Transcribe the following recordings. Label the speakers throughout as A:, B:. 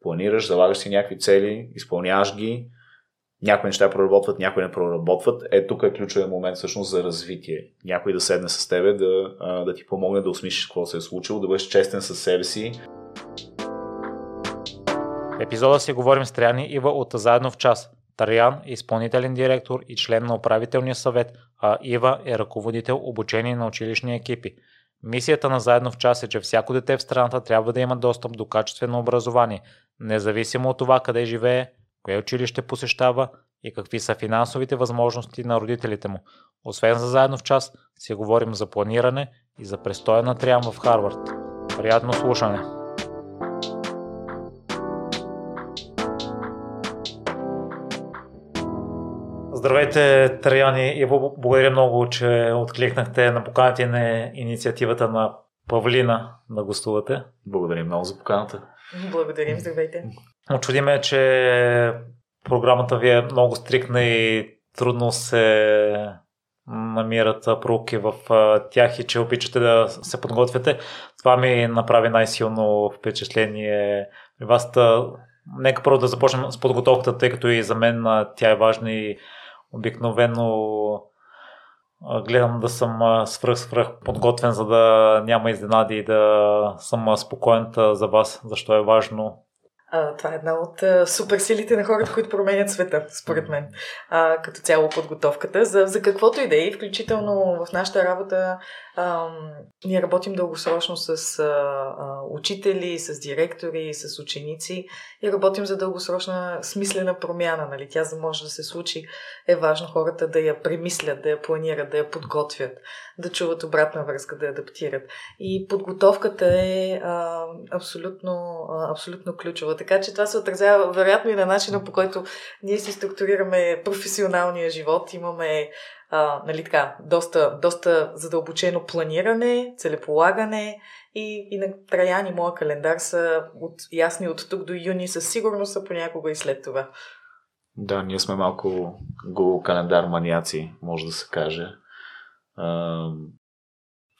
A: Планираш, залагаш си някакви цели, изпълняваш ги, някои неща проработват, някои не проработват. Е, тук е ключовия момент всъщност за развитие. Някой да седне с тебе, да, да ти помогне да осмислиш какво се е случило, да бъдеш честен със себе си.
B: Епизода си говорим с Тряни Ива от Заедно в час. Тарян е изпълнителен директор и член на управителния съвет, а Ива е ръководител обучение на училищни екипи. Мисията на Заедно в час е, че всяко дете в страната трябва да има достъп до качествено образование, независимо от това къде живее, кое училище посещава и какви са финансовите възможности на родителите му. Освен за заедно в час, си говорим за планиране и за престоя на Триан в Харвард. Приятно слушане! Здравейте, Траяни и благодаря много, че откликнахте на поканата на инициативата на Павлина да гостувате.
A: Благодаря много за поканата.
C: Благодарим, здравейте.
B: Очудиме, че програмата ви е много стрикна и трудно се намират проуки в тях и че обичате да се подготвяте. Това ми направи най-силно впечатление при вас. Нека първо да започнем с подготовката, тъй като и за мен тя е важна и обикновено гледам да съм свръх, свръх подготвен, за да няма изненади и да съм спокоен за вас, защо е важно
C: а, това е една от а, суперсилите на хората, които променят света, според мен. А, като цяло подготовката за, за каквото и да е, включително в нашата работа ние работим дългосрочно с а, а, учители, с директори, с ученици и работим за дългосрочна смислена промяна. Нали? Тя за може да се случи, е важно хората да я премислят, да я планират, да я подготвят, да чуват обратна връзка, да я адаптират. И подготовката е а, абсолютно, а, абсолютно ключова. Така че това се отразява вероятно и на начина по който ние си структурираме професионалния живот. Имаме а, нали така, доста, доста задълбочено планиране, целеполагане и, и на Траяни моя календар са от, ясни от тук до юни, със сигурност са понякога и след това.
A: Да, ние сме малко Google календар маняци, може да се каже. А,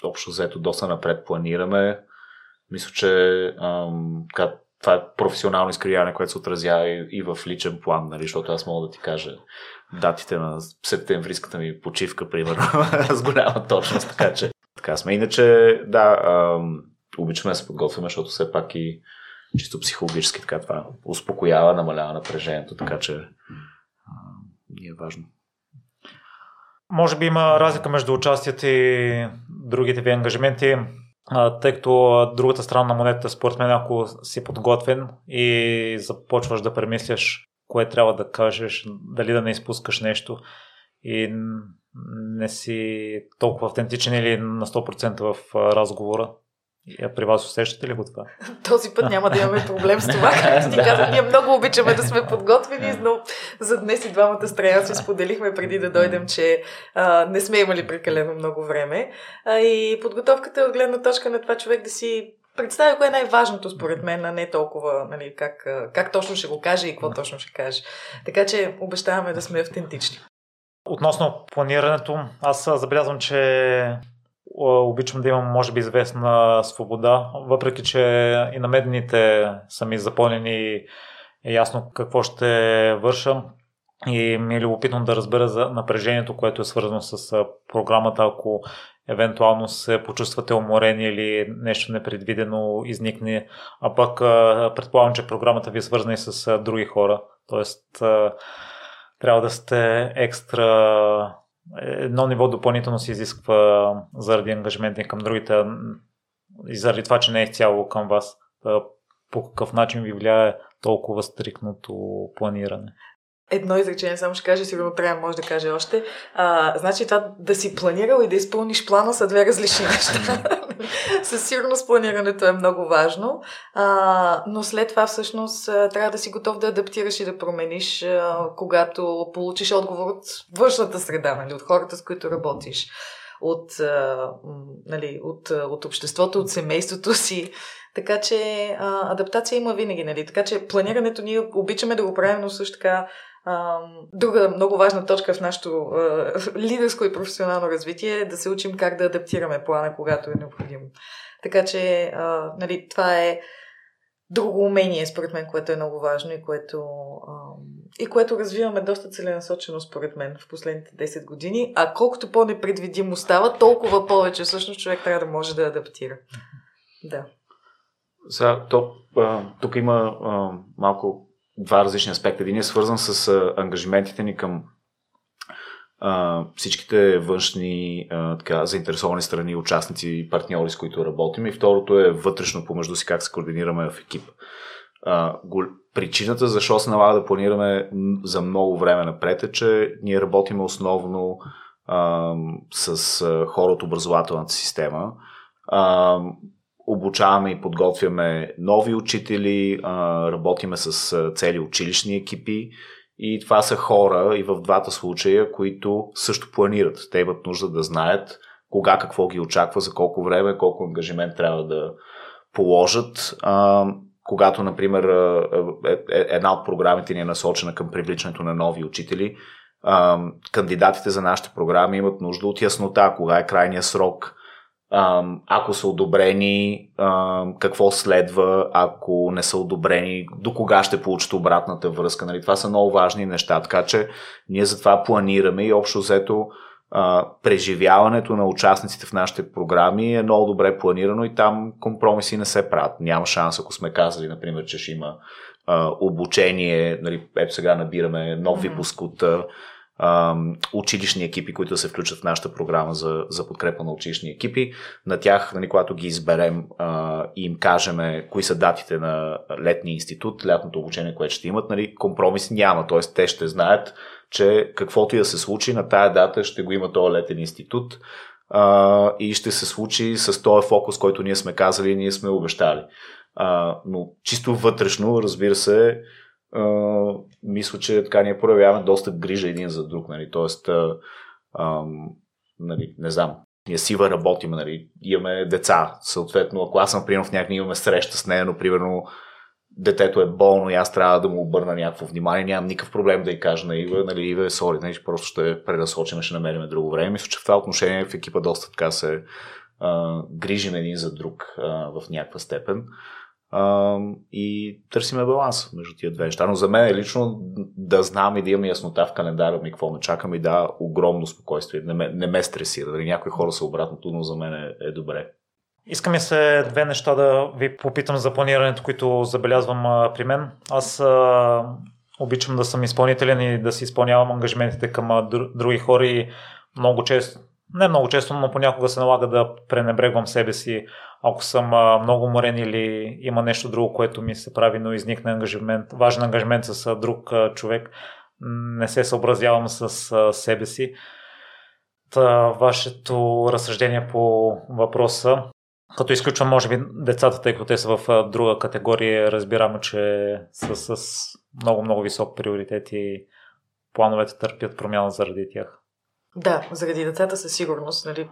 A: общо взето доста напред планираме. Мисля, че ам, това е професионално изкривяване, което се отразява и, и в личен план, нали, защото аз мога да ти кажа датите на септемврийската ми почивка, примерно, с голяма точност, така че така сме. Иначе, да, ам, обичаме да се подготвяме, защото все пак и чисто психологически така това успокоява, намалява напрежението, така че а, ни е важно.
B: Може би има разлика между участието и другите ви ангажименти, тъй като другата страна на монетата, според мен, ако си подготвен и започваш да премисляш кое трябва да кажеш, дали да не изпускаш нещо и не си толкова автентичен или на 100% в разговора. А при вас усещате ли го това?
C: Този път няма да имаме проблем с това. Както ти казах, ние много обичаме да сме подготвени, но за днес и двамата страна си споделихме преди да дойдем, че а, не сме имали прекалено много време. А, и подготовката е от гледна точка на това човек да си представя кое е най-важното според мен, а не толкова нали, как, как точно ще го каже и какво точно ще каже. Така че обещаваме да сме автентични.
B: Относно планирането, аз забелязвам, че обичам да имам, може би, известна свобода, въпреки че и на медните са ми запълнени е ясно какво ще върша. И ми е любопитно да разбера за напрежението, което е свързано с програмата, ако евентуално се почувствате уморени или нещо непредвидено изникне, а пък предполагам, че програмата ви е свързана и с други хора, т.е. трябва да сте екстра едно ниво допълнително се изисква заради ангажимента към другите и заради това, че не е цяло към вас. По какъв начин ви влияе толкова стрикното планиране?
C: Едно изречение само ще кажа, сигурно трябва може да каже още. А, значи това да си планирал и да изпълниш плана са две различни неща. Със сигурност планирането е много важно, а, но след това всъщност трябва да си готов да адаптираш и да промениш, а, когато получиш отговор от външната среда, нали, от хората, с които работиш, от, а, нали, от, от обществото, от семейството си. Така че а, адаптация има винаги, нали? Така че планирането ние обичаме да го правим, но също така Друга много важна точка в нашето лидерско и професионално развитие е да се учим как да адаптираме плана, когато е необходимо. Така че, нали, това е друго умение, според мен, което е много важно и което, и което развиваме доста целенасочено, според мен, в последните 10 години. А колкото по-непредвидимо става, толкова повече всъщност човек трябва да може да адаптира. Да.
A: Сега, то, тук има а, малко два различни аспекта. Един е свързан с а, ангажиментите ни към а, всичките външни а, така, заинтересовани страни, участници и партньори, с които работим. И второто е вътрешно помежду си как се координираме в екип. А, гол... Причината защо се налага да планираме за много време напред е, че ние работим основно а, с а, хора от образователната система. А, обучаваме и подготвяме нови учители, работиме с цели училищни екипи и това са хора и в двата случая, които също планират. Те имат нужда да знаят кога какво ги очаква, за колко време, колко ангажимент трябва да положат. Когато, например, е, е, една от програмите ни е насочена към привличането на нови учители, кандидатите за нашите програми имат нужда от яснота, кога е крайния срок, ако са одобрени, какво следва, ако не са одобрени, до кога ще получат обратната връзка. Нали? Това са много важни неща, така че ние затова планираме и общо взето преживяването на участниците в нашите програми е много добре планирано и там компромиси не се правят. Няма шанс, ако сме казали, например, че ще има обучение, нали, ето сега набираме нов випуск от училищни екипи, които се включат в нашата програма за, за подкрепа на училищни екипи. На тях, нали, когато ги изберем и им кажем кои са датите на летния институт, лятното обучение, което ще имат, нали, компромис няма. Т.е. те ще знаят, че каквото и да се случи на тая дата ще го има този летен институт а, и ще се случи с този фокус, който ние сме казали и ние сме обещали. А, но чисто вътрешно, разбира се, мисля, че така ние проявяваме доста грижа един за друг. Нали? Тоест, а, нали, не знам, ние сива работим, нали? имаме деца. Съответно, ако аз съм примерно в някакви имаме среща с нея, но примерно детето е болно и аз трябва да му обърна някакво внимание, нямам никакъв проблем да й кажа на Ива, нали, Ива е сори, нали, просто ще пренасочим, ще намерим друго време. Мисля, че в това отношение в екипа доста така се а, грижим един за друг а, в някаква степен а, и търсиме баланс между тия две неща. Но за мен е лично да знам и да имам яснота в календара ми какво ме чакам и да, огромно спокойствие. Не ме, не ме стресира. Дали някои хора са обратното, но за мен е, е добре.
B: И се две неща да ви попитам за планирането, които забелязвам а, при мен. Аз а, обичам да съм изпълнителен и да си изпълнявам ангажиментите към а, други хора и много често, не много често, но понякога се налага да пренебрегвам себе си ако съм а, много уморен или има нещо друго, което ми се прави, но изникне ангажимент, важен ангажимент с а, друг а, човек, не се съобразявам с а, себе си. Та, вашето разсъждение по въпроса, като изключвам, може би, децата, тъй като те са в а, друга категория, разбирам, че са с много-много висок приоритет и плановете търпят промяна заради тях.
C: Да, заради децата със сигурност. Нали,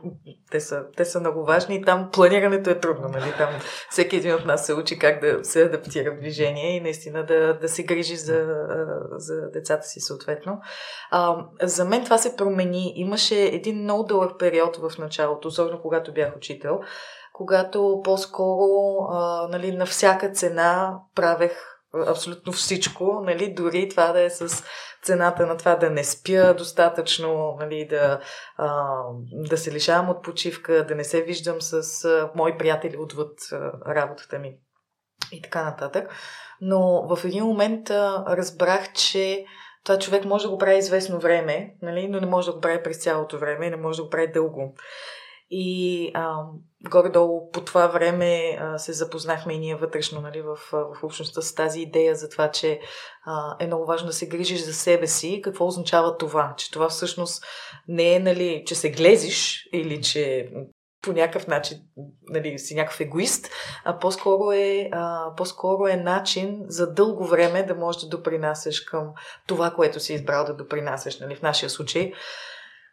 C: те, са, те са много важни и там планирането е трудно. Нали, там всеки един от нас се учи как да се адаптира в движение и наистина да, да се грижи за, за децата си съответно. А, за мен това се промени. Имаше един много дълъг период в началото, особено когато бях учител, когато по-скоро а, нали, на всяка цена правех абсолютно всичко, нали, дори това да е с цената на това да не спя достатъчно, нали, да, а, да се лишавам от почивка, да не се виждам с а, мои приятели отвъд а, работата ми и така нататък. Но в един момент а, разбрах, че това човек може да го прави известно време, нали, но не може да го прави през цялото време и не може да го прави дълго. И а, горе-долу по това време а, се запознахме и ние вътрешно нали, в, в общността с тази идея за това, че а, е много важно да се грижиш за себе си. Какво означава това? Че това всъщност не е, нали, че се глезиш или че по някакъв начин нали, си някакъв егоист, а по-скоро е, а, по-скоро е начин за дълго време да можеш да допринасяш към това, което си избрал да допринасяш. Нали, в нашия случай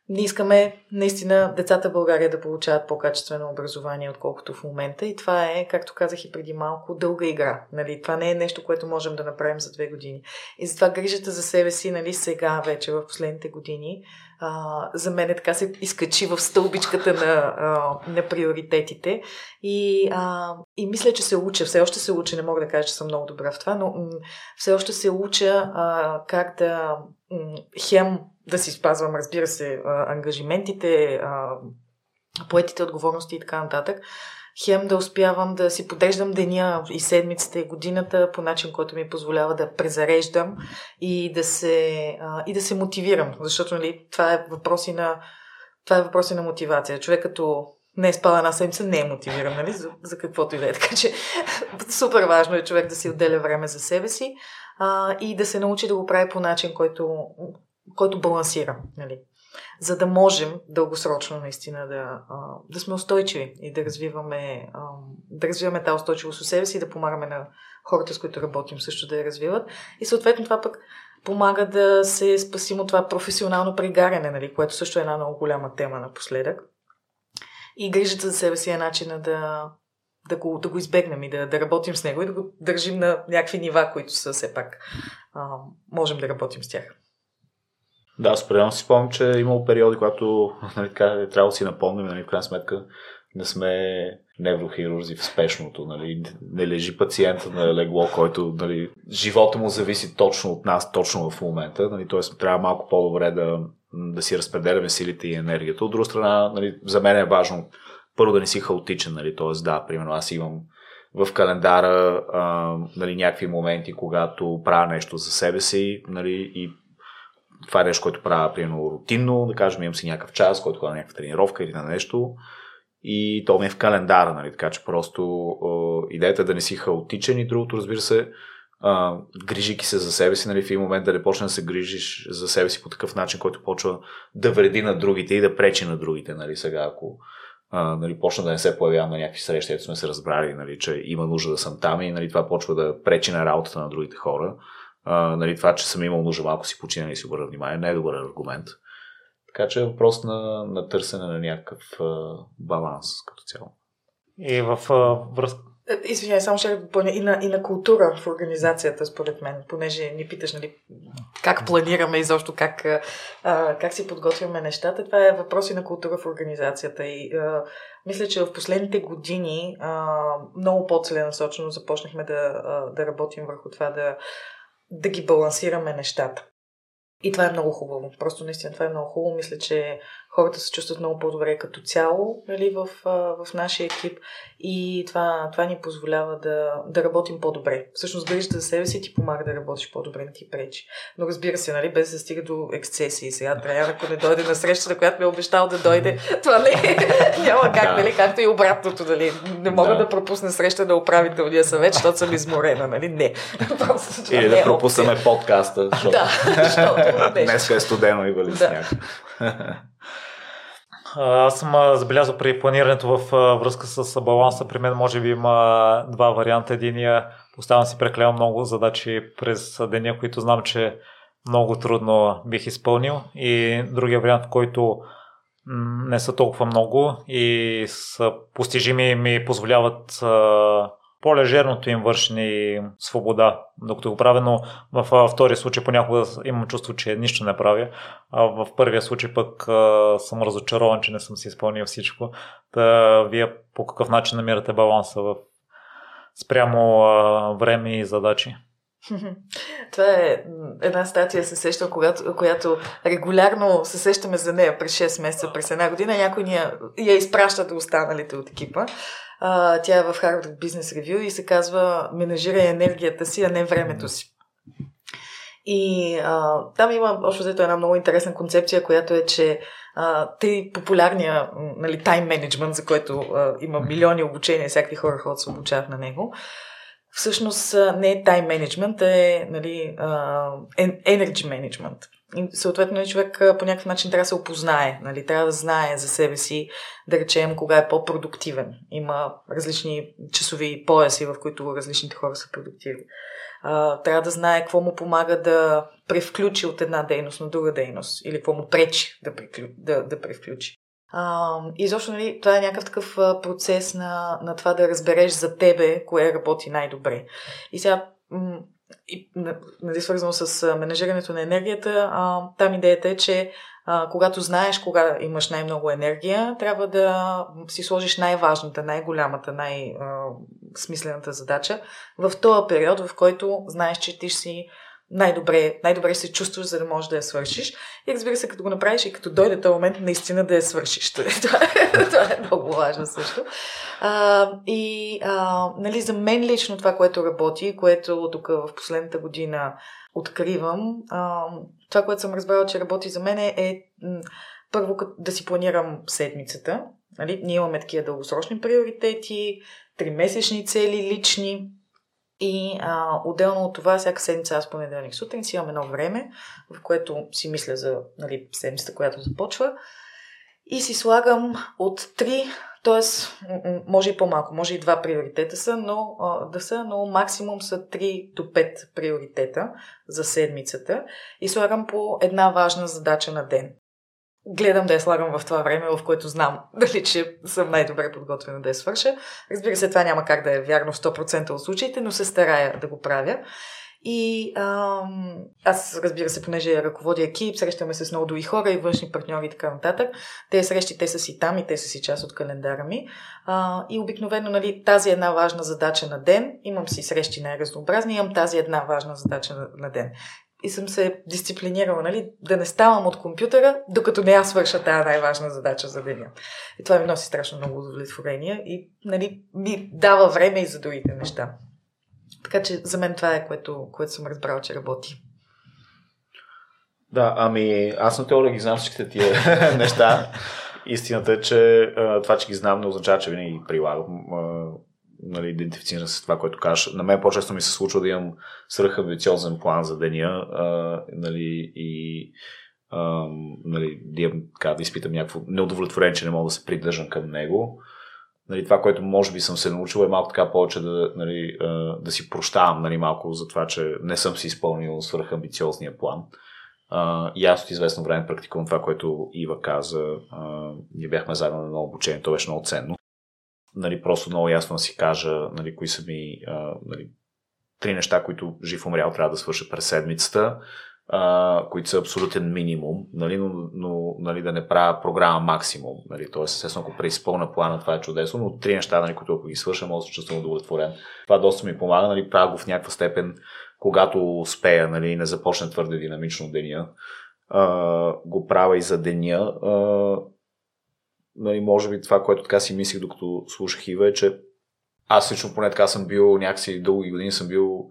C: ние искаме наистина децата в България да получават по-качествено образование, отколкото в момента. И това е, както казах и преди малко, дълга игра. Нали? Това не е нещо, което можем да направим за две години. И затова грижата за себе си, нали, сега вече, в последните години, а, за мен е така се изкачи в стълбичката на, а, на приоритетите. И, а, и мисля, че се уча, все още се уча, не мога да кажа, че съм много добра в това, но м- все още се уча а, как да м- хем да си спазвам, разбира се, а, ангажиментите, а, поетите отговорности и така нататък, хем да успявам да си подреждам деня и седмицата и годината по начин, който ми позволява да презареждам и да се, а, и да се мотивирам. Защото нали, това е въпроси на това е въпроси на мотивация. Човек като не е спал една седмица, не е мотивиран, нали, за, за каквото и да е. Така че супер важно е човек да си отделя време за себе си а, и да се научи да го прави по начин, който, който балансира. Нали за да можем дългосрочно наистина да, да сме устойчиви и да развиваме, да развиваме тази устойчивост у себе си и да помагаме на хората, с които работим също да я развиват. И съответно това пък помага да се спасим от това професионално пригаряне, нали, което също е една много голяма тема напоследък. И грижата за себе си е начина да, да, го, да го избегнем и да, да работим с него и да го държим на някакви нива, които са все пак а, можем да работим с тях.
A: Да, аз си спомням, че е имало периоди, когато нали, така, е трябва да си напомним, нали, в крайна сметка не сме неврохирурзи в спешното. Нали, не лежи пациента на легло, който нали, живота му зависи точно от нас, точно в момента. Нали, Тоест трябва малко по-добре да, да си разпределяме силите и енергията. От друга страна, нали, за мен е важно първо да не си хаотичен. Нали, Тоест, да, примерно аз имам в календара а, нали, някакви моменти, когато правя нещо за себе си нали, и това е нещо, което правя, примерно, рутинно, да кажем, имам си някакъв час, който ходя на някаква тренировка или на нещо. И то ми е в календара, нали? така че просто е, идеята е да не си хаотичен и другото, разбира се, а, грижики се за себе си, нали, в един момент да не почне да се грижиш за себе си по такъв начин, който почва да вреди на другите и да пречи на другите. Нали, сега, ако а, нали, почна да не се появявам на някакви срещи, ето сме се разбрали, нали, че има нужда да съм там и нали, това почва да пречи на работата на другите хора а, нали, това, че съм имал нужда малко си почина и си обърна внимание, не е добър аргумент. Така че е въпрос на, на търсене на някакъв а, баланс като цяло.
B: И в а, връзка
C: е, Извинявай, само ще допълня и на, и на култура в организацията, според мен, понеже ни питаш, нали, как планираме и защо как, а, как си подготвяме нещата. Това е въпрос и на култура в организацията. И а, мисля, че в последните години а, много по-целенасочено започнахме да, а, да работим върху това да да ги балансираме нещата. И това е много хубаво. Просто наистина това е много хубаво. Мисля, че хората се чувстват много по-добре като цяло нали, в, в нашия екип и това, това ни позволява да, да работим по-добре. Всъщност грижата за себе си ти помага да работиш по-добре, не ти пречи. Но разбира се, нали, без да стига до ексцесии. Сега трябва, ако не дойде на срещата, която ми е обещал да дойде, това не няма как, да. нали, както и обратното. Нали. Не мога да, да пропусна среща на управителния съвет, защото съм изморена. Нали. Не.
A: Просто, Или да е пропуснем подкаста, защото,
C: да, защото
A: днеска е студено и вали да. сняг.
B: Аз съм забелязал при планирането в връзка с баланса. При мен може би има два варианта. Единия поставям си прекалено много задачи през деня, които знам, че много трудно бих изпълнил. И другия вариант, в който не са толкова много и са постижими ми позволяват по-лежерното им вършени свобода, докато го правя, но в втория случай понякога имам чувство, че нищо не правя, а в първия случай пък а, съм разочарован, че не съм си изпълнил всичко. Та, вие по какъв начин намирате баланса в спрямо а, време и задачи?
C: Това е една статия, се сещам, която, която регулярно се сещаме за нея през 6 месеца, през една година. Някой ни я, я изпраща до останалите от екипа. А, тя е в Harvard Business Review и се казва Менажирай енергията си, а не времето си. И а, там има общо взето една много интересна концепция, която е, че а, тъй популярния нали, тайм менеджмент, за който а, има милиони обучения, всякакви хора ходят се обучават на него, всъщност не е тайм менеджмент, е нали, енерджи менеджмент. И съответно човек по някакъв начин трябва да се опознае, нали? трябва да знае за себе си, да речем, кога е по-продуктивен. Има различни часови пояси, в които различните хора са продуктивни. Трябва да знае какво му помага да превключи от една дейност на друга дейност или какво му пречи да, преклю... да, да превключи. А, и защо нали, това е някакъв такъв процес на, на това да разбереш за тебе кое работи най-добре. И сега и, нали, свързано с менежирането на енергията, а, там идеята е, че а, когато знаеш кога имаш най-много енергия, трябва да си сложиш най-важната, най-голямата, най-смислената задача в този период, в който знаеш, че ти си най-добре, най-добре се чувстваш, за да можеш да я свършиш. И разбира се, като го направиш и като дойде този момент, наистина да я свършиш. това, е, това е много важно също. А, и а, нали, за мен лично това, което работи, което тук в последната година откривам, а, това, което съм разбрала, че работи за мен е, е първо да си планирам седмицата. Нали? Ние имаме такива дългосрочни приоритети, тримесечни цели, лични. И а, отделно от това, всяка седмица аз понеделник сутрин си имам едно време, в което си мисля за нали, седмицата, която започва. И си слагам от три, т.е. може и по-малко, може и два приоритета са, но а, да са, но максимум са 3 до 5 приоритета за седмицата и слагам по една важна задача на ден гледам да я слагам в това време, в което знам дали, че съм най-добре подготвена да я свърша. Разбира се, това няма как да е вярно в 100% от случаите, но се старая да го правя. И ам, аз, разбира се, понеже ръководя екип, срещаме се с много други хора и външни партньори и така нататък. Те срещи, те са си там и те са си част от календара ми. А, и обикновено, нали, тази една важна задача на ден, имам си срещи най-разнообразни, имам тази една важна задача на, на ден и съм се дисциплинирала, нали, да не ставам от компютъра, докато не я свърша тази най-важна задача за деня. И това ми носи страшно много удовлетворение и нали, ми дава време и за другите неща. Така че за мен това е, което, което съм разбрала, че работи.
A: Да, ами аз на теория ги знам всичките тия неща. Истината е, че това, че ги знам, не означава, че винаги ги прилагам нали, идентифициран с това, което кажеш. На мен по-често ми се случва да имам свръхамбициозен план за деня а, нали, и а, нали, да, имам, така, да изпитам някакво неудовлетворение, че не мога да се придържам към него. Нали, това, което може би съм се научил е малко така повече да, нали, да си прощавам нали, малко за това, че не съм си изпълнил свръхамбициозния план. Uh, и аз от известно време практикувам това, което Ива каза. Uh, ние бяхме заедно на едно обучение, то беше много ценно нали, просто много ясно да си кажа нали, кои са ми а, нали, три неща, които жив умрял трябва да свърша през седмицата, а, които са абсолютен минимум, нали, но, но нали, да не правя програма максимум. Нали, Тоест, естествено, ако преизпълна плана, това е чудесно, но три неща, нали, които ако ги свърша, мога да се чувствам удовлетворен. Това доста ми помага, нали, правя го в някаква степен, когато успея, нали, не започне твърде динамично деня. Uh, го правя и за деня. Uh, нали, може би това, което така си мислих, докато слушах Ива, е, че аз лично поне така съм бил някакси дълги години съм бил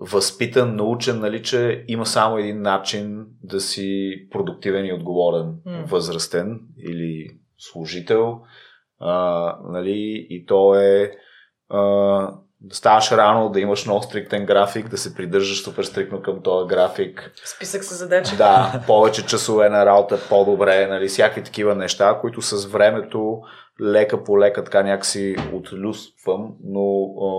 A: възпитан, научен, нали, че има само един начин да си продуктивен и отговорен mm. възрастен или служител. А, нали, и то е а, да ставаш рано, да имаш много стриктен график, да се придържаш супер стриктно към този график.
C: Списък с задачи.
A: Да, повече часове на работа, по-добре, нали, всякакви такива неща, които с времето лека по лека така някакси отлюствам, но а,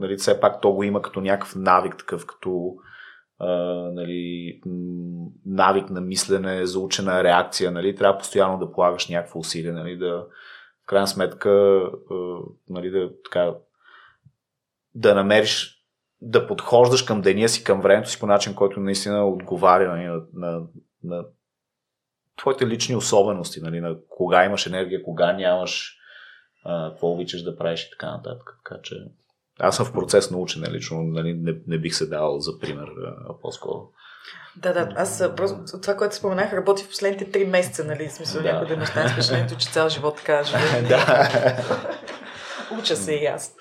A: нали, все пак то го има като някакъв навик, такъв като а, нали, навик на мислене, заучена реакция, нали, трябва постоянно да полагаш някакво усилие, нали, да в крайна сметка а, нали, да така да намериш да подхождаш към деня си, към времето си по начин, който наистина отговаря нали, на, на, на твоите лични особености, нали, на кога имаш енергия, кога нямаш, а, какво обичаш да правиш и така нататък. Така че аз съм в процес на учене лично, нали, не, не бих се дал за пример а, по-скоро.
C: Да, да, аз просто това, което споменах, работи в последните три месеца, нали, в смисъл да. някои да неща, впечатлението, че цял живот така живее. да. Уча се и аз.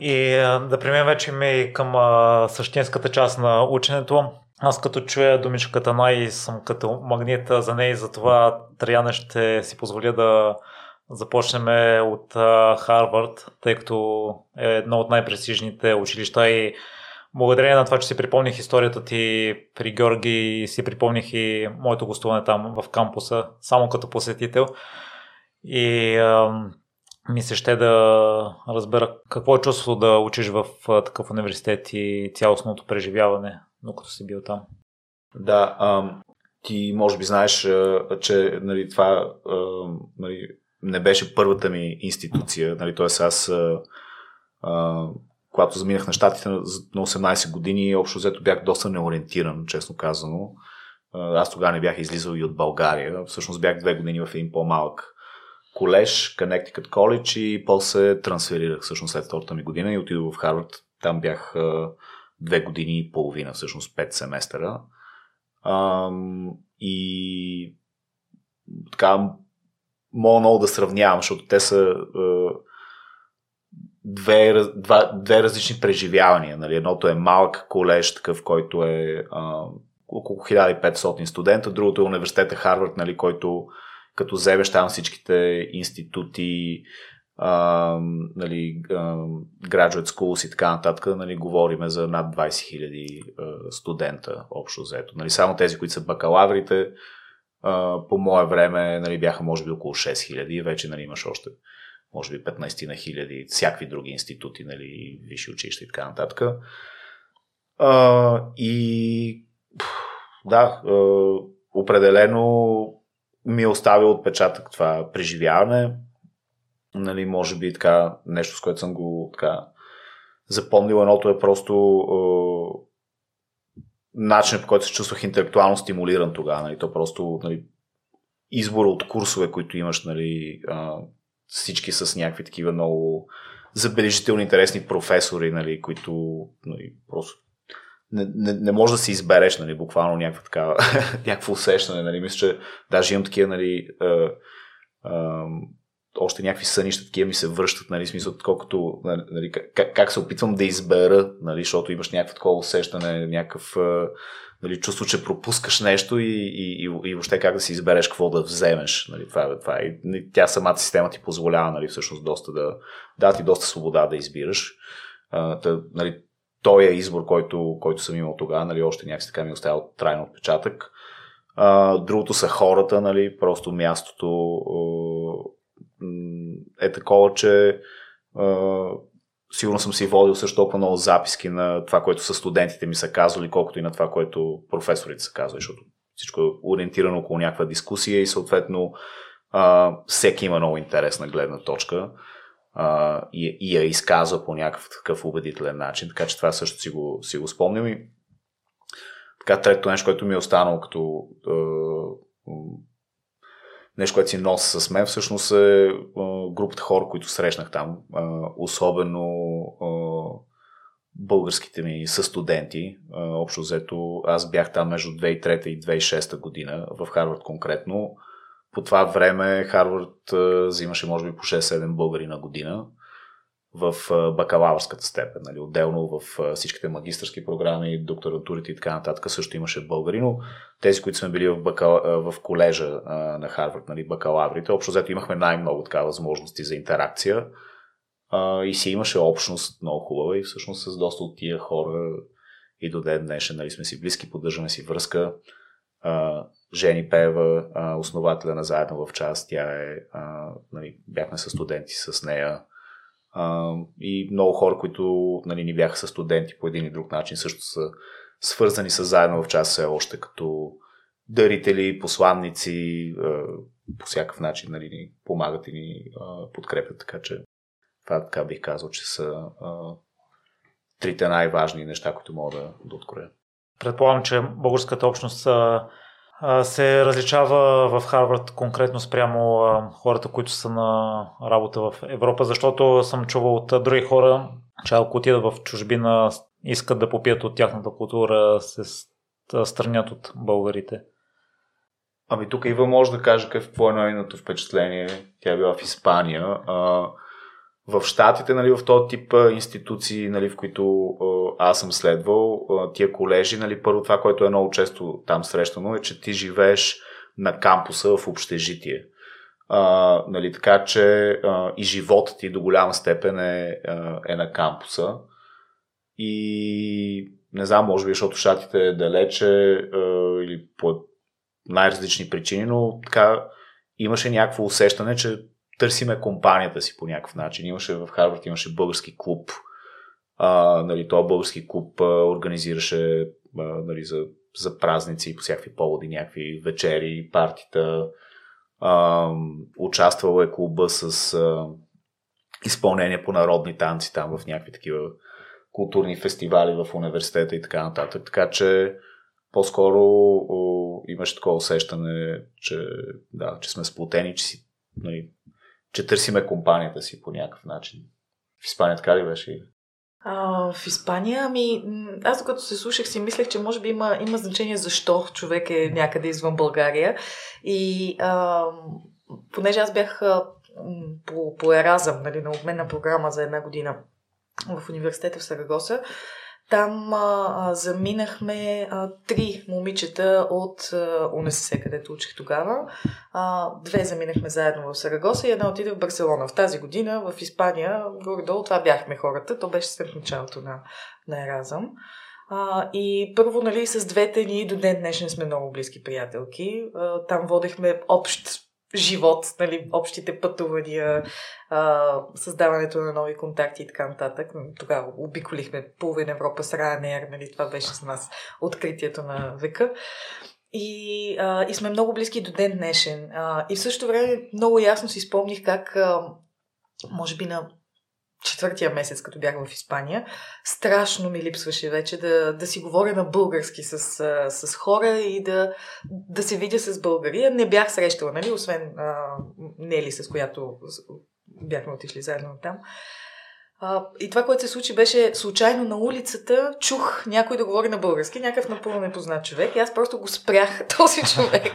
B: И да преминем вече ми към а, същинската част на ученето. Аз като чуя думичката най съм като магнит за нея и затова Траяна ще си позволя да започнем от Харвард, тъй като е едно от най-престижните училища и благодарение на това, че си припомних историята ти при Георги си припомних и моето гостуване там в кампуса, само като посетител. И ми се ще да разбера какво е чувството да учиш в такъв университет и цялостното преживяване, докато си бил там.
A: Да, ам, ти може би знаеш, че нали, това нали, не беше първата ми институция. Нали, т.е. аз а, когато заминах на щатите на 18 години, общо взето бях доста неориентиран, честно казано. Аз тогава не бях излизал и от България. Всъщност бях две години в един по-малък колеж, Connecticut College и после трансферирах всъщност след втората ми година и отидох в Харвард. Там бях две години и половина, всъщност пет семестъра. И така, мога много да сравнявам, защото те са две, два, две различни преживявания. Нали? Едното е малък колеж, такъв, който е а, около 1500 студента, другото е университета Харвард, нали, който като вземеш там всичките институти, а, нали, graduate schools и така нататък, нали, говориме за над 20 000 студента общо взето. Нали, само тези, които са бакалаврите, а, по мое време нали, бяха може би около 6 000 и вече нали, имаш още може би 15 на хиляди, всякакви други институти, нали, висши училища и така нататък. А, и да, определено ми е оставил отпечатък това преживяване. Нали, може би така нещо, с което съм го така запомнил. Едното е просто а, начинът по който се чувствах интелектуално стимулиран тогава. Нали, то просто нали, избора от курсове, които имаш, нали, а, всички с някакви такива много забележителни, интересни професори, нали, които нали, просто не, не, не може да си избереш, нали, буквално някаква такава, някакво усещане, нали, мисля, че даже имам такива, нали, а, а, още някакви сънища такива ми се връщат, нали, смисъл, колкото, нали, как, как се опитвам да избера, нали, защото имаш някакво такова усещане, някакъв нали, чувство, че пропускаш нещо и, и, и, и въобще как да си избереш какво да вземеш. Нали, това, е, това. И тя самата система ти позволява нали, всъщност доста да, да ти доста свобода да избираш. А, да, нали, той е избор, който, който съм имал тогава, нали, още някакси така ми е оставил трайно отпечатък. А, другото са хората, нали, просто мястото е такова, че сигурно съм си водил също толкова много записки на това, което са студентите ми са казвали, колкото и на това, което професорите са казвали, защото всичко е ориентирано около някаква дискусия и съответно а, всеки има много интересна гледна точка и, и я изказва по някакъв такъв убедителен начин, така че това също си го, си го спомням и така трето нещо, което ми е останало като нещо, което си нося с мен, всъщност е групата хора, които срещнах там. Особено българските ми състуденти. Общо взето, аз бях там между 2003 и 2006 година, в Харвард конкретно. По това време Харвард взимаше може би по 6-7 българи на година в бакалавърската степен. Нали, отделно в всичките магистърски програми, докторатурите и така нататък също имаше българи, но тези, които сме били в, бакал... в колежа на Харвард, нали, бакалаврите, общо взето имахме най-много така възможности за интеракция и си имаше общност много хубава и всъщност с доста от тия хора и до ден днешен нали, сме си близки, поддържаме си връзка. Жени Пева, основателя на Заедно в час, тя е, нали, бяхме с студенти с нея и много хора, които нали, ни бяха с студенти по един или друг начин, също са свързани с заедно в час все още като дарители, посланници, по всякакъв начин нали, ни помагат и ни подкрепят. Така че това така бих казал, че са трите най-важни неща, които мога да, да откроя.
B: Предполагам, че българската общност се различава в Харвард конкретно спрямо хората, които са на работа в Европа, защото съм чувал от други хора, че ако отидат в чужбина, искат да попият от тяхната култура, се странят от българите.
A: Ами тук Ива може да каже какво е нейното впечатление. Тя е била в Испания. В Штатите, нали, в този тип институции, нали, в които аз съм следвал, тия колежи, нали, първо това, което е много често там срещано, е, че ти живееш на кампуса в общежитие. А, нали, така че а, и животът ти до голяма степен е, е на кампуса. И не знам, може би, защото щатите е далече а, или по най-различни причини, но така имаше някакво усещане, че търсиме компанията си по някакъв начин. Имаше в Харвард, имаше български клуб. А, нали, този български клуб а, организираше а, нали, за, за празници по всякакви поводи, някакви вечери, партита. А, участвал е клуба с а, изпълнение по народни танци там в някакви такива културни фестивали в университета и така нататък. Така че по-скоро о, имаш такова усещане, че, да, че сме сплотени, че, си, нали, че търсиме компанията си по някакъв начин. В Испания така ли беше?
C: А, в Испания, ами, аз докато се слушах си мислех, че може би има, има значение защо човек е някъде извън България. И а, понеже аз бях по, по Еразъм, нали, на обменна програма за една година в университета в Сарагоса, там а, заминахме а, три момичета от а, УНСС, където учих тогава. А, две заминахме заедно в Сарагоса и една отиде в Барселона. В тази година в Испания, горе-долу, това бяхме хората. То беше след началото на, на Еразъм. А, и първо, нали, с двете ни до ден днешен сме много близки приятелки. А, там водехме общ живот, нали, общите пътувания, а, създаването на нови контакти и така нататък. Тогава обиколихме половин Европа с Ryanair, нали, това беше за нас откритието на века. И, а, и сме много близки до ден днешен. А, и в същото време много ясно си спомних как, а, може би на четвъртия месец, като бях в Испания, страшно ми липсваше вече да, да си говоря на български с, с хора и да, да се видя с българи. Не бях срещала, нали, освен а, Нели, с която бяхме отишли заедно там. А, и това, което се случи, беше случайно на улицата чух някой да говори на български, някакъв напълно непознат човек. И аз просто го спрях този човек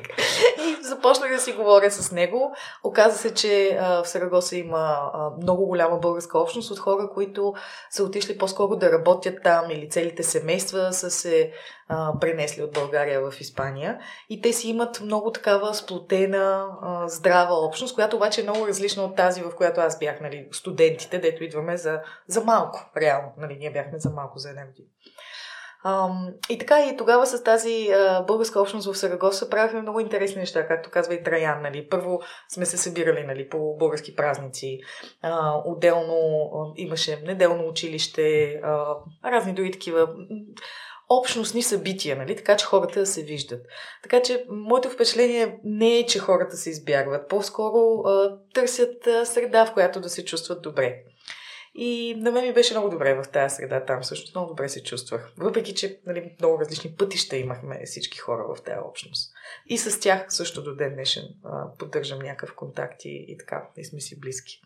C: и започнах да си говоря с него. Оказа се, че а, в Сарагоса има а, много голяма българска общност от хора, които са отишли по-скоро да работят там или целите семейства са се а, пренесли от България в Испания. И те си имат много такава сплотена, а, здрава общност, която обаче е много различна от тази, в която аз бях, нали, студентите, дето идваме за, за малко, реално. Нали, ние бяхме за малко, за една година. Um, и така и тогава с тази uh, българска общност в Сарагоса правихме много интересни неща, както казва и Траян. Нали. Първо сме се събирали нали, по български празници. Uh, отделно uh, имаше неделно училище, uh, разни други такива общностни събития, нали? така че хората да се виждат. Така че моето впечатление не е, че хората се избягват, по-скоро а, търсят а, среда, в която да се чувстват добре. И на мен ми беше много добре в тази среда там, също много добре се чувствах. Въпреки, че нали, много различни пътища имахме всички хора в тази общност. И с тях също до ден днешен а, поддържам някакъв контакт и, и така, и сме си близки.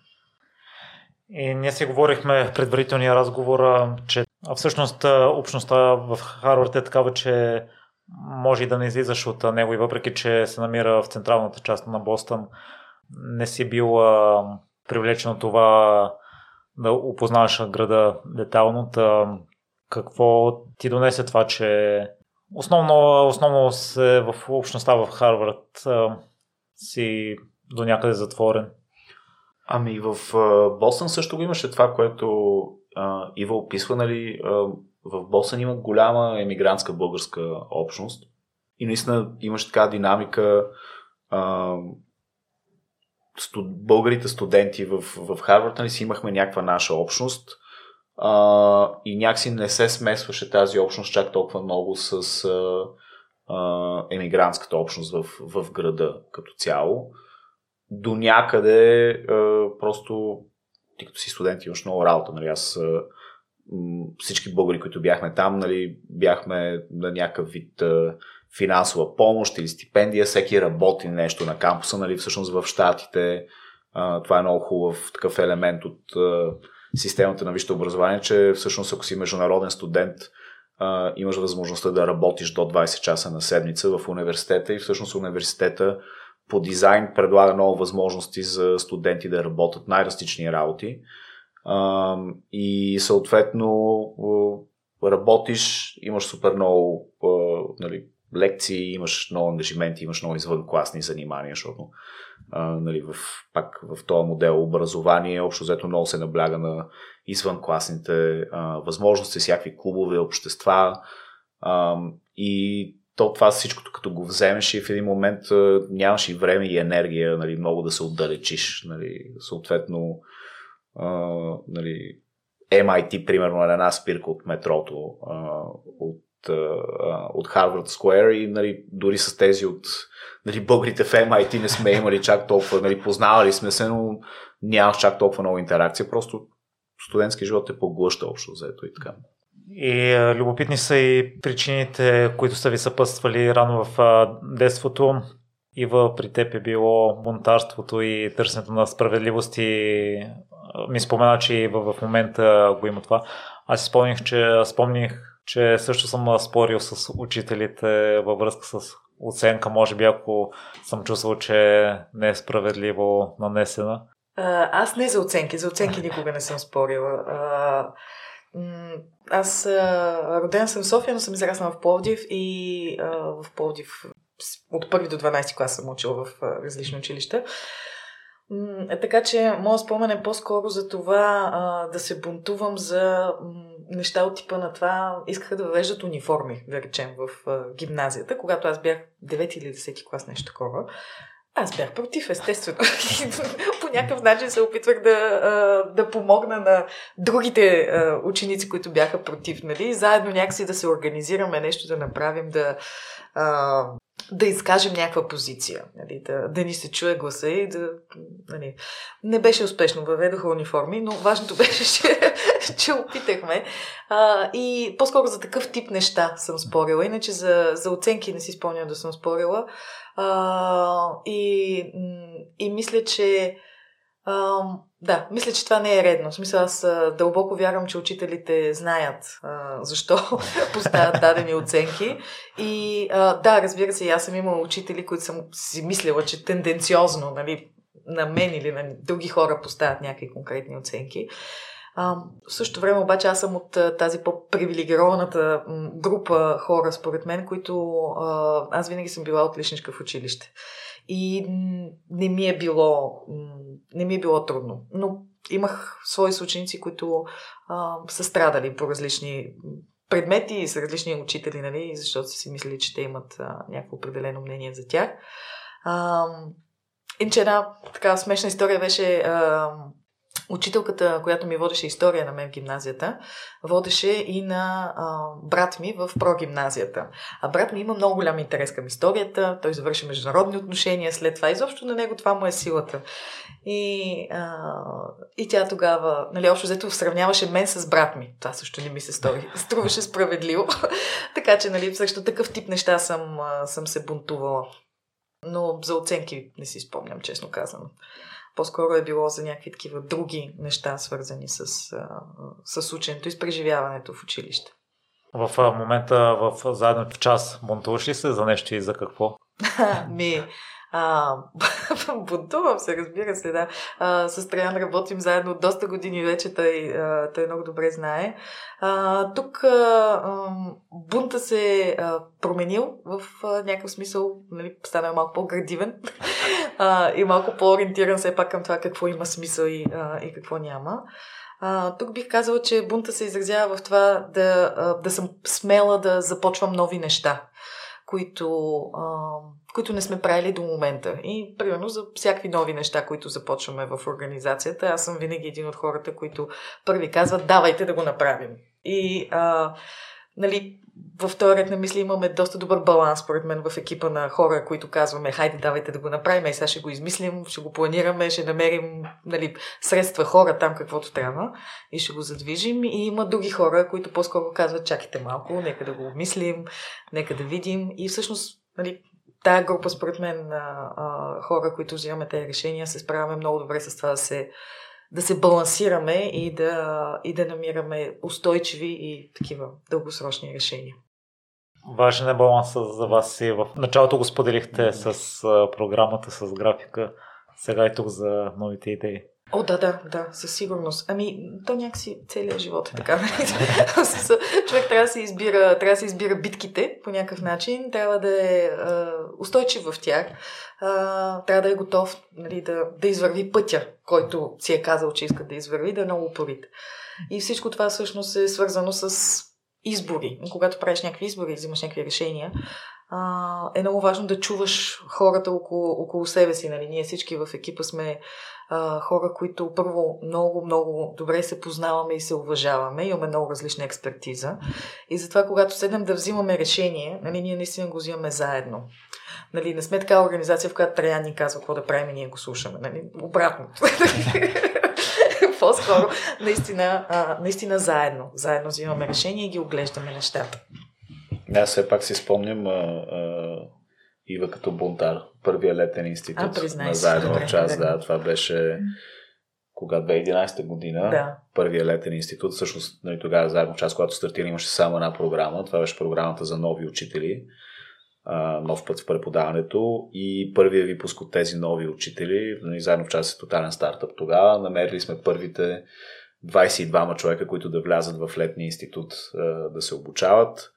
B: И ние си говорихме в предварителния разговор, че всъщност общността в Харвард е такава, че може и да не излизаш от него и въпреки, че се намира в централната част на Бостън, не си бил привлечен от това да опознаваш града детално. какво ти донесе това, че основно, основно се в общността в Харвард си до някъде затворен?
A: Ами в Бостън също го имаше това, което а, Ива описва, нали, в Бостън има голяма емигрантска българска общност и наистина имаше така динамика а, студ, българите студенти в, в Харвард нали, си имахме някаква наша общност а, и някакси не се смесваше тази общност чак толкова много с а, а, емигрантската общност в, в града като цяло до някъде а, просто ти като си студент имаш много работа. Нали? Аз всички българи, които бяхме там, нали, бяхме на някакъв вид а, финансова помощ или стипендия, всеки работи нещо на кампуса, нали, всъщност в Штатите. Това е много хубав такъв елемент от системата на висшето образование, че всъщност ако си международен студент, имаш възможността да работиш до 20 часа на седмица в университета и всъщност университета по дизайн предлага много възможности за студенти да работят най-различни работи. И съответно работиш, имаш супер много нали, лекции, имаш много ангажименти, имаш много извънкласни занимания, защото нали, в, пак в този модел образование общо взето много се набляга на извънкласните а, възможности, всякакви клубове, общества а, и то това всичкото като го вземеш и в един момент нямаш и време и енергия нали, много да се отдалечиш. Нали, съответно, а, нали, MIT, примерно, на една спирка от метрото, а, от, а, от Harvard Square и нали, дори с тези от нали, българите в MIT не сме имали чак толкова, нали, познавали сме се, но нямаш чак толкова много интеракция, просто студентски живот е поглъща общо заето и така.
B: И любопитни са и причините, които са ви съпътствали рано в детството. Ива, при теб е било монтарството и търсенето на справедливост и ми спомена, че и в, в момента го има това. Аз си спомних, че, спомних, че също съм спорил с учителите във връзка с оценка, може би ако съм чувствал, че не е справедливо нанесена.
C: Аз не за оценки, за оценки никога не съм спорила. Аз роден съм в София, но съм израснала в Пловдив и в Пловдив от първи до 12 клас съм учила в различни училища. Така че, моят спомен е по-скоро за това да се бунтувам за неща от типа на това. Искаха да въвеждат униформи, да речем, в гимназията, когато аз бях 9 или 10 клас, нещо такова. Аз бях против, естествено. По някакъв начин се опитвах да, да помогна на другите ученици, които бяха против, нали? Заедно някакси да се организираме, нещо да направим, да, да изкажем някаква позиция, нали, да, да ни се чуе гласа и да... Нали. Не беше успешно, въведоха униформи, но важното беше, че, че опитахме. А, и по-скоро за такъв тип неща съм спорила, иначе за, за оценки не си спомням да съм спорила. А, и, и мисля, че а, да, мисля, че това не е редно. В смисъл, аз дълбоко вярвам, че учителите знаят а, защо поставят дадени оценки. И а, да, разбира се, аз съм имала учители, които съм си мислила, че тенденциозно нали, на мен или на други хора поставят някакви конкретни оценки. А, в същото време обаче аз съм от тази по-привилегированата група хора, според мен, които а, аз винаги съм била отличничка в училище и не ми е било, не ми е било трудно. Но имах свои съученици, които а, са страдали по различни предмети и с различни учители, нали, защото си мислили, че те имат а, някакво определено мнение за тях. А, Иначе една така смешна история беше а, Учителката, която ми водеше история на мен в гимназията, водеше и на а, брат ми в прогимназията. А брат ми има много голям интерес към историята, той завърши международни отношения, след това изобщо на него това му е силата. И, а, и тя тогава, нали, общо взето сравняваше мен с брат ми. Това също не ми се стори. Струваше справедливо. така че, нали, също такъв тип неща съм, съм се бунтувала. Но за оценки не си спомням, честно казано. По-скоро е било за някакви такива други неща, свързани с, с ученето и с преживяването в училище.
B: В момента в заедно в час бунтуваш ли се за нещо и за какво?
C: Ми, а, бунтувам се, разбира се, да. А, с Траян работим заедно от доста години вече, той, а, той много добре знае. А, тук а, а, бунта се е променил в а, някакъв смисъл, нали, стана малко по-градивен а, и малко по-ориентиран все пак към това какво има смисъл и, а, и какво няма. А, тук бих казала, че бунта се изразява в това да, да съм смела да започвам нови неща които, а, които не сме правили до момента. И, примерно, за всякакви нови неща, които започваме в организацията, аз съм винаги един от хората, които първи казват, давайте да го направим. И, а, нали, в този на мисли имаме доста добър баланс, според мен, в екипа на хора, които казваме, хайде, давайте да го направим, и сега ще го измислим, ще го планираме, ще намерим нали, средства, хора там, каквото трябва и ще го задвижим. И има други хора, които по-скоро казват, чакайте малко, нека да го обмислим, нека да видим. И всъщност, нали, тая група, според мен, а, а, хора, които взимаме тези решения, се справяме много добре с това да се да се балансираме и да, и да намираме устойчиви и такива дългосрочни решения.
B: Важен е балансът за вас и в началото го споделихте с програмата, с графика, сега и тук за новите идеи.
C: О, да, да, да, със сигурност. Ами, то някакси целият живот е така. Човек трябва да се избира, трябва да се избира битките по някакъв начин, трябва да е устойчив в тях, трябва да е готов нали, да, да извърви пътя, който си е казал, че иска да извърви, да е много упорит. И всичко това всъщност е свързано с избори. Когато правиш някакви избори, взимаш някакви решения, а, е много важно да чуваш хората около, около себе си. Нали? Ние всички в екипа сме а, хора, които първо много, много добре се познаваме и се уважаваме, имаме много различна експертиза. И затова, когато седнем да взимаме решение, нали, ние наистина го взимаме заедно. Нали, не сме така организация, в която Траян ни казва какво да правим и ние го слушаме. Нали? Обратно. по-скоро наистина, а, наистина заедно. Заедно взимаме решение и ги оглеждаме нещата.
A: Аз все пак си спомням а, а, Ива като бунтар, първия летен институт
C: А, признай
A: на заедно
C: добре,
A: в час.
C: добре.
A: Да, това беше кога 2011 година,
C: Да.
A: първия летен институт, всъщност нали, тогава заедно в час, когато стартира, имаше само една програма. Това беше програмата за нови учители, нов път в преподаването и първия випуск от тези нови учители, нали, заедно в час е тотален стартъп тогава, намерили сме първите 22 човека, които да влязат в летния институт да се обучават.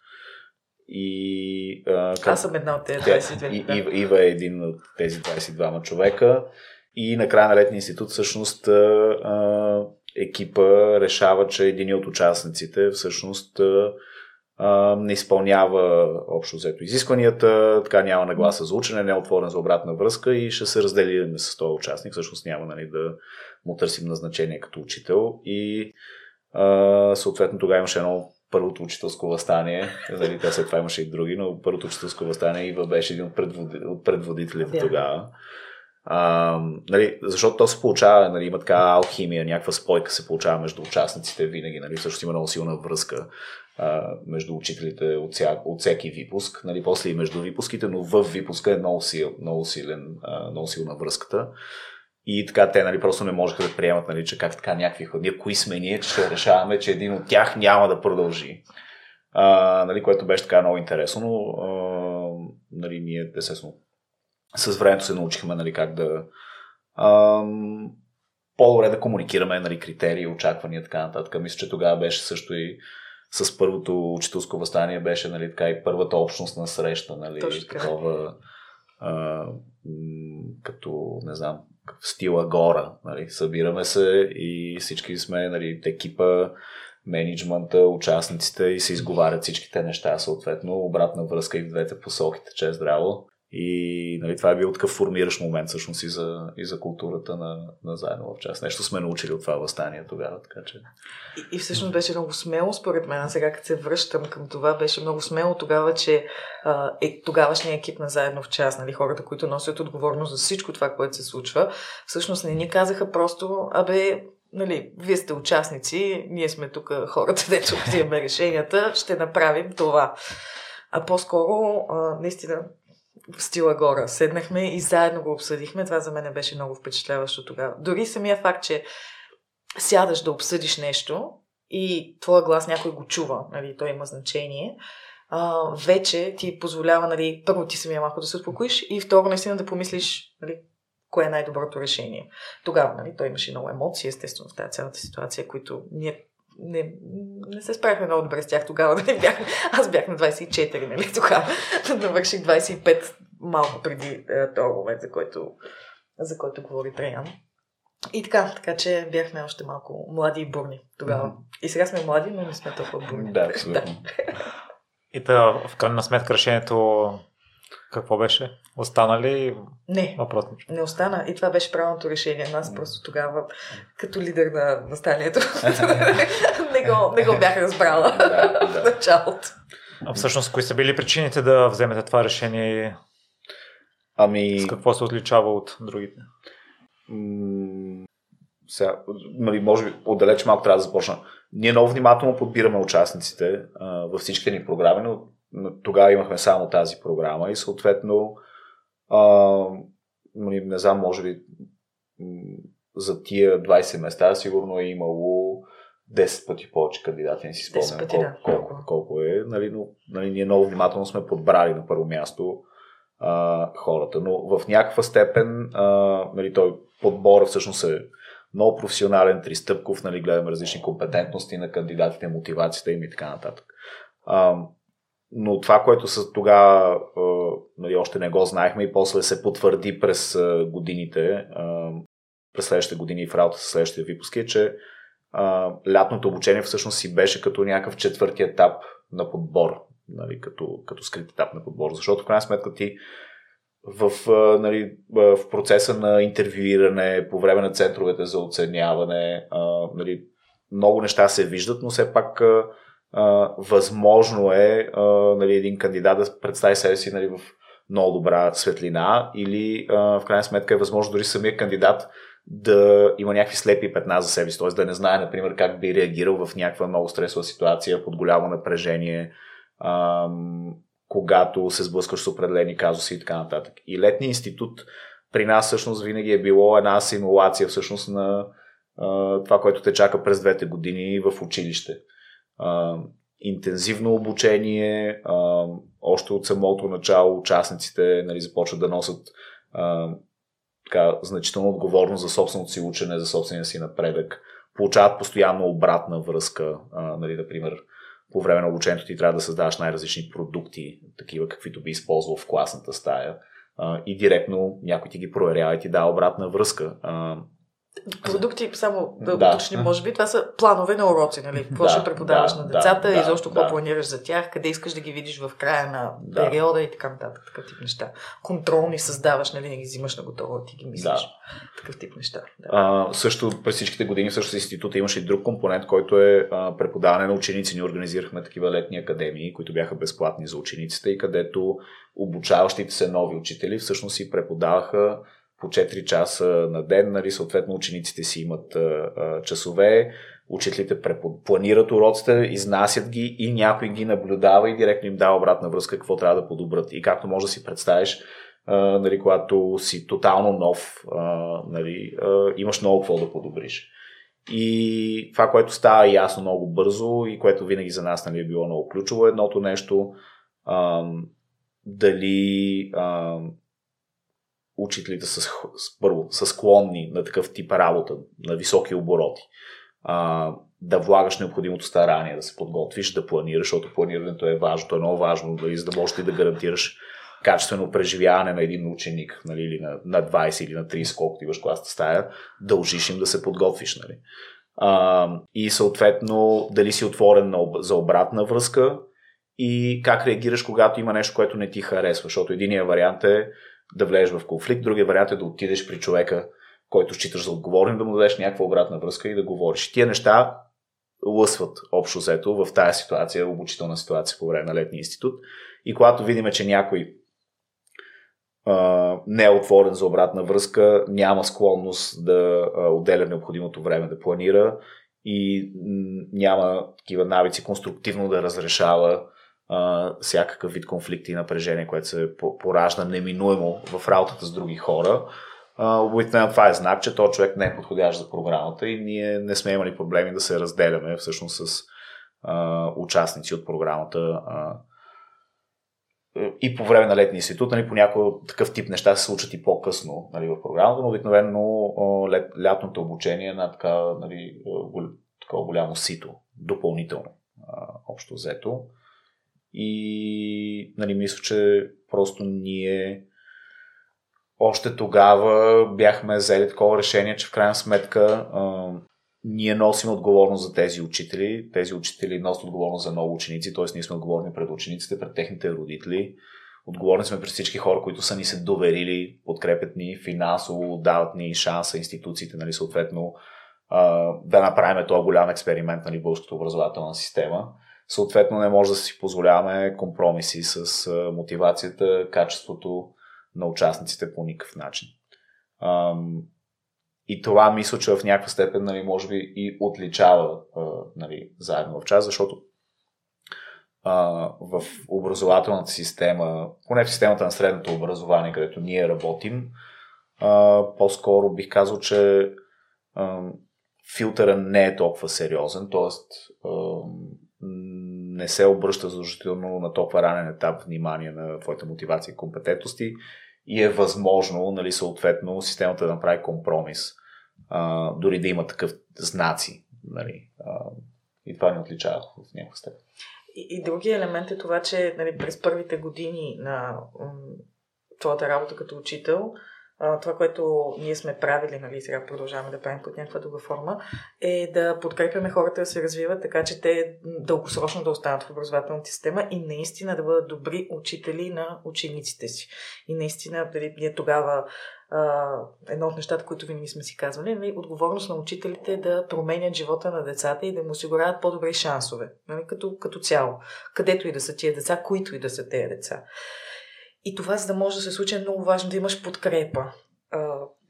A: И, а, как-
C: Аз съм една от тези
A: тя-
C: 22.
A: И,
C: да.
A: Ива, Ива е един от тези 22 човека. И накрая на летния институт всъщност а, а, екипа решава, че един от участниците всъщност а, а, не изпълнява общо взето изискванията, така няма нагласа за учене, не е отворен за обратна връзка и ще се разделим с този участник. Всъщност няма нали, да му търсим назначение като учител. И а, съответно тогава имаше едно първото учителско възстание. Нали, те след това имаше и други, но първото учителско възстание Ива беше един от, предводи, от предводителите
C: Да.
A: тогава. А, нали, защото то се получава, нали, има така алхимия, някаква спойка се получава между участниците винаги, нали, също има много силна връзка а, между учителите от, ся, от всеки випуск, нали, после и между випуските, но в випуска е много, сил, много, силен, а, много силна връзката. И така те нали, просто не можеха да приемат, нали, че как така някакви хора. Кои сме ние, че ще решаваме, че един от тях няма да продължи. А, нали, което беше така много интересно, но а, нали, ние естествено с времето се научихме нали, как да ам, по-добре да комуникираме нали, критерии, очаквания и така нататък. Мисля, че тогава беше също и с първото учителско възстание беше нали, така и първата общност на среща, нали,
C: Точно
A: такова а, като, не знам, в стила гора. Нали, събираме се и всички сме нали, екипа, менеджмента, участниците и се изговарят всичките неща, съответно, обратна връзка и в двете посоки тече здраво. И нали, това е бил такъв формиращ момент всъщност и за, и за културата на, на заедно в час. Нещо сме научили от това възстание тогава, така че.
C: И, и всъщност беше много смело, според мен. Сега, като се връщам към това, беше много смело тогава, че а, е, тогавашният екип на заедно в час, нали, хората, които носят отговорност за всичко това, което се случва, всъщност не ни казаха просто, абе, нали, вие сте участници, ние сме тук хората, дето взимаме решенията, ще направим това. А по-скоро, а, наистина, в стила гора. Седнахме и заедно го обсъдихме. Това за мен беше много впечатляващо тогава. Дори самия факт, че сядаш да обсъдиш нещо и твоя глас някой го чува, нали, той има значение, а, вече ти позволява, нали, първо ти самия малко да се успокоиш и второ наистина да помислиш, нали, кое е най-доброто решение. Тогава, нали, той имаше много емоции, естествено, в тази цялата ситуация, които ние не, не се справихме много добре с тях тогава. Нали, бях, аз бях на 24, нали, тогава. Навърших 25 малко преди е, този момент, за който, за който говори Траян. И така, така че бяхме още малко млади и бурни тогава.
A: Мгм.
C: И сега сме млади, но не сме толкова бурни.
A: Да, абсолютно.
B: И да, в крайна сметка решението какво беше? Остана ли
C: Не,
B: въпрос?
C: не остана. И това беше правилното решение. Аз просто тогава, като лидер на възстанието, не, го, не го бях разбрала в началото.
B: А всъщност, кои са били причините да вземете това решение
A: Ами,
B: с какво се отличава от другите?
A: м- сега, нали, може би отдалеч малко трябва да започна. Ние много внимателно подбираме участниците а, във всичките ни програми, но тогава имахме само тази програма и съответно а, нали, не знам, може би за тия 20 места сигурно е имало 10 пъти повече кандидати, не си
C: 10
A: спомням
C: пъти, да.
A: колко, колко, колко е, нали, но нали, ние много внимателно сме подбрали на първо място а, хората, но в някаква степен а, нали, той подбор всъщност е много професионален, тристъпков, нали, гледаме различни компетентности на кандидатите, мотивацията им и така нататък. А, но това, което с тогава нали, още не го знаехме и после се потвърди през годините, през следващите години и в работа с следващия випуск е, че лятното обучение всъщност си беше като някакъв четвърти етап на подбор, нали, като, като скрит етап на подбор, защото в крайна сметка ти в, нали, в процеса на интервюиране, по време на центровете за оценяване, нали, много неща се виждат, но все пак а, а, възможно е а, нали, един кандидат да представи себе си нали, в много добра светлина или а, в крайна сметка е възможно дори самия кандидат да има някакви слепи петна за себе си, т.е. да не знае, например, как би реагирал в някаква много стресова ситуация, под голямо напрежение, ам, когато се сблъскаш с определени казуси и така нататък. И летния институт при нас всъщност винаги е било една симулация всъщност на а, това, което те чака през двете години в училище. Интензивно обучение, а, още от самото начало участниците нали, започват да носят а, така, значително отговорност за собственото си учене, за собствения си напредък. Получават постоянно обратна връзка, а, нали, например, по време на обучението ти трябва да създаваш най-различни продукти, такива каквито би използвал в класната стая. И директно някой ти ги проверява и ти дава обратна връзка.
C: Продукти, само да, да уточним, може би, това са планове на уроци, нали? Какво да, ще преподаваш да, на децата да, и защо какво да. планираш за тях, къде искаш да ги видиш в края на да. периода и така нататък, такъв тип неща. Контролни създаваш, нали? Не ги взимаш на готово, ти ги мислиш. Да. Такъв тип неща. Да.
A: А, също през всичките години, също с института имаше и друг компонент, който е а, преподаване на ученици. Ние организирахме такива летни академии, които бяха безплатни за учениците и където обучаващите се нови учители всъщност си преподаваха по 4 часа на ден, нали, съответно учениците си имат а, часове, учителите планират уроците, изнасят ги и някой ги наблюдава и директно им дава обратна връзка какво трябва да подобрат. И както може да си представиш, а, нали, когато си тотално нов, а, нали, а, имаш много какво да подобриш. И това, което става ясно много бързо и което винаги за нас нали, е било много ключово, едното нещо, а, дали а, учителите са, първо, са склонни на такъв тип работа, на високи обороти. А, да влагаш необходимото старание, да се подготвиш, да планираш, защото планирането е важно, то е много важно, дали, за да можеш да гарантираш качествено преживяване на един ученик, нали, или на, на 20 или на 30, колкото имаш класната стая, дължиш им да се подготвиш. Нали. А, и съответно, дали си отворен на, за обратна връзка и как реагираш, когато има нещо, което не ти харесва. Защото единия вариант е да влезеш в конфликт, другия вариант е да отидеш при човека, който считаш за отговорен, да му дадеш някаква обратна връзка и да говориш. Тия неща лъсват общо взето в тази ситуация, обучителна ситуация по време на летния институт. И когато видим, че някой а, не е отворен за обратна връзка, няма склонност да отделя необходимото време да планира и няма такива навици конструктивно да разрешава а, всякакъв вид конфликти и напрежение, което се поражда неминуемо в работата с други хора. Обикновено това е знак, че този човек не е подходящ за програмата и ние не сме имали проблеми да се разделяме всъщност с а, участници от програмата. А, и по време на летния институт, нали, понякога такъв тип неща се случат и по-късно нали, в програмата, но обикновено лет, лятното обучение е на така, нали, такова голямо сито, допълнително, а, общо взето. И нали, мисля, че просто ние още тогава бяхме взели такова решение, че в крайна сметка а, ние носим отговорност за тези учители. Тези учители носят отговорност за много ученици, т.е. ние сме отговорни пред учениците, пред техните родители. Отговорни сме пред всички хора, които са ни се доверили, подкрепят ни финансово, дават ни шанса, институциите, нали, съответно, а, да направим този голям експеримент нали, българската образователна система съответно не може да си позволяваме компромиси с мотивацията, качеството на участниците по никакъв начин. И това мисля, че в някаква степен нали, може би и отличава нали, заедно в час, защото в образователната система, поне в системата на средното образование, където ние работим, по-скоро бих казал, че филтъра не е толкова сериозен, т.е не се обръща задължително на толкова ранен етап внимание на твоята мотивация и компетентности и е възможно, нали, съответно, системата да направи компромис, а, дори да има такъв знаци. Нали, а, и това ни отличава в някаква степен.
C: И, и другия елемент е това, че нали, през първите години на м- твоята работа като учител, това, което ние сме правили, нали, сега продължаваме да правим под някаква друга форма, е да подкрепяме хората да се развиват, така че те дългосрочно да останат в образователната система и наистина да бъдат добри учители на учениците си. И наистина, дали, ние тогава едно от нещата, които винаги сме си казвали, нали, отговорност на учителите е да променят живота на децата и да му осигуряват по-добри шансове, нали, като, като цяло. Където и да са тия деца, които и да са тези деца. И това, за да може да се случи, е много важно да имаш подкрепа.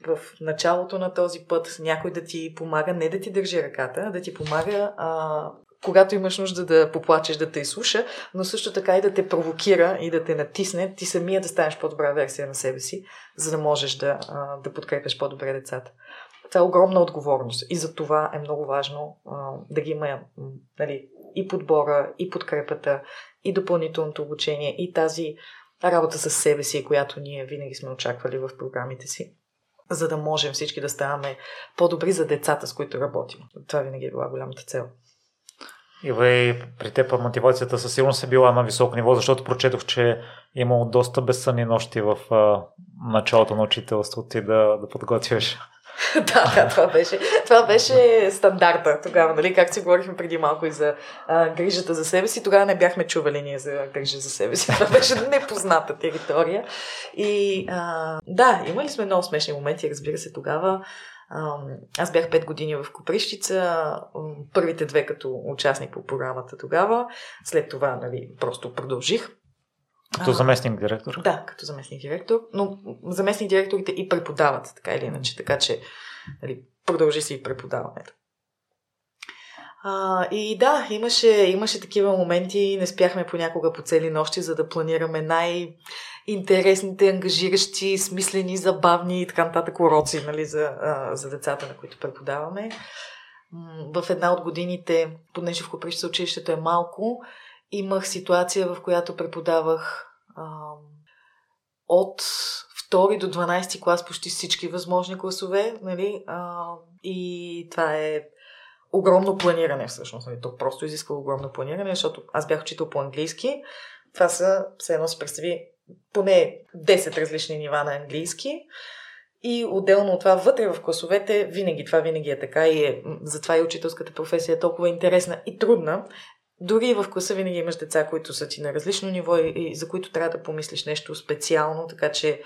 C: в началото на този път някой да ти помага, не да ти държи ръката, а да ти помага а, когато имаш нужда да поплачеш, да те изслуша, но също така и да те провокира и да те натисне, ти самия да станеш по-добра версия на себе си, за да можеш да, да подкрепяш по-добре децата. Това е огромна отговорност и за това е много важно а, да ги има нали, и подбора, и подкрепата, и допълнителното обучение, и тази работа с себе си, която ние винаги сме очаквали в програмите си, за да можем всички да ставаме по-добри за децата, с които работим. Това винаги е била голямата цел.
B: И при теб мотивацията със сигурност е била на високо ниво, защото прочетох, че е имало доста безсънни нощи в а, началото на учителството ти да, да подготвяш.
C: да, да, това беше, това беше стандарта тогава, нали? Как си говорихме преди малко и за а, грижата за себе си, тогава не бяхме чували ние за грижа за себе си. Това беше непозната територия. И а, да, имали сме много смешни моменти, разбира се, тогава. Аз бях 5 години в Коприщица, първите две като участник по програмата тогава. След това нали, просто продължих.
B: Като заместник директор?
C: Да, като заместник директор. Но заместник директорите и преподават, така или иначе. Така че нали, продължи си и преподаването. А, и да, имаше, имаше такива моменти, не спяхме понякога по цели нощи, за да планираме най- интересните, ангажиращи, смислени, забавни и така нататък уроци нали, за, а, за децата, на които преподаваме. В една от годините, понеже в Коприща училището е малко, имах ситуация, в която преподавах а, от втори до 12 клас почти всички възможни класове, нали? А, и това е огромно планиране всъщност. Нали? То просто изисква огромно планиране, защото аз бях учител по английски. Това са, все едно се представи, поне 10 различни нива на английски. И отделно от това, вътре в класовете, винаги, това винаги е така и е, затова и учителската професия е толкова интересна и трудна. Дори в класа винаги имаш деца, които са ти на различно ниво и, и за които трябва да помислиш нещо специално, така че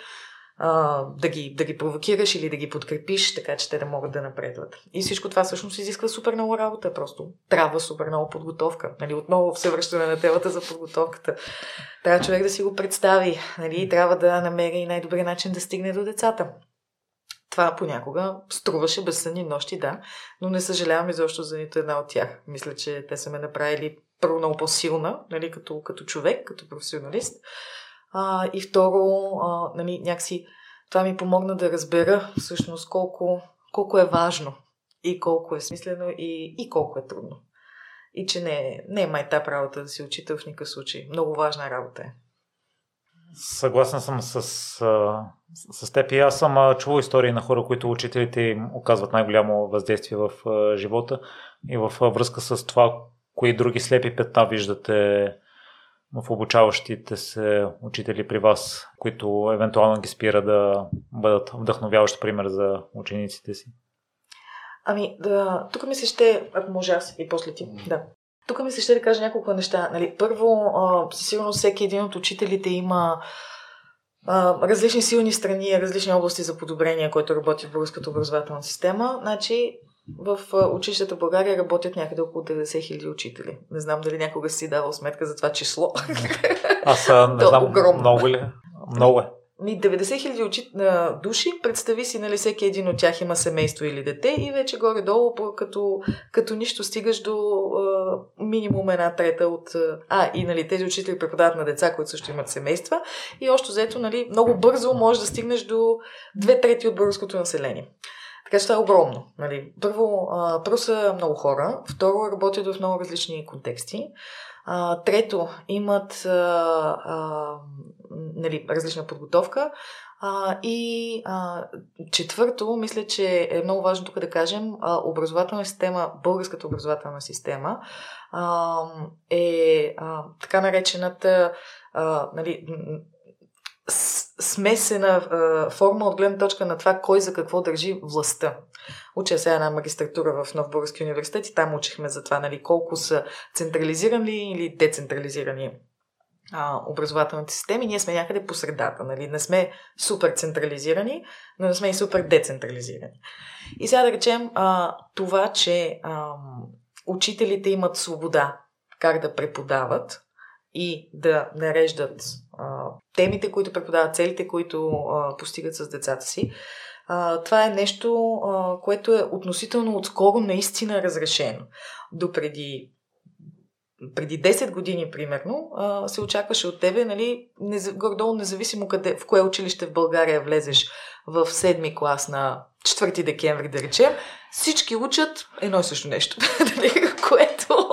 C: а, да, ги, да ги провокираш или да ги подкрепиш, така че те да могат да напредват. И всичко това всъщност изисква супер много работа, просто трябва супер много подготовка. Нали, отново все връщане на темата за подготовката. Трябва човек да си го представи нали, и трябва да намери най-добрия начин да стигне до децата. Това понякога струваше безсънни нощи, да, но не съжалявам изобщо за нито една от тях. Мисля, че те са ме направили първо много по-силна, нали, като, като човек, като професионалист. А, и второ, а, нали, някакси това ми помогна да разбера всъщност колко, колко е важно и колко е смислено и, и колко е трудно. И че не, не е майтап работа да си учител в никакъв случай. Много важна работа е.
B: Съгласен съм с, с теб и аз съм чувал истории на хора, които учителите им оказват най-голямо въздействие в живота и във връзка с това, кои други слепи петна виждате в обучаващите се учители при вас, които евентуално ги спира да бъдат вдъхновяващ пример за учениците си?
C: Ами, да, тук ми се ще, ако може аз и после ти, да. Тук ми се ще да кажа няколко неща. Нали, първо, със сигурност всеки един от учителите има а, различни силни страни, различни области за подобрение, който работи в българската образователна система. Значи, в училищата в България работят някъде около 90 хиляди учители. Не знам дали някога си давал сметка за това число.
B: Аз не знам огромно. много ли? Много е.
C: Ми 90 хиляди учи... души, представи си, нали, всеки един от тях има семейство или дете и вече горе-долу, като, като нищо стигаш до а, минимум една трета от... А, и нали, тези учители преподават на деца, които също имат семейства и още взето, нали, много бързо можеш да стигнеш до две трети от българското население. Така че това е огромно. Нали. Първо, а, първо са много хора, второ работят в много различни контексти. А, трето, имат а, а, нали, различна подготовка. А, и а, четвърто, мисля, че е много важно тук да кажем, а, образователна система, българската образователна система а, е а, така наречената а, нали, смесена а, форма от гледна точка на това кой за какво държи властта. Уча сега една магистратура в Нов Български университет и там учихме за това, нали, колко са централизирани или децентрализирани а, образователните системи. Ние сме някъде по средата, нали? Не сме супер централизирани, но не сме и супер децентрализирани. И сега да речем а, това, че а, учителите имат свобода как да преподават, и да нареждат темите, които преподават, целите, които а, постигат с децата си. А, това е нещо, а, което е относително отскоро наистина разрешено. До преди преди 10 години, примерно, се очакваше от тебе, нали, гордо, независимо къде, в кое училище в България влезеш в седми клас на 4 декември, да речем, всички учат едно и също нещо, нали, което,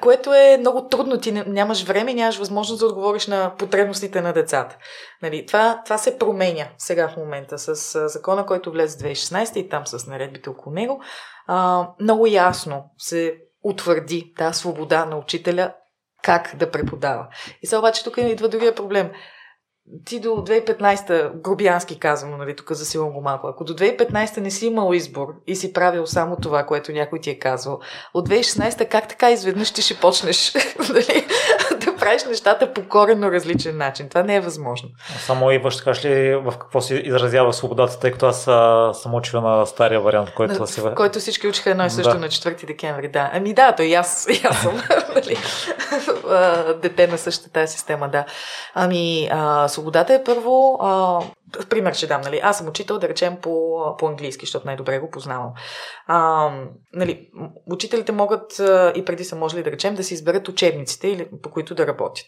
C: което е много трудно. Ти нямаш време, нямаш възможност да отговориш на потребностите на децата. Нали, това, това се променя сега в момента с закона, който влезе в 2016 и там с наредбите около него. А, много ясно се утвърди тази свобода на учителя как да преподава. И сега обаче тук идва другия проблем ти до 2015, грубиянски казвам, нали, тук засилвам го малко, ако до 2015 не си имал избор и си правил само това, което някой ти е казал, от 2016 как така изведнъж ти ще почнеш нали, да правиш нещата по коренно различен начин? Това не е възможно.
B: Само и ще кажеш ли в какво се изразява свободата, тъй като аз съм учила на стария вариант, който на,
C: си... В който всички учиха едно и също да. на 4 декември, да. Ами да, то и аз, и аз съм нали, дете на същата система, да. Ами, а, свободата е първо, а, пример ще дам, нали, аз съм учител, да речем, по, по английски, защото най-добре го познавам. А, нали, учителите могат и преди са можели, да речем, да си изберат учебниците, или, по които да работят.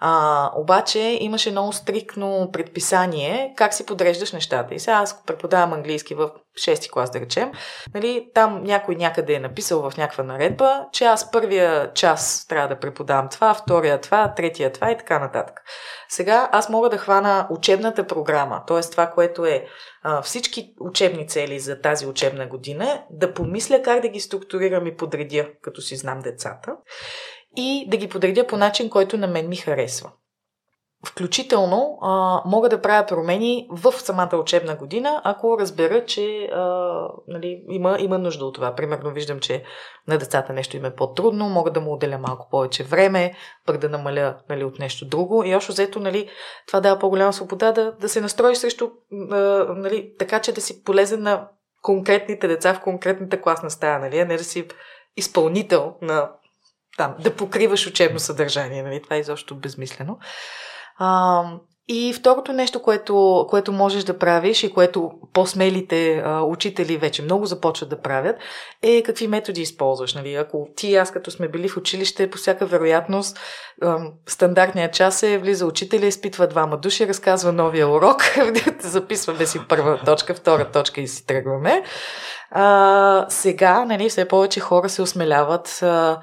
C: А, обаче имаше много стрикно предписание как си подреждаш нещата. И сега аз преподавам английски в 6 клас, да речем. Нали, там някой някъде е написал в някаква наредба, че аз първия час трябва да преподавам това, втория това, третия това и така нататък. Сега аз мога да хвана учебната програма, т.е. това, което е а, всички учебни цели за тази учебна година, да помисля как да ги структурирам и подредя, като си знам децата, и да ги подредя по начин, който на мен ми харесва. Включително а, мога да правя промени в самата учебна година, ако разбера, че а, нали, има, има нужда от това. Примерно виждам, че на децата нещо им е по-трудно, мога да му отделя малко повече време, пък да намаля нали, от нещо друго. И още взето нали, това дава по-голяма свобода да, да се настроиш срещу, а, нали, така че да си полезен на конкретните деца в конкретната класна стая, нали, а не да си изпълнител на там, да покриваш учебно съдържание. Нали? Това е изобщо безмислено. А, и второто нещо, което, което можеш да правиш и което по-смелите а, учители вече много започват да правят, е какви методи използваш. Нали? Ако ти и аз, като сме били в училище, по всяка вероятност, а, стандартният час е влиза учителя, изпитва двама души, разказва новия урок, записваме си първа точка, втора точка и си тръгваме. А, сега, нали, все повече хора се осмеляват. А,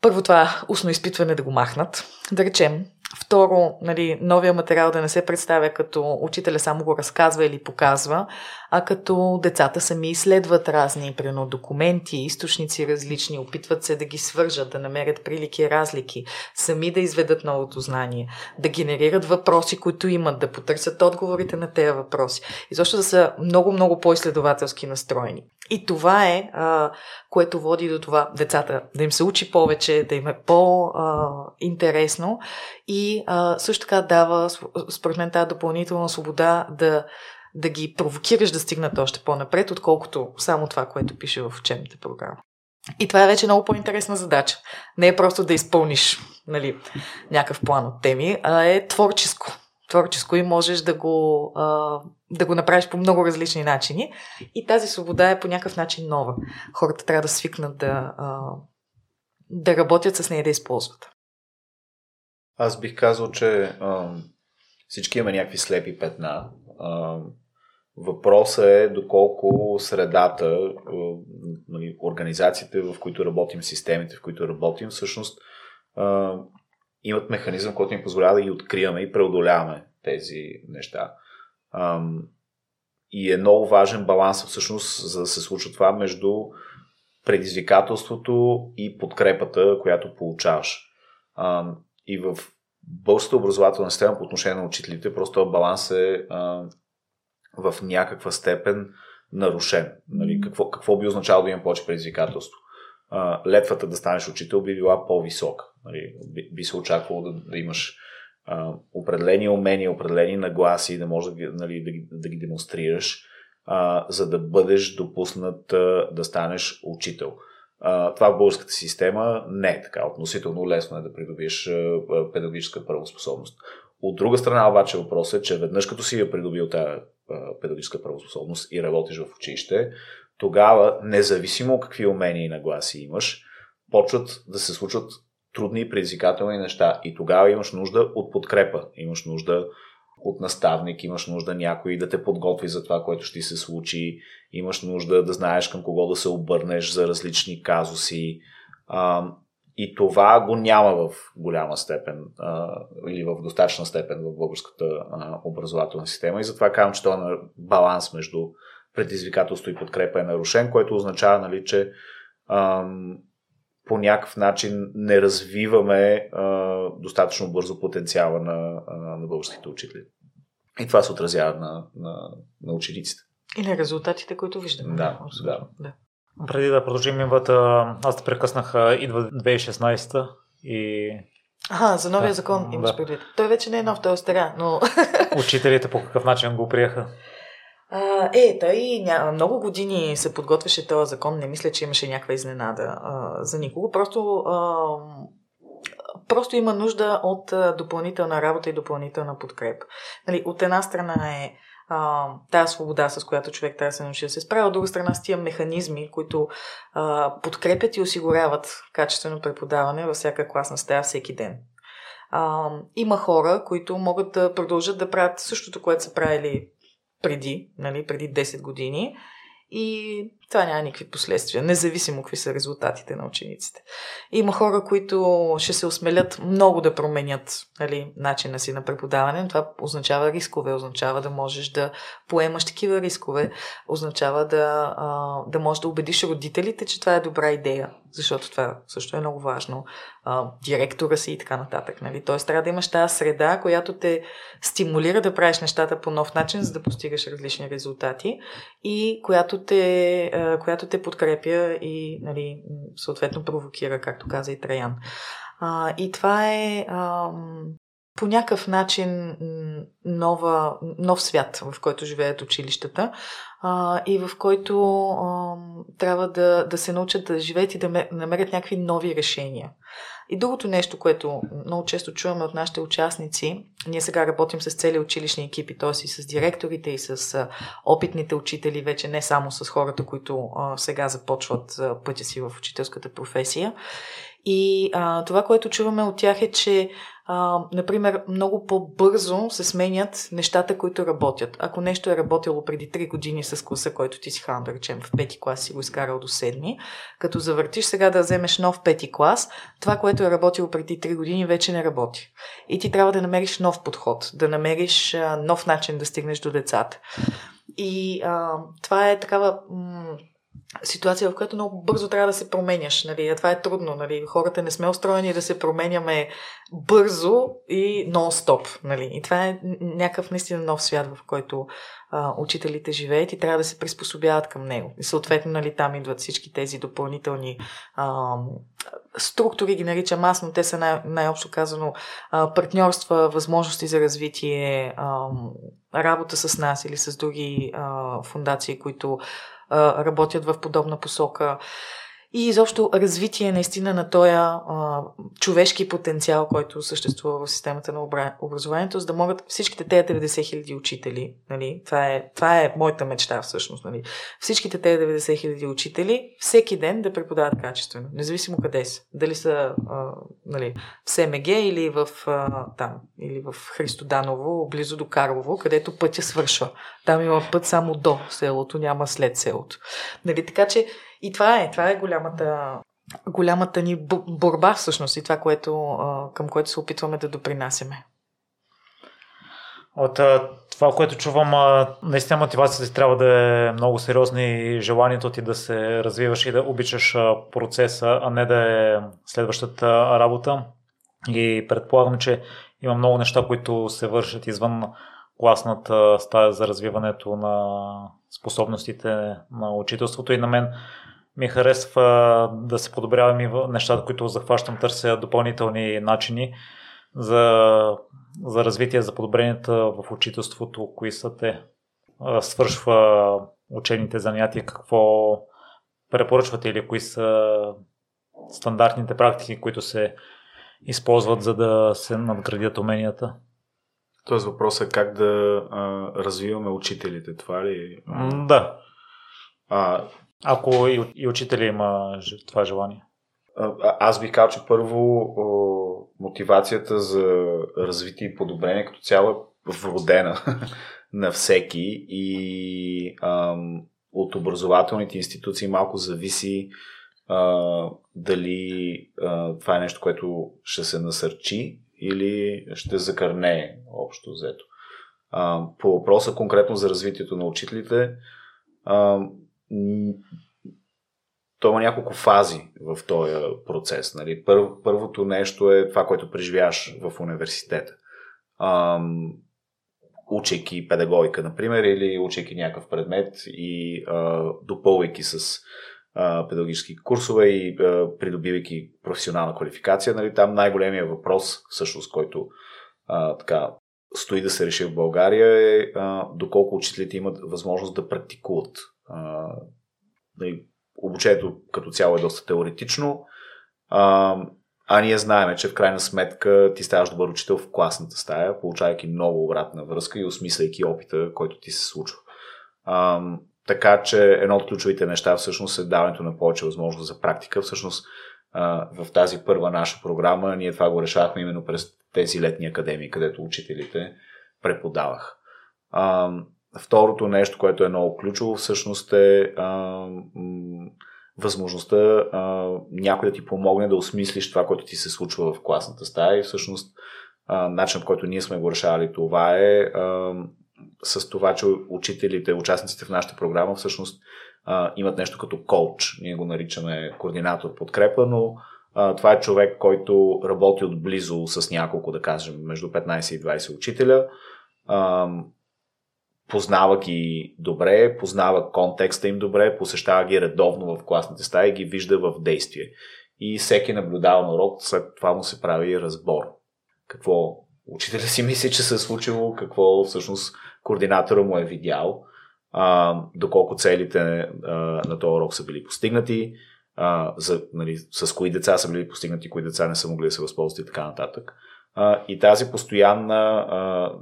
C: първо това устно изпитване да го махнат. Да речем, Второ, нали, новия материал да не се представя като учителя само го разказва или показва, а като децата сами изследват разни, примерно, документи, източници различни, опитват се да ги свържат, да намерят прилики и разлики, сами да изведат новото знание, да генерират въпроси, които имат, да потърсят отговорите на тези въпроси. И защо да са много-много по-изследователски настроени. И това е, а, което води до това децата да им се учи повече, да им е по-интересно и а, също така дава, според мен, тази допълнителна свобода да да ги провокираш да стигнат още по-напред, отколкото само това, което пише в учебната програма. И това е вече много по-интересна задача. Не е просто да изпълниш нали, някакъв план от теми, а е творческо. Творческо и можеш да го, а, да го направиш по много различни начини. И тази свобода е по някакъв начин нова. Хората трябва да свикнат да, а, да работят с нея и да използват.
A: Аз бих казал, че а, всички имаме някакви слепи петна. А, Въпросът е доколко средата, нали, организациите, в които работим, системите, в които работим, всъщност имат механизъм, който ни позволява да ги откриваме и преодоляваме тези неща. И е много важен баланс всъщност, за да се случва това между предизвикателството и подкрепата, която получаваш. И в българската образователна система по отношение на учителите, просто баланс е в някаква степен нарушен. Нали, какво, какво би означало да има повече предизвикателство? А, летвата да станеш учител би била по-висока. Нали, би, би се очаквало да, да имаш а, определени умения, определени нагласи, да можеш да, нали, да, ги, да ги демонстрираш, а, за да бъдеш допуснат а, да станеш учител. Това в българската система не е така. Относително лесно е да придобиеш педагогическа правоспособност. От друга страна обаче въпросът е, че веднъж като си я придобил тази педагогическа правоспособност и работиш в училище, тогава, независимо какви умения и нагласи имаш, почват да се случват трудни и предизвикателни неща. И тогава имаш нужда от подкрепа, имаш нужда от наставник, имаш нужда някой да те подготви за това, което ще се случи, имаш нужда да знаеш към кого да се обърнеш за различни казуси. И това го няма в голяма степен или в достатъчна степен в българската образователна система. И затова казвам, че е баланс между предизвикателство и подкрепа е нарушен, което означава, нали, че по някакъв начин не развиваме а, достатъчно бързо потенциала на, а, на българските учители. И това се отразява на, на, на учениците.
C: И на резултатите, които виждаме.
A: Да, да. да.
B: Преди да продължим имвата, аз те прекъснах, идва 2016 и...
C: Ага, за новия да, закон имаш да. предвид. Той вече не е нов, той е стара, но...
B: Учителите по какъв начин го приеха?
C: А, е, той ня... много години се подготвяше този закон. Не мисля, че имаше някаква изненада а, за никого. Просто, а, просто има нужда от допълнителна работа и допълнителна подкреп. Нали, от една страна е тази свобода, с която човек трябва да се научи да се справя, от друга страна с тия механизми, които а, подкрепят и осигуряват качествено преподаване във всяка класна стая всеки ден. А, има хора, които могат да продължат да правят същото, което са правили преди, нали, преди 10 години. И това няма никакви последствия, независимо какви са резултатите на учениците. Има хора, които ще се осмелят много да променят нали, начина си на преподаване. Това означава рискове, означава да можеш да поемаш такива рискове, означава да, да можеш да убедиш родителите, че това е добра идея, защото това също е много важно. директора си и така нататък. Нали? Тоест трябва да имаш тази среда, която те стимулира да правиш нещата по нов начин, за да постигаш различни резултати и която те която те подкрепя и нали, съответно провокира, както каза и Траян. А, и това е а, по някакъв начин нова, нов свят, в който живеят училищата а, и в който а, трябва да, да се научат да живеят и да намерят някакви нови решения. И другото нещо, което много често чуваме от нашите участници, ние сега работим с цели училищни екипи, т.е. и с директорите, и с опитните учители, вече не само с хората, които а, сега започват а, пътя си в учителската професия. И а, това, което чуваме от тях е, че а, например, много по-бързо се сменят нещата, които работят. Ако нещо е работило преди 3 години с класа, който ти си хан, да речем, в пети клас си го изкарал до седми, като завъртиш сега да вземеш нов пети клас, това, което е работило преди 3 години, вече не работи. И ти трябва да намериш нов подход, да намериш а, нов начин да стигнеш до децата. И а, това е такава м- ситуация, в която много бързо трябва да се променяш. Нали? А това е трудно. Нали? Хората не сме устроени да се променяме бързо и нон-стоп. Нали? И това е някакъв наистина нов свят, в който а, учителите живеят и трябва да се приспособяват към него. И съответно нали, там идват всички тези допълнителни а, структури, ги наричам аз, но те са най- най-общо казано партньорства, възможности за развитие, работа с нас или с други фундации, които работят в подобна посока и изобщо развитие наистина на този човешки потенциал, който съществува в системата на образованието, за да могат всичките тези 90 хиляди учители, нали, това, е, това е моята мечта всъщност, нали, всичките тези 90 хиляди учители всеки ден да преподават качествено, независимо къде са. Дали са а, нали, в СМГ или в, а, там, или в Христоданово, близо до Карлово, където пътя свършва. Там има път само до селото, няма след селото. Нали, така че и това е, това е голямата, голямата ни борба всъщност и това, което, към което се опитваме да допринасяме.
B: От това, което чувам, наистина мотивацията ти трябва да е много сериозна и желанието ти да се развиваш и да обичаш процеса, а не да е следващата работа. И предполагам, че има много неща, които се вършат извън класната стая за развиването на способностите на учителството и на мен ми харесва да се подобрявам и нещата, които захващам, търся допълнителни начини за, за развитие, за подобренията в учителството, кои са те. Свършва учените занятия, какво препоръчвате или кои са стандартните практики, които се използват, за да се надградят уменията?
A: Тоест въпросът е как да а, развиваме учителите, това ли?
B: М, Да. А... Ако и, и учители има това желание.
A: Аз бих казал, че първо мотивацията за развитие и подобрение като цяло е вродена на всеки и ам, от образователните институции малко зависи а, дали а, това е нещо, което ще се насърчи или ще закърне общо взето. А, по въпроса конкретно за развитието на учителите, а, то има няколко фази в този процес. Нали? Пър, първото нещо е това, което преживяваш в университета. А, учейки педагогика, например, или учейки някакъв предмет и а, допълвайки с а, педагогически курсове и а, придобивайки професионална квалификация. Нали, там най-големия въпрос, всъщност, който а, така, стои да се реши в България е а, доколко учителите имат възможност да практикуват. А, нали, обучението като цяло е доста теоретично, а, а ние знаем, че в крайна сметка ти ставаш добър учител в класната стая, получавайки много обратна връзка и осмисляйки опита, който ти се случва. А, така че едно от ключовите неща всъщност е даването на повече възможност за практика. Всъщност в тази първа наша програма ние това го решавахме именно през тези летни академии, където учителите преподавах. Второто нещо, което е много ключово, всъщност е възможността а, някой да ти помогне да осмислиш това, което ти се случва в класната стая и всъщност начинът, по който ние сме го решавали това е а, с това, че учителите, участниците в нашата програма всъщност а, имат нещо като коуч. Ние го наричаме координатор подкрепа, но а, това е човек, който работи отблизо с няколко, да кажем, между 15 и 20 учителя. А, познава ги добре, познава контекста им добре, посещава ги редовно в класните стаи ги вижда в действие. И всеки наблюдава на урок, след това му се прави разбор. Какво учителя си мисли, че се е случило, какво всъщност координатора му е видял, а, доколко целите а, на този урок са били постигнати, а, за, нали, с кои деца са били постигнати, кои деца не са могли да се възползват и така нататък. А, и тази постоянна, а,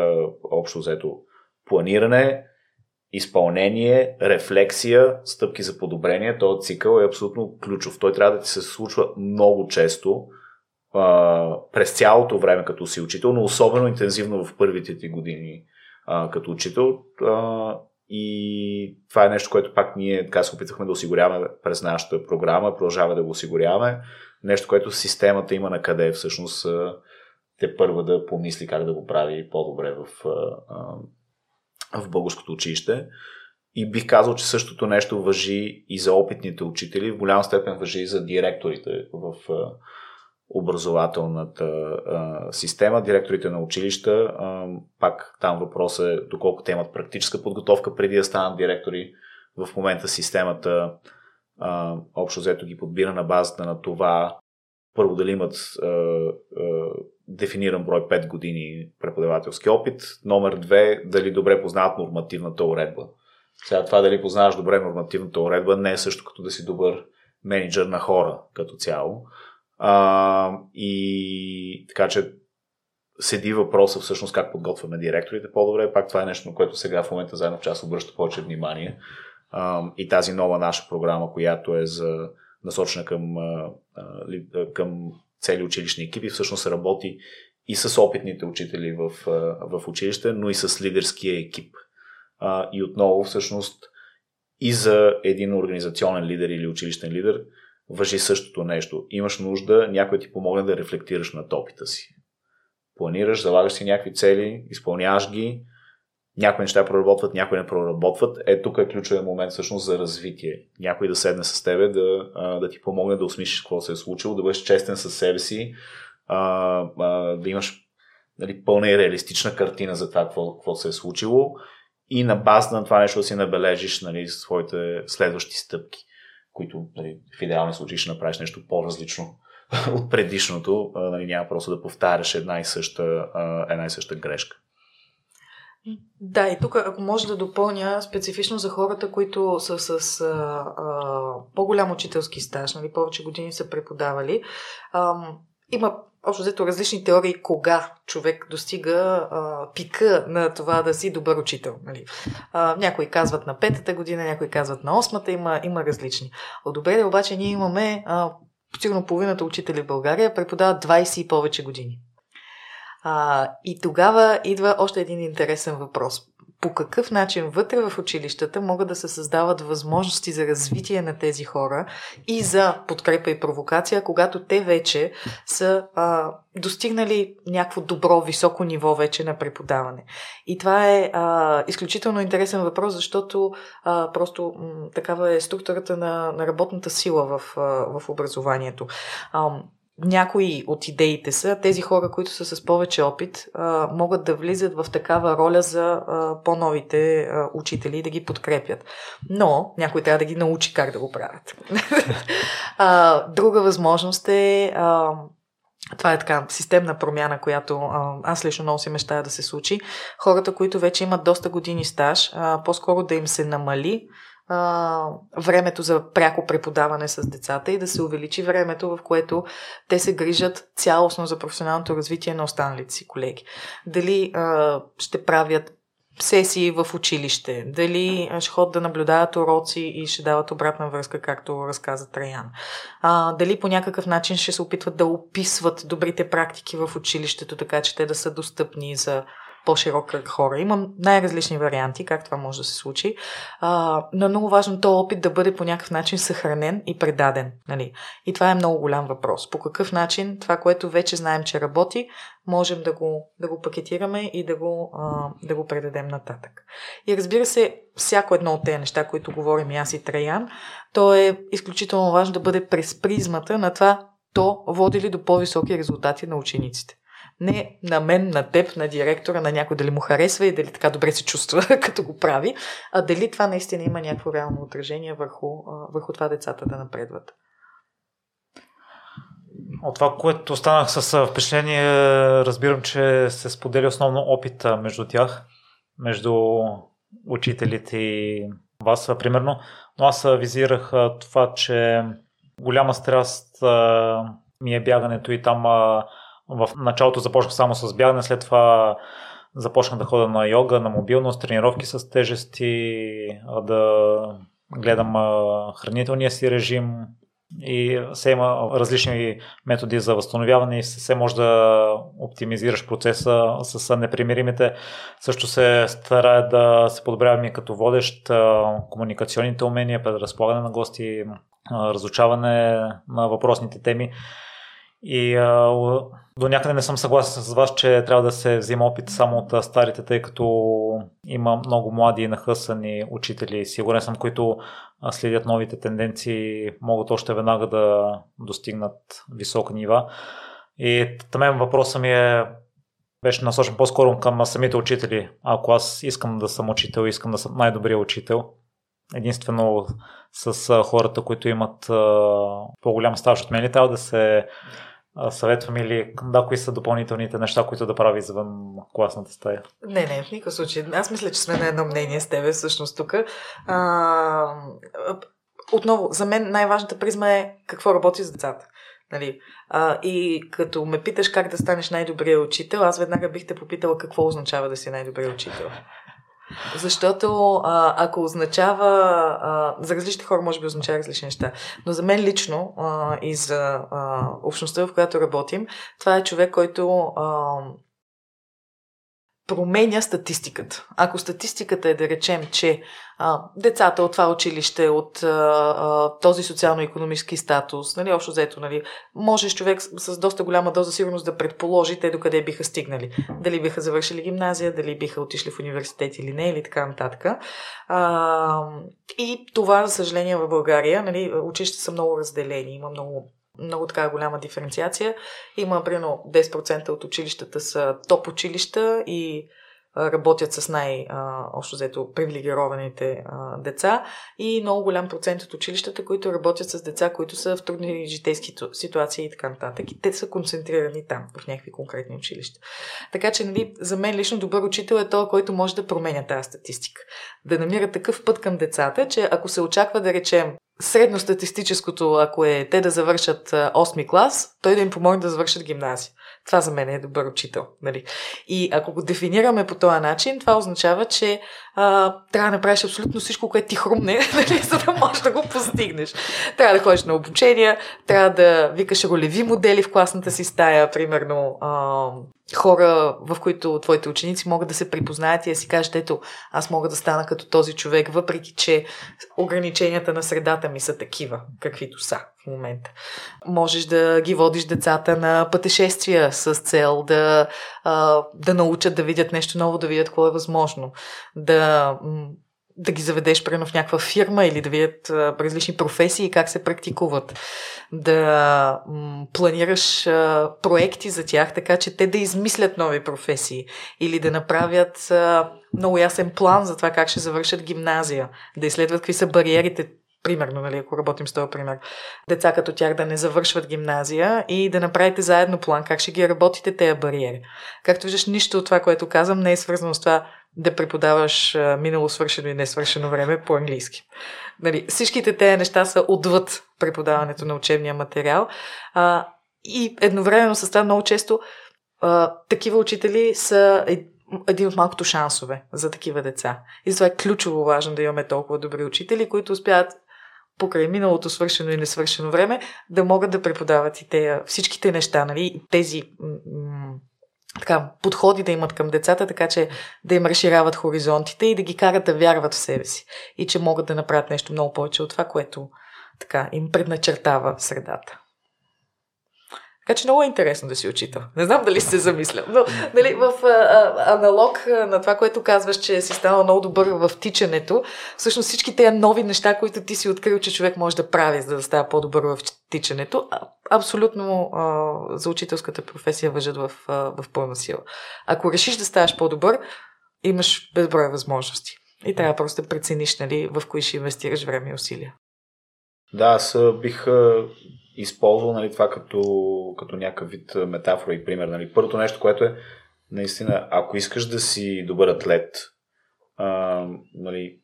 A: а, общо взето, планиране, изпълнение, рефлексия, стъпки за подобрение, този цикъл е абсолютно ключов. Той трябва да ти се случва много често, през цялото време като си учител, но особено интензивно в първите ти години като учител. И това е нещо, което пак ние така се опитахме да осигуряваме през нашата програма, продължава да го осигуряваме. Нещо, което системата има на къде всъщност те първа да помисли как да го прави по-добре в, в българското училище. И бих казал, че същото нещо въжи и за опитните учители, в голяма степен въжи и за директорите в образователната система, директорите на училища. Пак там въпросът е доколко те имат практическа подготовка преди да станат директори. В момента системата общо взето ги подбира на базата на това първо дали имат дефиниран брой 5 години преподавателски опит, номер 2 дали добре познават нормативната уредба. Сега това дали познаваш добре нормативната уредба не е също като да си добър менеджер на хора като цяло. А, и така че седи въпроса всъщност как подготвяме директорите по-добре. Пак това е нещо, на което сега в момента заедно в час обръща повече внимание. А, и тази нова наша програма, която е за насочена към, към цели училищни екипи, всъщност работи и с опитните учители в, в училище, но и с лидерския екип. И отново всъщност и за един организационен лидер или училищен лидер въжи същото нещо. Имаш нужда някой ти помогне да рефлектираш над опита си. Планираш, залагаш си някакви цели, изпълняваш ги, някои неща проработват, някои не проработват. Е, тук е ключовия момент всъщност за развитие. Някой да седне с тебе, да, да ти помогне да осмислиш какво се е случило, да бъдеш честен със себе си, да имаш нали, пълна и реалистична картина за това какво, какво се е случило и на база на това нещо да си набележиш нали, своите следващи стъпки които нали, в идеални случаи ще направиш нещо по-различно от предишното, нали, няма просто да повтаряш една и съща, една и съща грешка.
C: Да, и тук, ако може да допълня специфично за хората, които са с а, а, по-голям учителски стаж, нали, повече години са преподавали, а, има общо взето различни теории кога човек достига а, пика на това да си добър учител. Нали. А, някои казват на петата година, някои казват на осмата, има, има различни. От добре, обаче ние имаме а, сигурно половината учители в България преподават 20 и повече години. А, и тогава идва още един интересен въпрос по какъв начин вътре в училищата могат да се създават възможности за развитие на тези хора и за подкрепа и провокация, когато те вече са а, достигнали някакво добро, високо ниво вече на преподаване. И това е а, изключително интересен въпрос, защото а, просто м, такава е структурата на, на работната сила в, а, в образованието. А, някои от идеите са, тези хора, които са с повече опит, а, могат да влизат в такава роля за а, по-новите а, учители и да ги подкрепят. Но някой трябва да ги научи как да го правят. а, друга възможност е. А, това е така системна промяна, която а, аз лично много си мечтая да се случи. Хората, които вече имат доста години стаж, а, по-скоро да им се намали а, времето за пряко преподаване с децата и да се увеличи времето, в което те се грижат цялостно за професионалното развитие на останалите си колеги. Дали а, ще правят сесии в училище, дали ще ходят да наблюдават уроци и ще дават обратна връзка, както разказа Траян. А, дали по някакъв начин ще се опитват да описват добрите практики в училището, така че те да са достъпни за по-широк кръг хора. Имам най-различни варианти, как това може да се случи, а, но е много важно този опит да бъде по някакъв начин съхранен и предаден. Нали? И това е много голям въпрос. По какъв начин това, което вече знаем, че работи, можем да го, да го пакетираме и да го, а, да го предадем нататък. И разбира се, всяко едно от тези неща, които говорим и аз и Траян, то е изключително важно да бъде през призмата на това, то води ли до по-високи резултати на учениците. Не на мен, на теб, на директора, на някой дали му харесва и дали така добре се чувства като го прави, а дали това наистина има някакво реално отражение върху, върху това децата да напредват.
B: От това, което останах с впечатление, разбирам, че се споделя основно опита между тях, между учителите и вас, примерно. Но аз визирах това, че голяма страст ми е бягането и там в началото започнах само с бягане, след това започнах да ходя на йога, на мобилност, тренировки с тежести, да гледам хранителния си режим и се има различни методи за възстановяване и се може да оптимизираш процеса с непримиримите. Също се старая да се подобрявам и като водещ комуникационните умения, предразполагане на гости, разучаване на въпросните теми. И до някъде не съм съгласен с вас, че трябва да се взима опит само от старите, тъй като има много млади и нахъсани учители, сигурен съм, които следят новите тенденции, могат още веднага да достигнат високи нива. И мен въпросът ми е беше насочен по-скоро към самите учители. Ако аз искам да съм учител, искам да съм най-добрия учител, единствено с хората, които имат по-голям стаж от мен, трябва да се съветвам или да, кои са допълнителните неща, които да прави извън класната стая?
C: Не, не, в никакъв случай. Аз мисля, че сме на едно мнение с тебе всъщност тук. А, отново, за мен най-важната призма е какво работи с децата. Нали? А, и като ме питаш как да станеш най-добрия учител, аз веднага бих те попитала какво означава да си най-добрия учител. Защото а, ако означава, а, за различни хора може би означава различни неща, но за мен лично а, и за а, общността, в която работим, това е човек, който а, променя статистиката. Ако статистиката е да речем, че а, децата от това училище, от а, а, този социално-економически статус, нали, общо взето, нали, можеш човек с, с доста голяма доза сигурност да предположи те докъде биха стигнали. Дали биха завършили гимназия, дали биха отишли в университет или не, или така нататък. А, и това, за съжаление, в България, нали, училища са много разделени, има много много така голяма диференциация. Има примерно 10% от училищата са топ училища и работят с най-общо взето привилегированите деца и много голям процент от училищата, които работят с деца, които са в трудни житейски ситуации и така нататък. И те са концентрирани там, в някакви конкретни училища. Така че, нали, за мен лично добър учител е този, който може да променя тази статистика. Да намира такъв път към децата, че ако се очаква да речем средностатистическото, ако е те да завършат 8 клас, той да им помогне да завършат гимназия. Това за мен е добър учител. Нали? И ако го дефинираме по този начин, това означава, че а, трябва да направиш абсолютно всичко, което ти хрумне, нали, за да можеш да го постигнеш. Трябва да ходиш на обучения, трябва да викаш ролеви модели в класната си стая, примерно а, хора, в които твоите ученици могат да се припознаят и да си кажат, ето, аз мога да стана като този човек, въпреки че ограниченията на средата ми са такива, каквито са в момента. Можеш да ги водиш децата на пътешествия с цел да, да научат да видят нещо ново, да видят какво е възможно, да да ги заведеш прено в някаква фирма или да видят различни професии как се практикуват. Да м, планираш а, проекти за тях, така че те да измислят нови професии или да направят а, много ясен план за това как ще завършат гимназия, да изследват какви са бариерите примерно, нали, ако работим с този пример, деца като тях да не завършват гимназия и да направите заедно план как ще ги работите тези бариери. Както виждаш, нищо от това, което казвам, не е свързано с това да преподаваш минало свършено и несвършено време по английски. Нали, всичките тези неща са отвъд преподаването на учебния материал. А, и едновременно с това много често а, такива учители са един от малкото шансове за такива деца. И затова е ключово важно да имаме толкова добри учители, които успяват покрай миналото свършено и несвършено време, да могат да преподават и те, всичките неща, нали, тези м- така, подходи да имат към децата, така че да им разширяват хоризонтите и да ги карат да вярват в себе си. И че могат да направят нещо много повече от това, което така им предначертава средата. Така че много е интересно да си учител. Не знам дали се замисля. Но нали, в а, аналог на това, което казваш, че си станал много добър в тичането, всъщност всички тези нови неща, които ти си открил, че човек може да прави, за да става по-добър в тичането, абсолютно а, за учителската професия въжат в, а, в пълна сила. Ако решиш да ставаш по-добър, имаш безброй възможности. И трябва просто да прецениш нали, в кои ще инвестираш време и усилия.
A: Да, аз бих използвал нали, това като, като някакъв вид метафора и пример. Нали. Първото нещо, което е, наистина, ако искаш да си добър атлет, а, нали,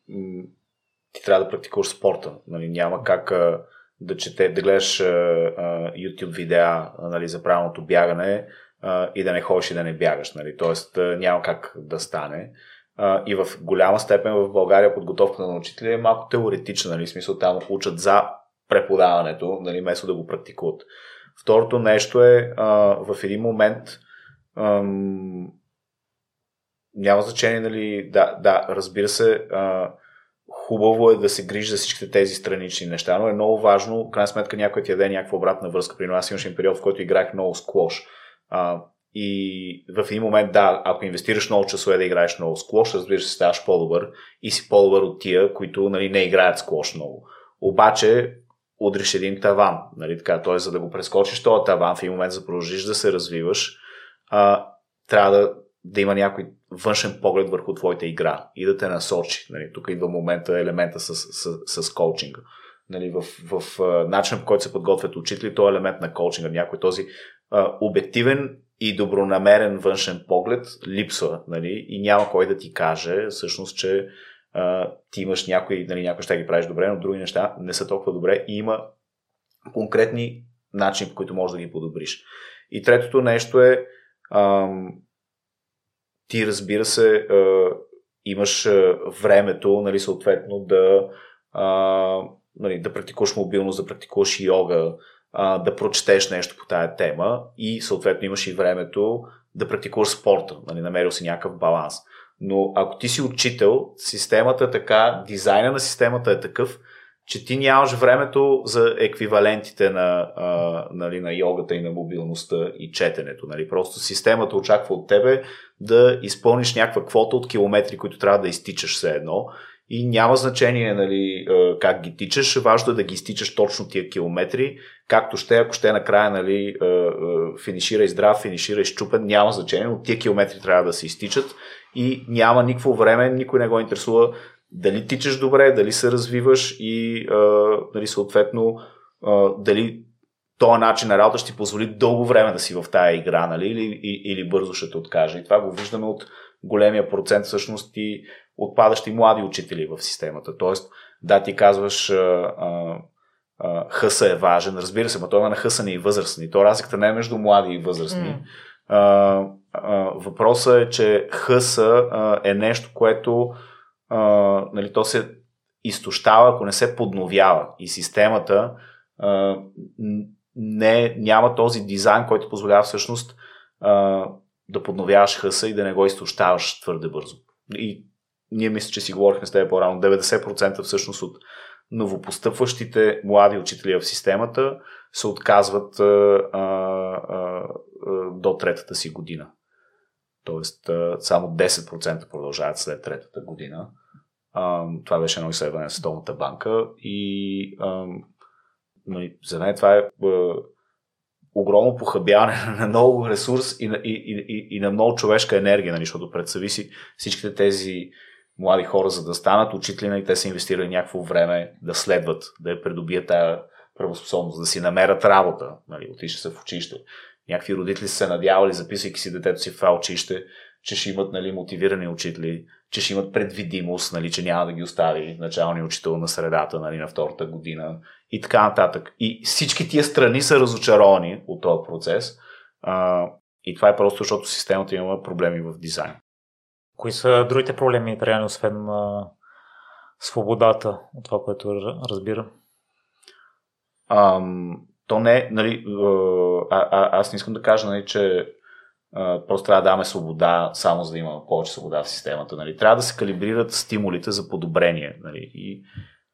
A: ти трябва да практикуваш спорта. Нали. Няма как а, да чете, да гледаш а, а, YouTube видеа нали, за правилното бягане а, и да не ходиш и да не бягаш. Нали. Тоест а, няма как да стане. И в голяма степен в България подготовката на учители е малко теоретична, нали, в смисъл там учат за преподаването, нали, вместо да го практикуват. Второто нещо е а, в един момент ам, няма значение, нали, да, да, разбира се, а, хубаво е да се грижи за всичките тези странични неща, но е много важно, в крайна сметка някой ти даде някаква обратна връзка. При нас имаше период, в който играх много склош. А, и в един момент, да, ако инвестираш много часове да играеш много склош, разбира се, ставаш по-добър и си по-добър от тия, които нали, не играят склош много. Обаче, удриш един таван. Нали, така, т.е. за да го прескочиш този таван, в един момент за продължиш да се развиваш, а, трябва да, да има някой външен поглед върху твоята игра и да те насочи. Нали, тук идва момента, елемента с, с, с коучинга. Нали, в, в, в по който се подготвят учители, то е елемент на коучинга. Някой този а, обективен и добронамерен външен поглед липсва. Нали, и няма кой да ти каже всъщност, че ти имаш някои, нали, някои ще ги правиш добре, но други неща не са толкова добре и има конкретни начини, по които можеш да ги подобриш. И третото нещо е ам, ти разбира се а, имаш времето, нали, съответно да а, нали, да практикуваш мобилност, да практикуваш йога, а, да прочетеш нещо по тая тема и съответно имаш и времето да практикуваш спорта, нали, намерил си някакъв баланс. Но ако ти си учител, системата е така, дизайна на системата е такъв, че ти нямаш времето за еквивалентите на, а, нали, на йогата и на мобилността и четенето. Нали. Просто системата очаква от тебе да изпълниш някаква квота от километри, които трябва да изтичаш все едно. И няма значение нали, как ги тичаш, важно е да ги изтичаш точно тия километри, както ще, ако ще накрая нали, финишира и здрав, финишира и щупен, няма значение, но тия километри трябва да се изтичат и няма никакво време, никой не го интересува дали тичаш добре, дали се развиваш и дали съответно дали този начин на работа ще ти позволи дълго време да си в тая игра, нали? или, или бързо ще те откаже. И това го виждаме от големия процент всъщност и отпадащи млади учители в системата. Тоест, да, ти казваш, а, а, хъса е важен, разбира се, но той има на хъсани и възрастни. То разликата не е между млади и възрастни. Mm. А, а, въпросът е, че хъса а, е нещо, което а, нали, то се изтощава, ако не се подновява. И системата а, не, няма този дизайн, който позволява всъщност а, да подновяваш хъса и да не го изтощаваш твърде бързо. И ние мисля, че си говорихме с теб по-рано, 90% всъщност от новопостъпващите млади учители в системата се отказват а, а, а, до третата си година. Тоест, а, само 10% продължават след третата година. А, това беше едно изследване на Световната банка и а, нали, за мен това е а, огромно похабяване на много ресурс и, и, и, и, и на много човешка енергия, нали, защото пред си всичките тези млади хора, за да станат учители, и те са инвестирали някакво време да следват, да я придобият тази правоспособност, да си намерят работа, нали, отишли са в училище. Някакви родители са се надявали, записвайки си детето си в това училище, че ще имат нали, мотивирани учители, че ще имат предвидимост, нали, че няма да ги остави началния учител на средата нали, на втората година и така нататък. И всички тия страни са разочаровани от този процес. А, и това е просто защото системата има проблеми в дизайн.
B: Кои са другите проблеми, реално, освен а, свободата от това, което разбирам?
A: Ам, то не, нали, а, а, аз не искам да кажа, нали, че а, просто трябва да даваме свобода, само за да има повече свобода в системата. Нали. Трябва да се калибрират стимулите за подобрение. Нали, и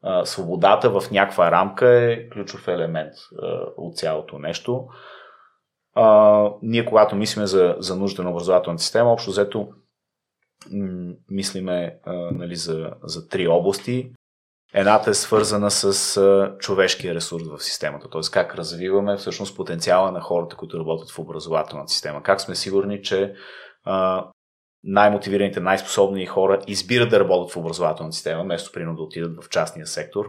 A: а, свободата в някаква рамка е ключов елемент а, от цялото нещо. А, ние, когато мислиме за, за нужда на образователната система, общо взето мислиме нали, за, за три области. Едната е свързана с човешкия ресурс в системата, т.е. как развиваме всъщност потенциала на хората, които работят в образователната система. Как сме сигурни, че най-мотивираните, най-способни хора избират да работят в образователната система, вместо прино да отидат в частния сектор,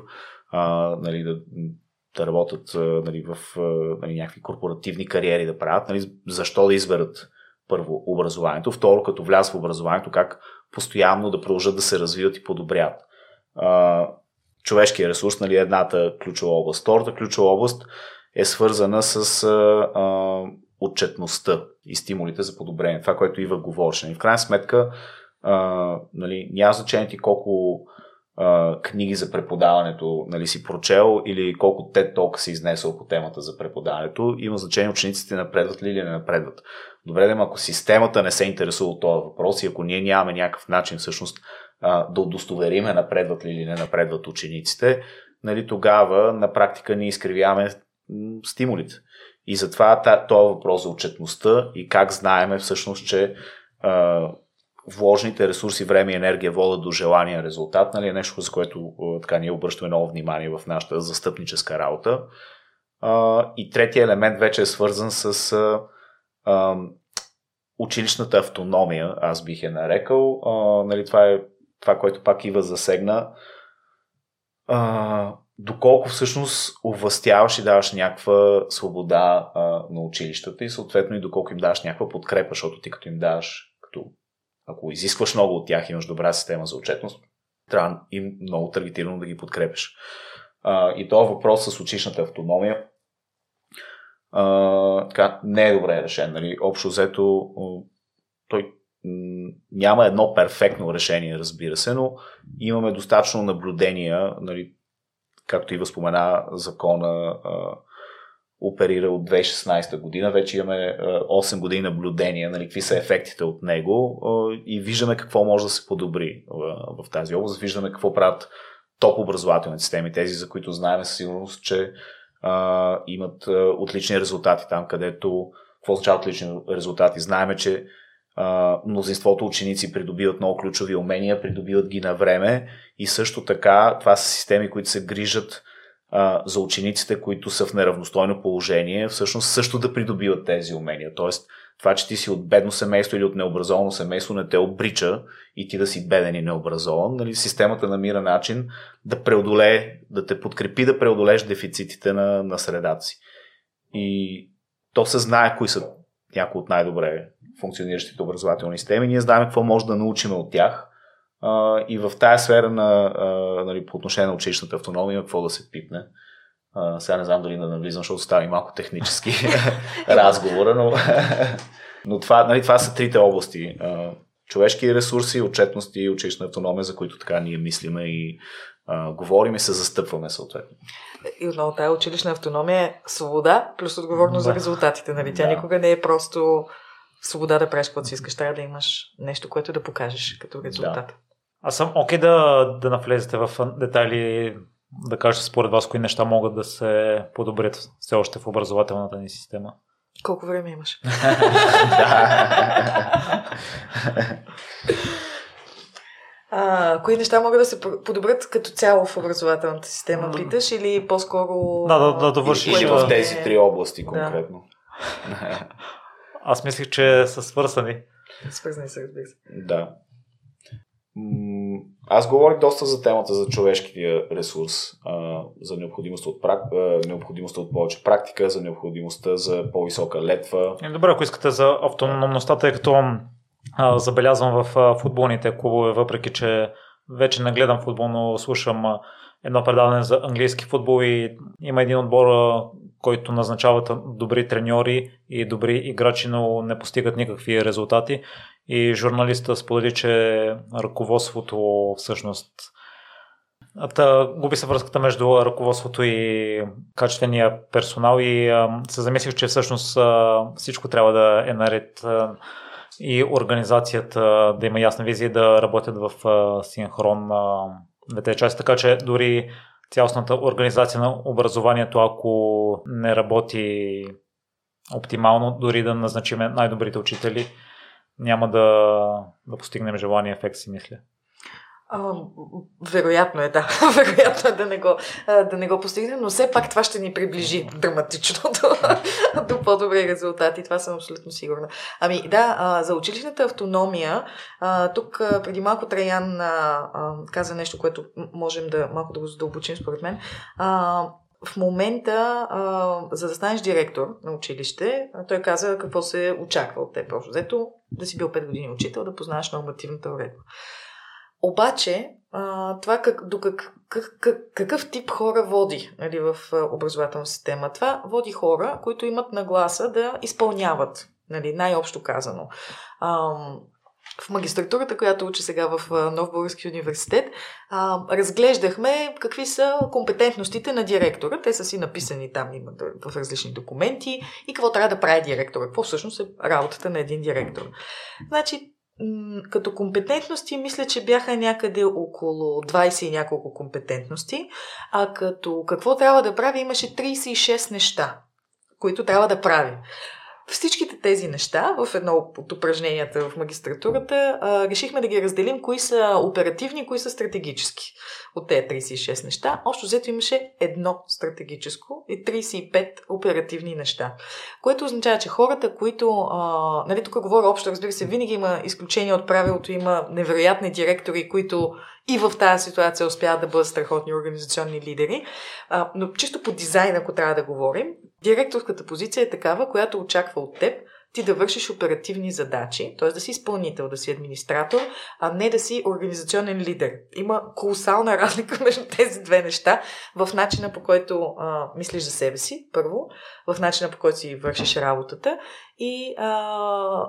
A: нали, да, да работят нали, в нали, някакви корпоративни кариери да правят, нали, защо да изберат първо образованието, второ като влязат в образованието, как постоянно да продължат да се развиват и подобрят. човешкият ресурс, нали, едната ключова област. Втората ключова област е свързана с а, а, отчетността и стимулите за подобрение. Това, което Ива говореше. Нали, в крайна сметка, а, нали, няма значение ти колко книги за преподаването нали, си прочел или колко те толкова си изнесъл по темата за преподаването. Има значение учениците напредват ли или не напредват. Добре, да, ако системата не се интересува от този въпрос и ако ние нямаме някакъв начин всъщност да удостовериме напредват ли или не напредват учениците, нали, тогава на практика ние изкривяваме стимулите. И затова този въпрос за отчетността и как знаеме всъщност, че вложените ресурси, време и енергия водят до желания резултат, нали, е нещо, за което така ние обръщаме много внимание в нашата застъпническа работа. И третия елемент вече е свързан с училищната автономия, аз бих я нарекал. Нали, това е това, което пак Ива засегна. Доколко всъщност овластяваш и даваш някаква свобода а, на училищата и съответно и доколко им даваш някаква подкрепа, защото ти като им даваш, като ако изискваш много от тях, имаш добра система за отчетност, трябва и много таргетирано да ги подкрепиш. А, и това въпрос с училищната автономия а, така, не е добре решен. Нали? Общо взето, той няма едно перфектно решение, разбира се, но имаме достатъчно наблюдения, нали, както и възпомена закона а, оперира от 2016 година, вече имаме 8 години наблюдения, нали, какви са ефектите от него и виждаме какво може да се подобри в, в тази област, виждаме какво правят топ образователни системи, тези, за които знаем със сигурност, че а, имат а, отлични резултати там, където какво означава отлични резултати? Знаеме, че а, мнозинството ученици придобиват много ключови умения, придобиват ги на време и също така това са системи, които се грижат за учениците, които са в неравностойно положение, всъщност също да придобиват тези умения. Тоест, това, че ти си от бедно семейство или от необразовано семейство, не те обрича и ти да си беден и необразован. Нали, системата намира начин да преодолее, да те подкрепи да преодолееш дефицитите на, на средата си. И то се знае кои са някои от най-добре функциониращите образователни системи. Ние знаем какво може да научим от тях. А, и в тая сфера на, а, нали, по отношение на училищната автономия какво да се пипне. А, сега не знам дали да навлизам, защото става и малко технически разговора, но, но това, нали, това са трите области. А, човешки ресурси, отчетности и училищна автономия, за които така ние мислиме и а, говорим и се застъпваме съответно.
C: И отново тази училищна автономия е свобода плюс отговорност да. за резултатите. Нали? Тя да. никога не е просто свобода да правиш каквото си искаш. Трябва да имаш нещо, което да покажеш като резултат. Да.
B: Аз съм окей okay да, да навлезете в детайли, да кажете според вас кои неща могат да се подобрят все още в образователната ни система.
C: Колко време имаш? А, кои неща могат да се подобрят като цяло в образователната система, питаш, или по-скоро...
B: Да, да, да довършиш.
A: Или в тези три области конкретно.
B: Да. Аз мислих, че са свързани.
C: Свързани са, разбира се.
A: Да. Аз говорих доста за темата за човешкия ресурс, за необходимостта от, прак... необходимостта от повече практика, за необходимостта за по-висока летва.
B: Е, добре, ако искате за автономността, тъй като а, забелязвам в футболните клубове, въпреки че вече не гледам футбол, но слушам едно предаване за английски футбол и има един отбор, който назначават добри треньори и добри играчи, но не постигат никакви резултати. И журналиста сподели, че ръководството всъщност Та, губи се връзката между ръководството и качествения персонал и а, се замислих, че всъщност а, всичко трябва да е наред а, и организацията да има ясна визия да работят в а, синхрон а, двете части, така че дори цялостната организация на образованието, ако не работи оптимално, дори да назначим най-добрите учители, няма да, да постигнем желания ефект, си мисля.
C: А, вероятно е, да. вероятно е да не, го, да не го постигнем, но все пак това ще ни приближи драматично до, до по-добри резултати. Това съм абсолютно сигурна. Ами да, за училищната автономия, тук преди малко Траян каза нещо, което можем да малко да го задълбочим според мен в момента, а, за да станеш директор на училище, той каза какво се очаква от теб. Просто взето да си бил 5 години учител, да познаваш нормативната уредба. Обаче, а, това как, до как, как, как, какъв тип хора води нали, в образователна система? Това води хора, които имат нагласа да изпълняват, нали, най-общо казано. А, в магистратурата, която учи сега в Нов Български университет, а, разглеждахме какви са компетентностите на директора. Те са си написани там имат в различни документи и какво трябва да прави директора. Какво всъщност е работата на един директор. Значи, като компетентности, мисля, че бяха някъде около 20 и няколко компетентности, а като какво трябва да прави, имаше 36 неща, които трябва да прави. Всичките тези неща в едно от упражненията в магистратурата а, решихме да ги разделим кои са оперативни, кои са стратегически. От тези 36 неща, общо взето имаше едно стратегическо и 35 оперативни неща. Което означава, че хората, които, а, нали тук говоря общо, разбира се, винаги има изключение от правилото, има невероятни директори, които и в тази ситуация успяват да бъдат страхотни организационни лидери. А, но чисто по дизайн, ако трябва да говорим, директорската позиция е такава, която очаква от теб ти да вършиш оперативни задачи, т.е. да си изпълнител, да си администратор, а не да си организационен лидер. Има колосална разлика между тези две неща в начина по който а, мислиш за себе си, първо, в начина по който си вършиш работата и а,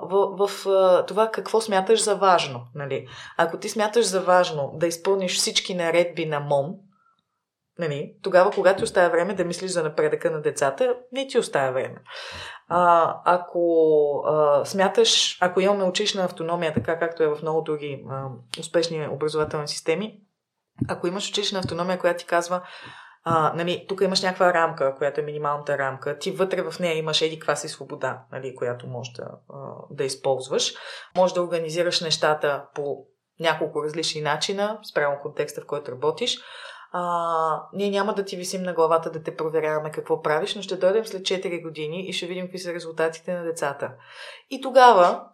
C: в, в, в това какво смяташ за важно. Нали? Ако ти смяташ за важно да изпълниш всички наредби на МОМ, Нали? Тогава, когато оставя време да мислиш за напредъка на децата, не ти оставя време. А, ако а, смяташ, ако имаме училищна автономия, така както е в много други а, успешни образователни системи, ако имаш училищна автономия, която ти казва а, нали, тук имаш някаква рамка, която е минималната рамка. Ти вътре в нея имаш еди каква си свобода, нали, която можеш да, да използваш. Може да организираш нещата по няколко различни начина, спрямо контекста, в който работиш. А, ние няма да ти висим на главата да те проверяваме какво правиш, но ще дойдем след 4 години и ще видим какви са резултатите на децата. И тогава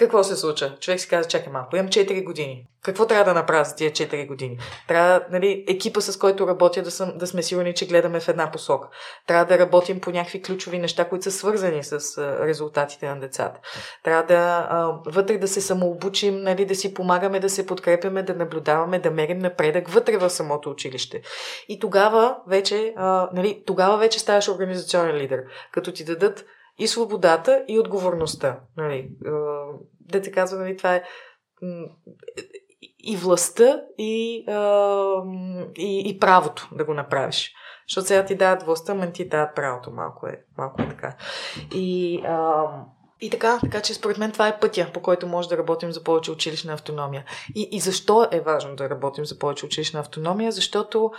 C: какво се случва? Човек си казва, чакай малко, имам 4 години. Какво трябва да направя за тия 4 години? Трябва, нали, екипа с който работя да, съм, да сме сигурни, че гледаме в една посока. Трябва да работим по някакви ключови неща, които са свързани с резултатите на децата. Трябва да вътре да се самообучим, нали, да си помагаме, да се подкрепяме, да наблюдаваме, да мерим напредък вътре в самото училище. И тогава вече, нали, тогава вече ставаш организационен лидер. Като ти дадат и свободата, и отговорността. Нали, да те казва, нали, това е и властта, и, и, и правото да го направиш. Защото сега ти дават властта, но ти дават правото. Малко е, малко е така. И, а, и така, така че според мен това е пътя, по който може да работим за повече училищна автономия. И, и защо е важно да работим за повече училищна автономия? Защото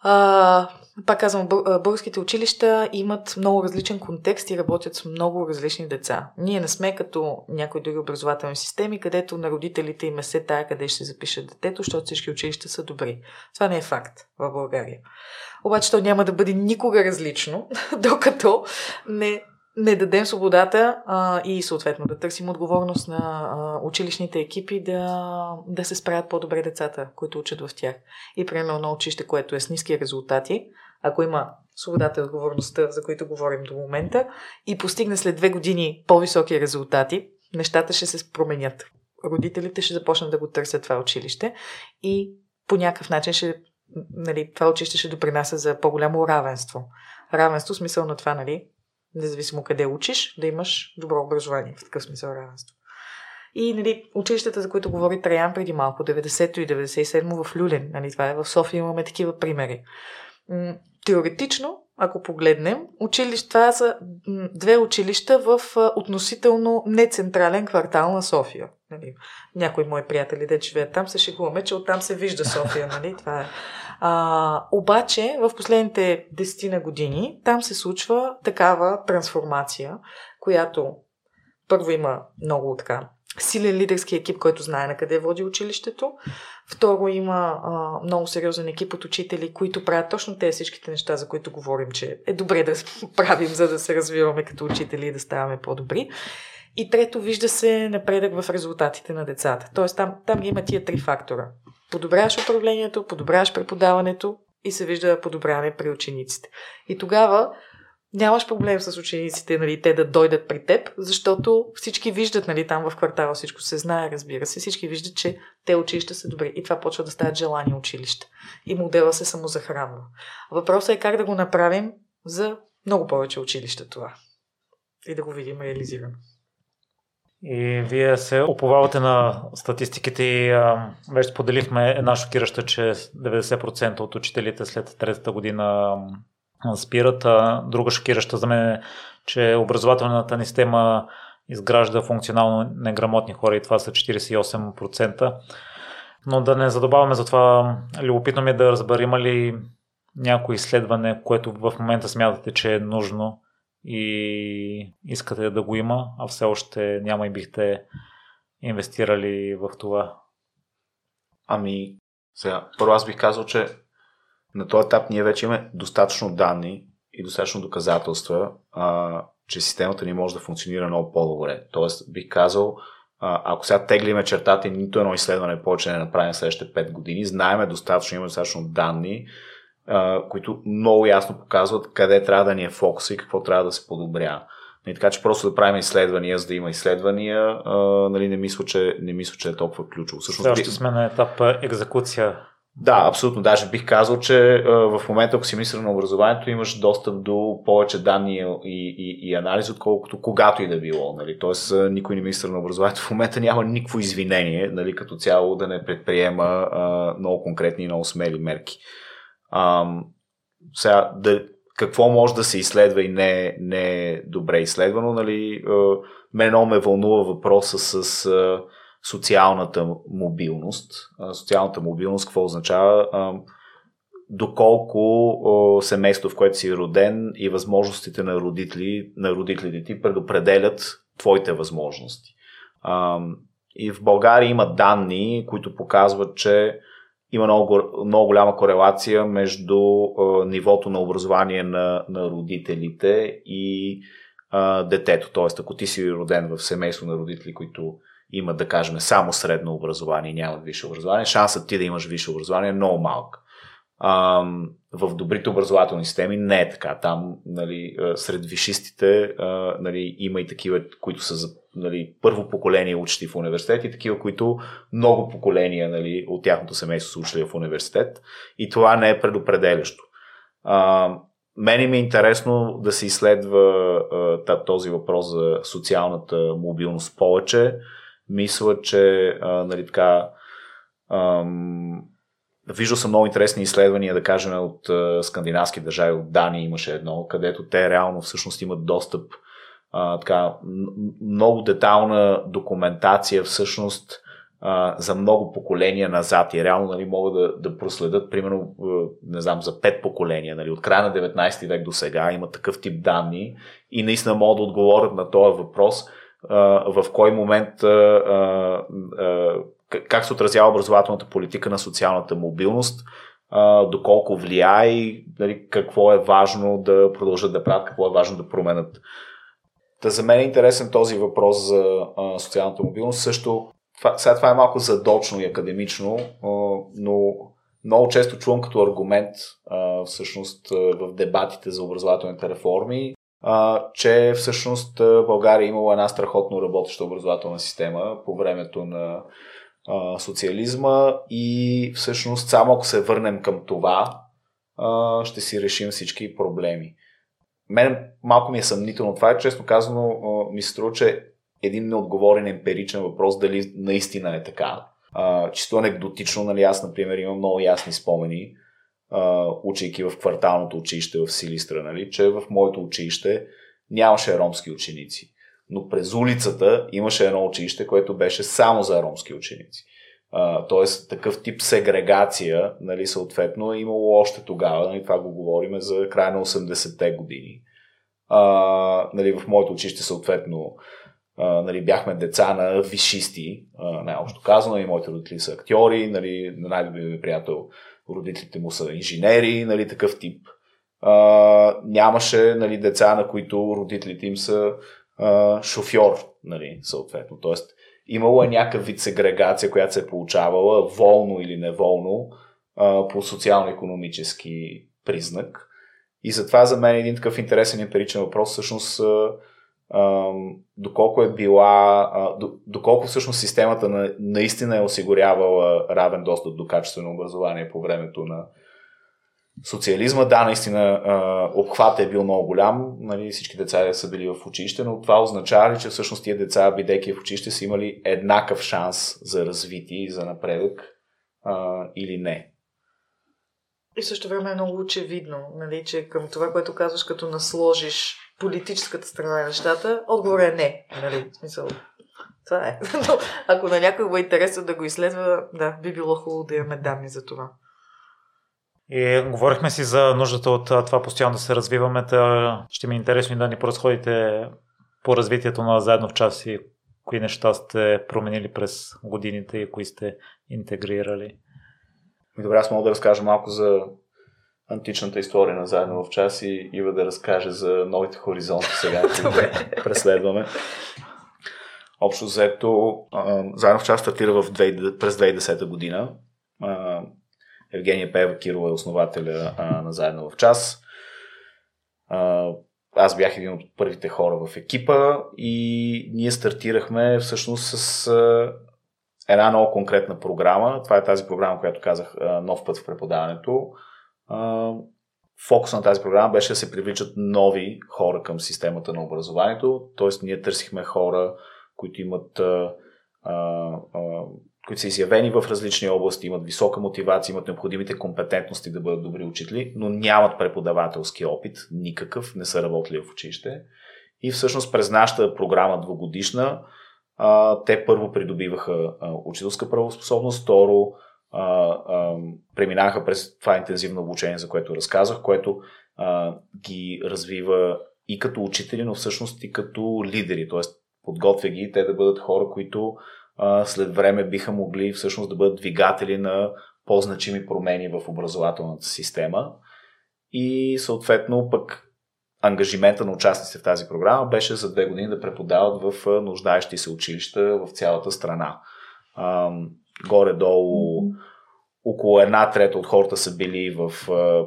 C: а, пак казвам, българските училища имат много различен контекст и работят с много различни деца. Ние не сме като някои други образователни системи, където на родителите им е се тая къде ще запишат детето, защото всички училища са добри. Това не е факт в България. Обаче то няма да бъде никога различно, докато не не дадем свободата а, и съответно да търсим отговорност на а, училищните екипи да, да се справят по-добре децата, които учат в тях. И примерно на училище, което е с ниски резултати, ако има свободата и отговорността, за които говорим до момента, и постигне след две години по-високи резултати, нещата ще се променят. Родителите ще започнат да го търсят това училище и по някакъв начин ще, нали, това училище ще допринася за по-голямо равенство. Равенство, смисъл на това, нали, независимо къде учиш, да имаш добро образование, в такъв смисъл равенство. И нали, училищата, за които говори Траян преди малко, 90-то и 97-то в Люлин, нали, това е в София, имаме такива примери. Теоретично, ако погледнем, училища, са две училища в относително нецентрален квартал на София. Нали. Някои мои приятели, де живеят там, се шегуваме, че оттам се вижда София. Нали. Това е а, обаче в последните десетина години там се случва такава трансформация, която първо има много така силен лидерски екип, който знае на къде води училището. Второ, има а, много сериозен екип от учители, които правят точно тези всичките неща, за които говорим, че е добре да правим, за да се развиваме като учители и да ставаме по-добри. И трето, вижда се напредък в резултатите на децата. Тоест там, там има тия три фактора. Подобряваш управлението, подобряваш преподаването и се вижда подобряване при учениците. И тогава нямаш проблем с учениците, нали, те да дойдат при теб, защото всички виждат, нали, там в квартала всичко се знае, разбира се, всички виждат, че те училища са добри и това почва да стават желани училища. И модела се самозахранва. Въпросът е как да го направим за много повече училища това. И да го видим реализирано.
B: И вие се оповавате на статистиките и а, вече споделихме една шокираща, че 90% от учителите след третата година спират. А друга шокираща за мен е, че образователната ни система изгражда функционално неграмотни хора и това са 48%. Но да не задобаваме за това, любопитно ми е да разбера има ли някое изследване, което в момента смятате, че е нужно и искате да го има, а все още няма и бихте инвестирали в това?
A: Ами, сега, първо аз бих казал, че на този етап ние вече имаме достатъчно данни и достатъчно доказателства, а, че системата ни може да функционира много по-добре. Тоест, бих казал, а, ако сега теглиме чертата и нито едно изследване повече не направим следващите 5 години, знаеме достатъчно, имаме достатъчно данни, които много ясно показват къде трябва да ни е фокуса и какво трябва да се подобря. И така че просто да правим изследвания, за да има изследвания, а, нали, не, мисля, че, не мисля, че е толкова ключово.
B: Всъщност, Все сме на етап екзекуция.
A: Да, абсолютно. Даже бих казал, че а, в момента, ако си мисля на образованието, имаш достъп до повече данни и, и, и анализ, отколкото когато и да било. Нали? Тоест, никой не мисля на образованието в момента няма никакво извинение, нали, като цяло да не предприема а, много конкретни и много смели мерки. А, сега, да, какво може да се изследва и не, не е добре изследвано, нали? Мен ме вълнува въпроса с а, социалната мобилност. А, социалната мобилност какво означава? А, доколко семейство, в което си роден и възможностите на, родители, на родителите ти предопределят твоите възможности. И в България има данни, които показват, че има много, много голяма корелация между а, нивото на образование на, на родителите и а, детето. Тоест, ако ти си роден в семейство на родители, които имат, да кажем, само средно образование и нямат висше образование, шансът ти да имаш висше образование е много малък. А, в добрите образователни системи не е така. Там нали, сред вишистите нали, има и такива, които са нали, първо поколение учещи в университет и такива, които много поколения нали, от тяхното семейство са учили в университет. И това не е предопределящо. А, Мене ми е интересно да се изследва а, този въпрос за социалната мобилност повече. Мисля, че а, нали, така, ам, Виждал съм много интересни изследвания, да кажем, от скандинавски държави, от Дания имаше едно, където те реално всъщност имат достъп а, така, много детална документация всъщност а, за много поколения назад и реално нали, могат да, да проследят примерно, не знам, за пет поколения, нали, от края на 19 век до сега има такъв тип данни и наистина могат да отговорят на този въпрос а, в кой момент а, а, как се отразява образователната политика на социалната мобилност, доколко влияе и нали, какво е важно да продължат да правят, какво е важно да променят. Та за мен е интересен този въпрос за а, социалната мобилност. Също, това, сега това е малко задочно и академично, а, но много често чувам като аргумент а, всъщност в дебатите за образователните реформи, а, че всъщност България е имала една страхотно работеща образователна система по времето на а, социализма и всъщност само ако се върнем към това, а, ще си решим всички проблеми. Мен малко ми е съмнително това, е честно казано ми се струва, че един неотговорен емпиричен въпрос дали наистина е така. Чисто анекдотично, нали, аз, например, имам много ясни спомени, а, учейки в кварталното училище в Силистра, нали, че в моето училище нямаше ромски ученици но през улицата имаше едно училище, което беше само за ромски ученици. Тоест, такъв тип сегрегация, нали, съответно, е имало още тогава, нали, това го говорим за края на 80-те години. А, нали, в моето училище, съответно, а, нали, бяхме деца на вишисти, най-общо казано, и моите родители са актьори, нали, най-добрият ми приятел, родителите му са инженери, нали, такъв тип. А, нямаше нали, деца, на които родителите им са а, шофьор, нали, съответно. Тоест, имало е някакъв вид сегрегация, която се е получавала волно или неволно по социално-економически признак. И затова за мен е един такъв интересен емпиричен въпрос всъщност доколко е била, доколко всъщност системата на, наистина е осигурявала равен достъп до качествено образование по времето на социализма. Да, наистина обхват е бил много голям, нали, всички деца са били в училище, но това означава ли, че всъщност тия деца, бидейки в училище, са имали еднакъв шанс за развитие и за напредък а, или не?
C: И също време е много очевидно, нали, че към това, което казваш, като насложиш политическата страна на нещата, отговорът е не. Нали, в смисъл, това е. Но ако на някой го е интересно да го изследва, да, би било хубаво да имаме данни за това.
B: И говорихме си за нуждата от това постоянно да се развиваме. Та ще ми е интересно да ни поразходите по развитието на заедно в час и кои неща сте променили през годините и кои сте интегрирали.
A: Добре, аз мога да разкажа малко за античната история на Заедно в час и Ива да разкаже за новите хоризонти сега, които преследваме. Общо взето, Заедно в час стартира в 2, през 2010 година. Евгения Пева Кирова е основателя а, на Заедно в час. А, аз бях един от първите хора в екипа и ние стартирахме всъщност с а, една много конкретна програма. Това е тази програма, която казах Нов път в преподаването. А, фокус на тази програма беше да се привличат нови хора към системата на образованието, т.е. ние търсихме хора, които имат а, а, които са изявени в различни области, имат висока мотивация, имат необходимите компетентности да бъдат добри учители, но нямат преподавателски опит, никакъв, не са работили в училище. И всъщност през нашата програма двогодишна, те първо придобиваха учителска правоспособност, второ преминаха през това интензивно обучение, за което разказах, което ги развива и като учители, но всъщност и като лидери, т.е. подготвя ги те да бъдат хора, които след време биха могли всъщност да бъдат двигатели на по-значими промени в образователната система. И съответно пък ангажимента на участниците в тази програма беше за две години да преподават в нуждаещи се училища в цялата страна. Горе-долу около една трета от хората са били в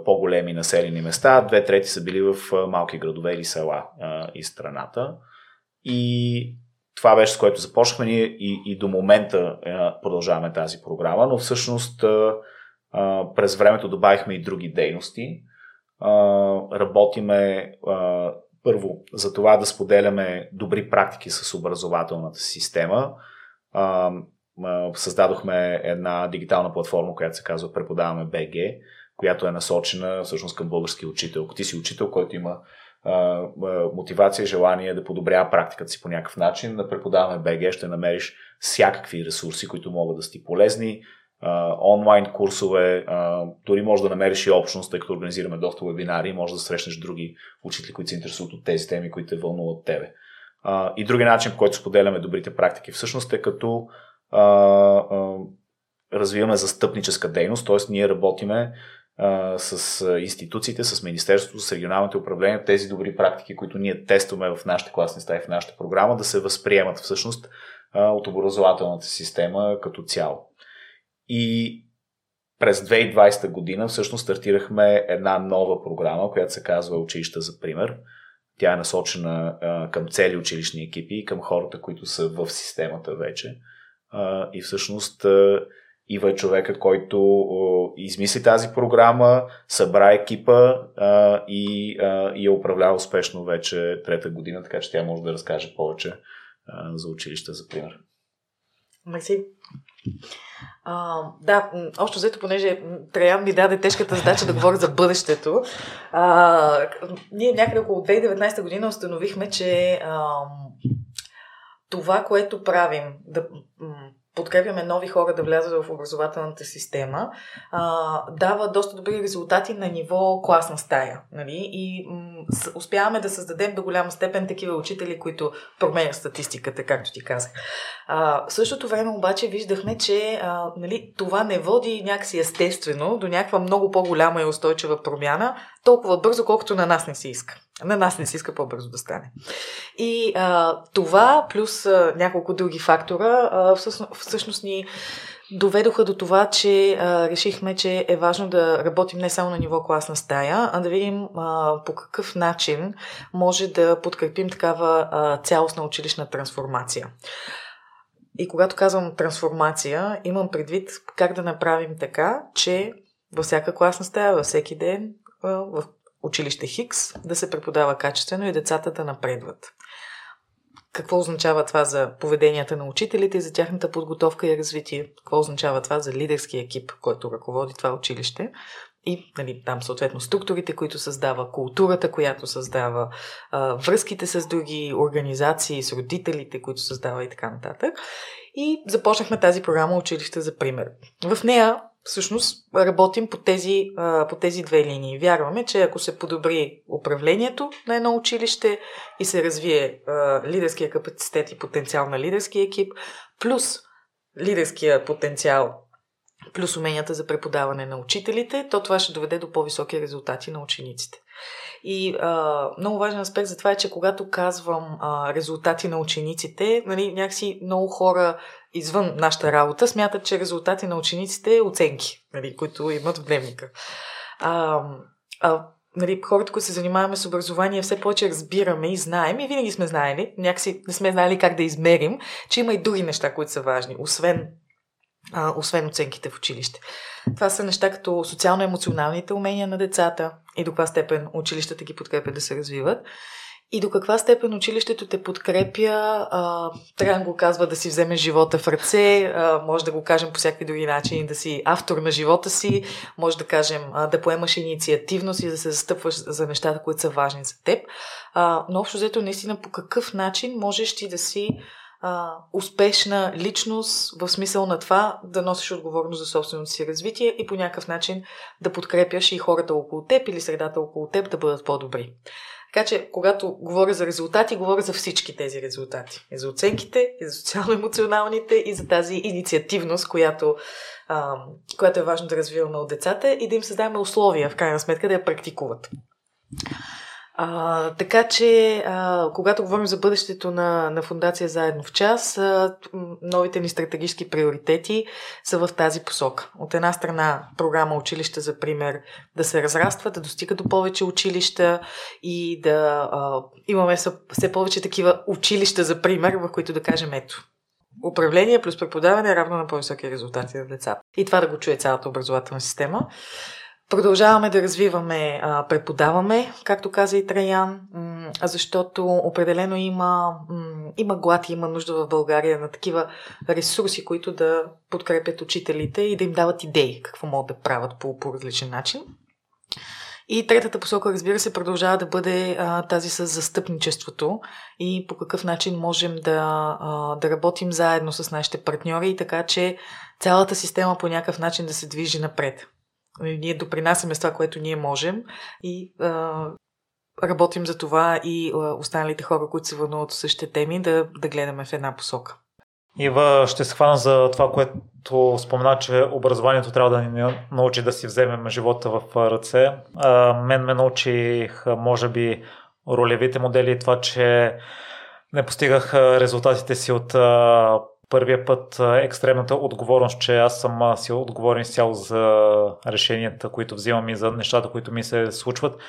A: по-големи населени места, две трети са били в малки градове или села из страната. И това беше с което започнахме ние и, и до момента продължаваме тази програма, но всъщност през времето добавихме и други дейности работиме първо за това да споделяме добри практики с образователната система. Създадохме една дигитална платформа, която се казва Преподаваме БГ, която е насочена всъщност към български учител. Ако ти си учител, който има мотивация, желание да подобрява практиката си по някакъв начин, на Преподаваме БГ ще намериш всякакви ресурси, които могат да са полезни, онлайн курсове, дори може да намериш и общност, тъй като организираме доста вебинари може да срещнеш други учители, които се интересуват от тези теми, които те вълнуват тебе. И другия начин, по който споделяме добрите практики, всъщност е като развиваме застъпническа дейност, т.е. ние работиме с институциите, с Министерството, с регионалните управления, тези добри практики, които ние тестваме в нашите класни стаи, в нашата програма, да се възприемат всъщност от образователната система като цяло. И през 2020 година всъщност стартирахме една нова програма, която се казва Училища за пример. Тя е насочена към цели училищни екипи и към хората, които са в системата вече. И всъщност Ива е човека, който измисли тази програма, събра екипа а, и, а, и я управлява успешно вече трета година, така че тя може да разкаже повече а, за училища за пример.
C: Мерси. А, да, общо взето, понеже Траян ми даде тежката задача да говоря за бъдещето, а, ние някъде около 2019 година установихме, че а, това, което правим, да подкрепяме нови хора да влязат в образователната система, а, дава доста добри резултати на ниво класна стая. Нали? И м- успяваме да създадем до голяма степен такива учители, които променят статистиката, както ти казах. А, в същото време обаче виждахме, че а, нали, това не води някакси естествено до някаква много по-голяма и устойчива промяна, толкова бързо, колкото на нас не се иска. На нас не се иска по-бързо да стане. И а, това, плюс а, няколко други фактора, а, всъщност, всъщност ни доведоха до това, че а, решихме, че е важно да работим не само на ниво класна стая, а да видим а, по какъв начин може да подкрепим такава а, цялостна училищна трансформация. И когато казвам трансформация, имам предвид как да направим така, че във всяка класна стая, във всеки ден, в училище Хикс да се преподава качествено и децата да напредват. Какво означава това за поведенията на учителите, за тяхната подготовка и развитие? Какво означава това за лидерския екип, който ръководи това училище? И нали, там съответно структурите, които създава, културата, която създава, връзките с други организации, с родителите, които създава и така нататък. И започнахме тази програма Училище за пример. В нея всъщност работим по тези, по тези две линии. Вярваме, че ако се подобри управлението на едно училище и се развие лидерския капацитет и потенциал на лидерския екип, плюс лидерския потенциал, плюс уменията за преподаване на учителите, то това ще доведе до по-високи резултати на учениците. И а, много важен аспект за това е, че когато казвам а, резултати на учениците, нали, някакси много хора извън нашата работа смятат, че резултати на учениците е оценки, нали, които имат в дневника. А, а, нали, хората, които се занимаваме с образование, все повече разбираме и знаем, и винаги сме знаели, някакси не сме знали как да измерим, че има и други неща, които са важни, освен, а, освен оценките в училище. Това са неща като социално-емоционалните умения на децата и до каква степен училищата ги подкрепят да се развиват и до каква степен училището те подкрепя, а, да го казва да си вземе живота в ръце, а, може да го кажем по всякакви други начини, да си автор на живота си, може да кажем а, да поемаш инициативност и да се застъпваш за нещата, които са важни за теб. А, но общо взето наистина по какъв начин можеш ти да си а, успешна личност в смисъл на това да носиш отговорност за собственото си развитие и по някакъв начин да подкрепяш и хората около теб или средата около теб да бъдат по-добри. Така че, когато говоря за резултати, говоря за всички тези резултати. И за оценките, и за социално-емоционалните, и за тази инициативност, която, а, която е важно да развиваме от децата и да им създаваме условия, в крайна сметка, да я практикуват. А, така че, а, когато говорим за бъдещето на, на Фундация Заедно в час, а, новите ни стратегически приоритети са в тази посока. От една страна, програма Училища за пример да се разраства, да достига до повече училища и да а, имаме все повече такива училища за пример, в които да кажем ето. Управление плюс преподаване е равно на по-високи резултати на децата. И това да го чуе цялата образователна система. Продължаваме да развиваме, преподаваме, както каза и Траян, защото определено има, има глад и има нужда в България на такива ресурси, които да подкрепят учителите и да им дават идеи какво могат да правят по, по различен начин. И третата посока, разбира се, продължава да бъде а, тази с застъпничеството и по какъв начин можем да, а, да работим заедно с нашите партньори, така че цялата система по някакъв начин да се движи напред. Нали, ние допринасяме с това, което ние можем и а, работим за това и а, останалите хора, които се вълнуват от същите теми, да, да гледаме в една посока.
B: Ива, ще се хвана за това, което спомена, че образованието трябва да ни научи да си вземем живота в ръце. А, мен ме научих, може би, ролевите модели и това, че не постигах резултатите си от първия път екстремната отговорност, че аз съм си отговорен изцяло за решенията, които взимам и за нещата, които ми се случват.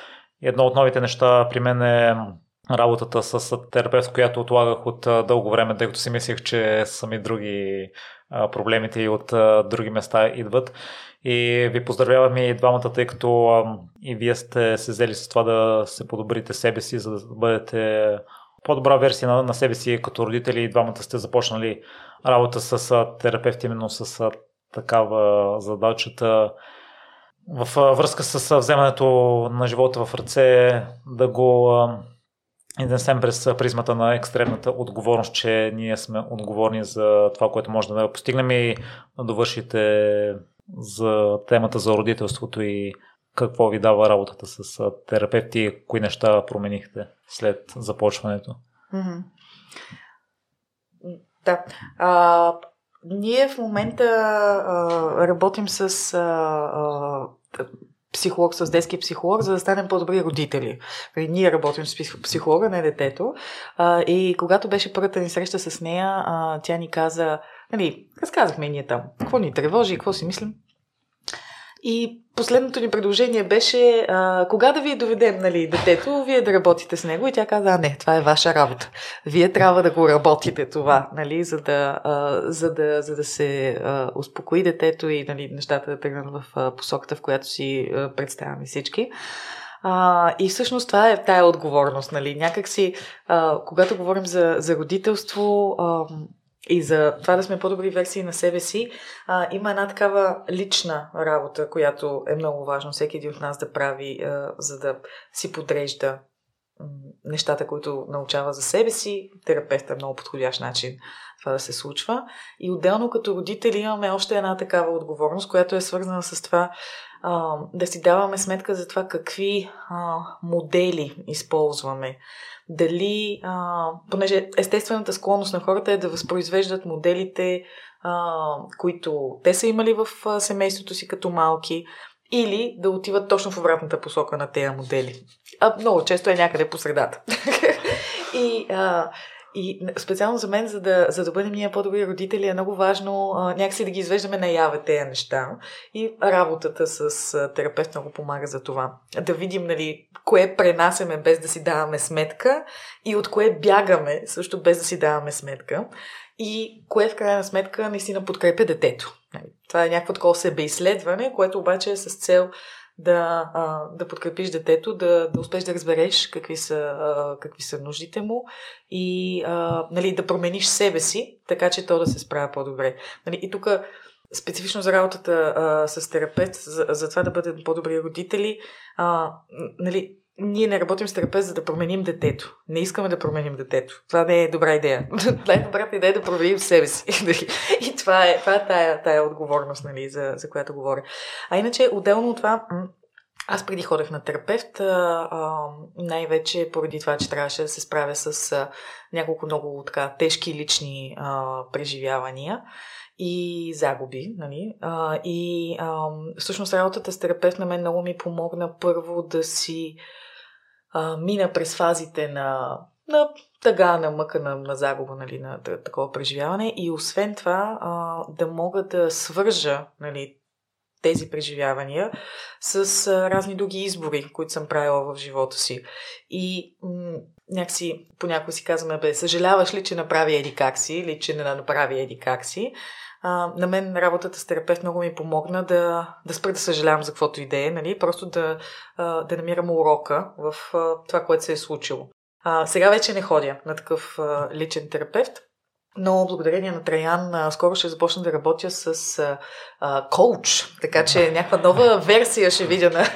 B: Едно от новите неща при мен е работата с терапевт, която отлагах от дълго време, тъй като си мислех, че сами други проблемите и от други места идват. И ви поздравявам и двамата, тъй като и вие сте се взели с това да се подобрите себе си, за да бъдете по-добра версия на, на себе си като родители и двамата сте започнали работа с терапевт именно с такава задачата. В връзка с вземането на живота в ръце да го изнесем през призмата на екстремната отговорност, че ние сме отговорни за това, което може да постигнем и да довършите за темата за родителството и какво ви дава работата с терапевти, кои неща променихте след започването?
C: Да. А, ние в момента а, работим с а, а, психолог, с детски психолог, за да станем по-добри родители. Ние работим с психолога, не детето. А, и когато беше първата ни среща с нея, а, тя ни каза, нали, разказахме ние там, какво ни тревожи, какво си мислим. И последното ни предложение беше а, кога да ви доведем нали, детето, вие да работите с него. И тя каза, а не, това е ваша работа. Вие трябва да го работите това, нали, за, да, а, за, да, за да се а, успокои детето и нали, нещата да тръгнат в а, посоката, в която си а, представяме всички. А, и всъщност това е тая отговорност. Нали. Някак си, а, когато говорим за, за родителство, а, и за това да сме по-добри версии на себе си, а, има една такава лична работа, която е много важно всеки един от нас да прави, а, за да си подрежда нещата, които научава за себе си. Терапевт е много подходящ начин това да се случва. И отделно като родители имаме още една такава отговорност, която е свързана с това а, да си даваме сметка за това какви а, модели използваме дали, а, понеже естествената склонност на хората е да възпроизвеждат моделите, а, които те са имали в семейството си като малки, или да отиват точно в обратната посока на тези модели. А много често е някъде по средата. и а, и специално за мен, за да, за да бъдем ние по-добри родители, е много важно а, някакси да ги извеждаме наяве тези неща. И работата с а, терапевт много помага за това. Да видим, нали, кое пренасеме без да си даваме сметка и от кое бягаме също без да си даваме сметка. И кое в крайна сметка наистина подкрепя детето. Нали, това е някакво такова себеизследване, което обаче е с цел да, да подкрепиш детето, да, да успеш да разбереш какви са, какви са нуждите му и нали, да промениш себе си, така че то да се справя по-добре. Нали, и тук специфично за работата а, с терапевт, за, за това да бъдем по-добри родители, а, нали, ние не работим с терапевт, за да променим детето. Не искаме да променим детето. Това не е добра идея. Най-добрата идея е да променим себе си. И това е, това е тая, тая отговорност, нали, за, за която говоря. А иначе, отделно от това, аз преди ходех на терапевт, а, а, най-вече поради това, че трябваше да се справя с а, няколко много така тежки лични а, преживявания и загуби. Нали? А, и а, всъщност работата с терапевт на мен много ми помогна първо да си а, мина през фазите на, на тъга, на мъка, на, на загуба, нали, на такова преживяване и освен това а, да мога да свържа нали, тези преживявания с а, разни други избори, които съм правила в живота си. И м- някакси понякога си казваме, бе, съжаляваш ли, че направи еди как си, или че не направи еди как си. А, на мен работата с терапевт много ми помогна да, да спра да съжалявам за каквото идея, нали? просто да, да намирам урока в това, което се е случило. А, сега вече не ходя на такъв личен терапевт, но благодарение на Траян скоро ще започна да работя с а, коуч, така че някаква нова версия ще видя на,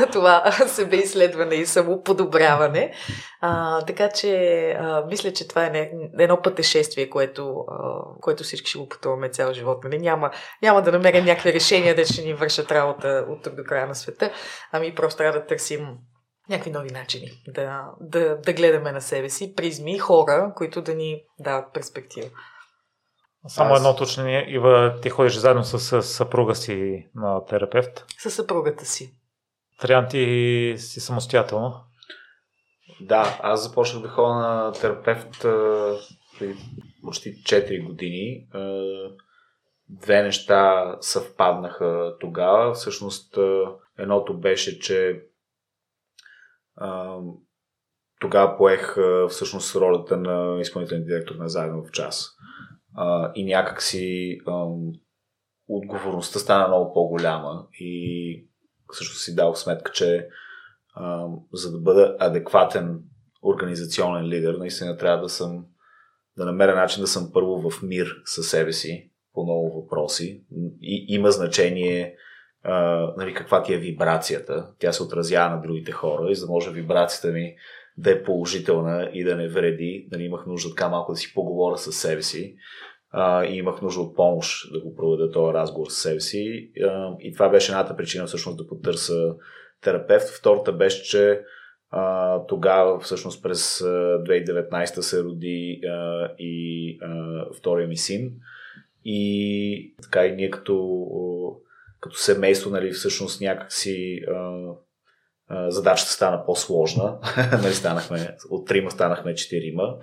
C: на това себеизследване и самоподобряване. А, така че а, мисля, че това е едно пътешествие, което, а, което всички ще го пътуваме цял живот. Нали? Няма, няма да намерим някакви решения, да ще ни вършат работа от тук до края на света, ами просто трябва да търсим някакви нови начини да, да, да гледаме на себе си, призми, хора, които да ни дават перспектива.
B: Само Аз... едно уточнение. Ива, ти ходиш заедно с съпруга си на терапевт?
C: С съпругата си.
B: Триан, ти си самостоятелно?
A: Да, аз започнах да ходя на терапевт преди почти 4 години. Две неща съвпаднаха тогава. Всъщност, едното беше, че тогава поех всъщност ролята на изпълнителен директор на Заедно в час. И някакси отговорността стана много по-голяма и също си дал сметка, че за да бъда адекватен организационен лидер, наистина трябва да съм да намеря начин да съм първо в мир със себе си по много въпроси. И, има значение нали, каква ти е вибрацията. Тя се отразява на другите хора и за да може вибрацията ми да е положителна и да не вреди. Нали, имах нужда така малко да си поговоря с себе си а, и имах нужда от помощ да го проведа този разговор с себе си. А, и това беше едната причина всъщност да потърся терапевт. Втората беше, че а, тогава всъщност през 2019 се роди а, и а, втория ми син. И така и ние като като семейство, нали, всъщност някакси а, а, задачата стана по-сложна. нали, станахме, от трима станахме четирима.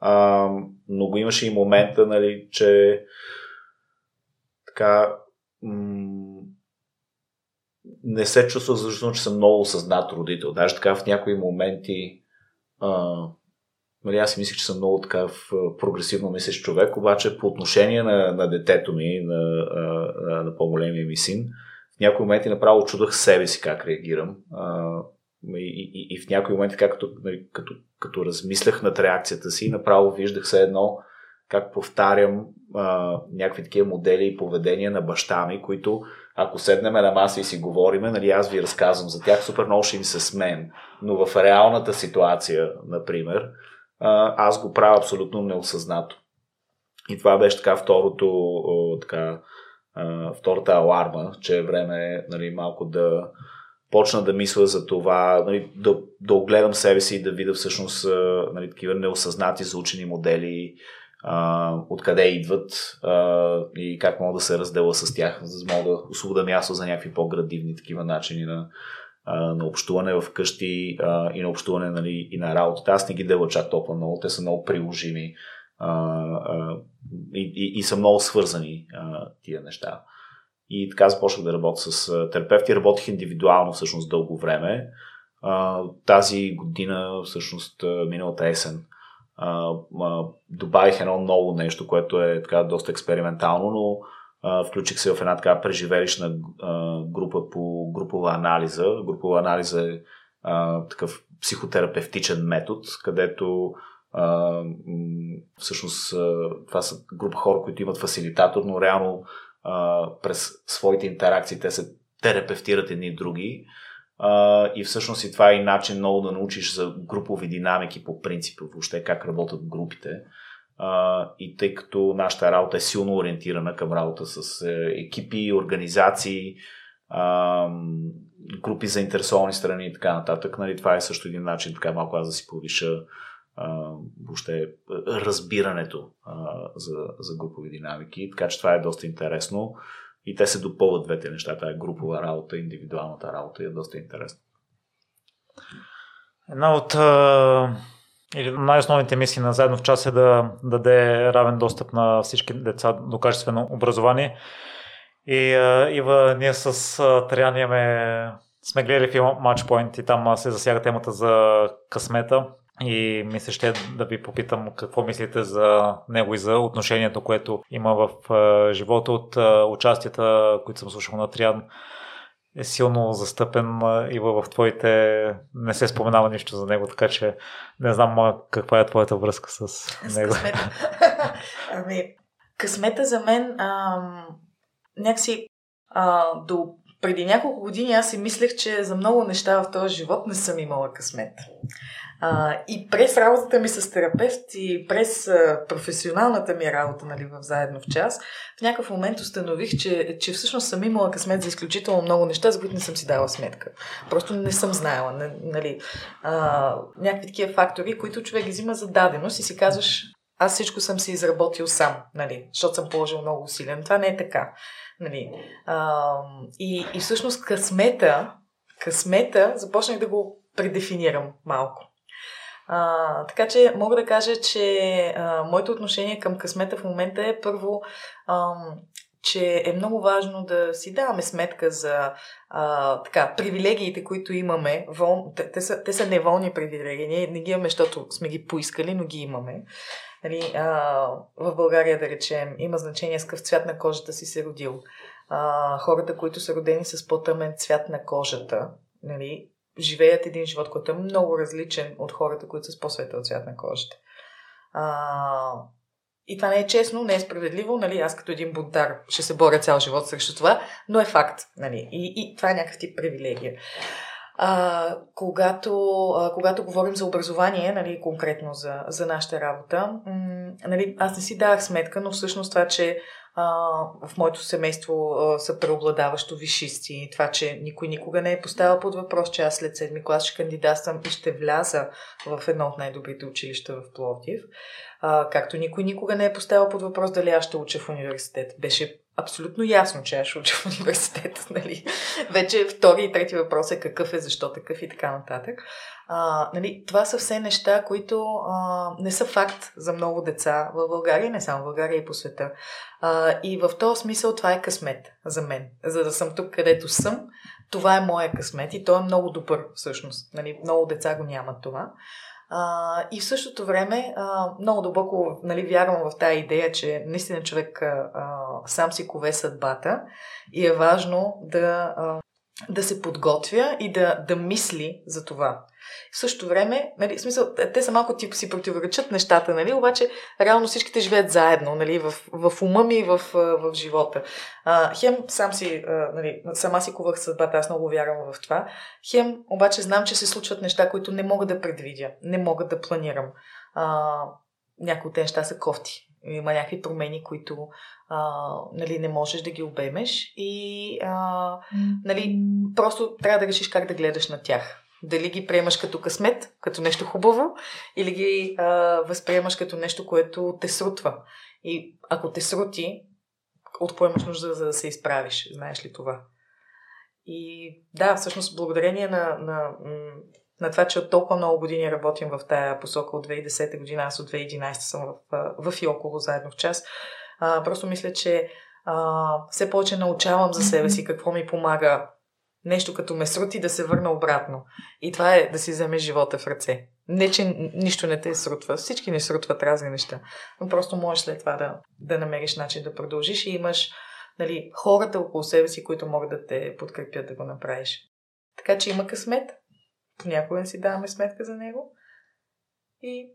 A: А, но го имаше и момента, нали, че така м- не се чувства защото че съм много осъзнат родител. Даже така в някои моменти а, нали, аз си мислех, че съм много такъв прогресивно мислещ човек, обаче по отношение на, на детето ми, на, на, на по-големия ми син, в някои моменти направо чудах себе си как реагирам. И, и, и в някои моменти, как като, нали, като, като размислях над реакцията си, направо виждах се едно как повтарям а, някакви такива модели и поведения на баща ми, които ако седнем на маса и си говориме, нали, аз ви разказвам за тях, супер много ще им се смен. Но в реалната ситуация, например, аз го правя абсолютно неосъзнато. И това беше така второто, така, втората аларма, че е време нали, малко да почна да мисля за това, нали, да, да огледам себе си и да видя всъщност нали, такива неосъзнати заучени модели, откъде идват и как мога да се раздела с тях, за да мога да освобода място за някакви по-градивни такива начини на, на общуване в къщи и на общуване нали, и на работата. Аз не ги дела чак толкова много, те са много приложими а, а, и, и, и са много свързани а, тия неща. И така започнах да работя с терапевти. Работих индивидуално всъщност дълго време. А, тази година, всъщност миналата есен, а, а, добавих едно ново нещо, което е така доста експериментално, но включих се в една така преживелищна група по групова анализа. Групова анализа е такъв психотерапевтичен метод, където а, всъщност това са група хора, които имат фасилитатор, но реално а, през своите интеракции те се терапевтират едни други. Uh, и всъщност и това е и начин много да научиш за групови динамики по принцип, въобще как работят групите. И тъй като нашата работа е силно ориентирана към работа с е, екипи, организации, uh, групи заинтересовани страни и така нататък, нали, това е също един начин така малко аз да си повиша въобще разбирането а, за, за групови динамики. Така че това е доста интересно и те се допълват двете неща. Е групова работа, индивидуалната работа и е доста интересно.
B: Една от или най-основните мисии на Заедно в час е да даде равен достъп на всички деца до качествено образование. И Ива, ние с Триан имаме, сме гледали филма Matchpoint и там се засяга темата за късмета и мисля ще да ви попитам какво мислите за него и за отношението, което има в живота от участията, които съм слушал на Триан е силно застъпен и в твоите не се споменава нищо за него, така че не знам каква е твоята връзка с, с него.
C: Късмета. ами, късмета за мен ам, някакси а, до преди няколко години аз си мислех, че за много неща в този живот не съм имала късмет. А, и през работата ми с терапевт и през а, професионалната ми работа нали, в Заедно в час, в някакъв момент установих, че, че всъщност съм имала късмет за изключително много неща, за които не съм си дала сметка. Просто не съм знаела. Нали, а, някакви такива фактори, които човек взима за даденост и си казваш, аз всичко съм си изработил сам, нали, защото съм положил много усилия. Това не е така. Нали. А, и, и всъщност късмета, късмета, започнах да го предефинирам малко. А, така че мога да кажа, че а, моето отношение към късмета в момента е първо, а, че е много важно да си даваме сметка за а, така, привилегиите, които имаме. Вол... Те, те, са, те са неволни привилегии. Ние не ги имаме, защото сме ги поискали, но ги имаме. Нали, а, в България, да речем, има значение с какъв цвят на кожата си се родил. А, хората, които са родени с по-тъмен цвят на кожата, нали, живеят един живот, който е много различен от хората, които са с по-светъл цвят на кожата. А, и това не е честно, не е справедливо, нали, аз като един бунтар ще се боря цял живот срещу това, но е факт, нали, и, и това е някакъв тип привилегия. А, когато, а, когато говорим за образование, нали, конкретно за, за нашата работа, м- нали, аз не си давах сметка, но всъщност това, че в моето семейство са преобладаващо вишисти. Това, че никой никога не е поставил под въпрос, че аз след седми клас ще кандидатствам и ще вляза в едно от най-добрите училища в Пловдив. А, както никой никога не е поставил под въпрос дали аз ще уча в университет. Беше абсолютно ясно, че аз ще уча в университет. Нали? Вече втори и трети въпрос е какъв е, защо такъв и така нататък. А, нали, това са все неща, които а, не са факт за много деца в България, не само в България и по света. А, и в този смисъл това е късмет за мен. За да съм тук, където съм, това е моя късмет и той е много добър всъщност. Нали, много деца го нямат това. А, и в същото време а, много дълбоко нали, вярвам в тази идея, че наистина човек а, сам си кове съдбата и е важно да, а, да се подготвя и да, да мисли за това. В същото време, нали, в смисъл, те са малко тип си противоречат нещата, нали, обаче реално всичките живеят заедно, нали, в, в ума ми и в, в живота. А, хем сам си, а, нали, сама си кувах съдбата, аз много вярвам в това. Хем обаче знам, че се случват неща, които не мога да предвидя, не мога да планирам. А, някои от тези неща са кофти. Има някакви промени, които а, нали, не можеш да ги обемеш и а, нали, просто трябва да решиш как да гледаш на тях. Дали ги приемаш като късмет, като нещо хубаво, или ги а, възприемаш като нещо, което те срутва. И ако те срути, от кое имаш нужда за да се изправиш? Знаеш ли това? И да, всъщност, благодарение на, на, на това, че от толкова много години работим в тая посока от 2010 година, аз от 2011 съм в, в и около заедно в час, а, просто мисля, че а, все повече научавам за себе си какво ми помага нещо като ме срути да се върна обратно. И това е да си вземеш живота в ръце. Не, че нищо не те срутва. Всички не срутват разни неща. Но просто можеш след това да, да намериш начин да продължиш и имаш нали, хората около себе си, които могат да те подкрепят да го направиш. Така че има късмет. Понякога си даваме сметка за него. И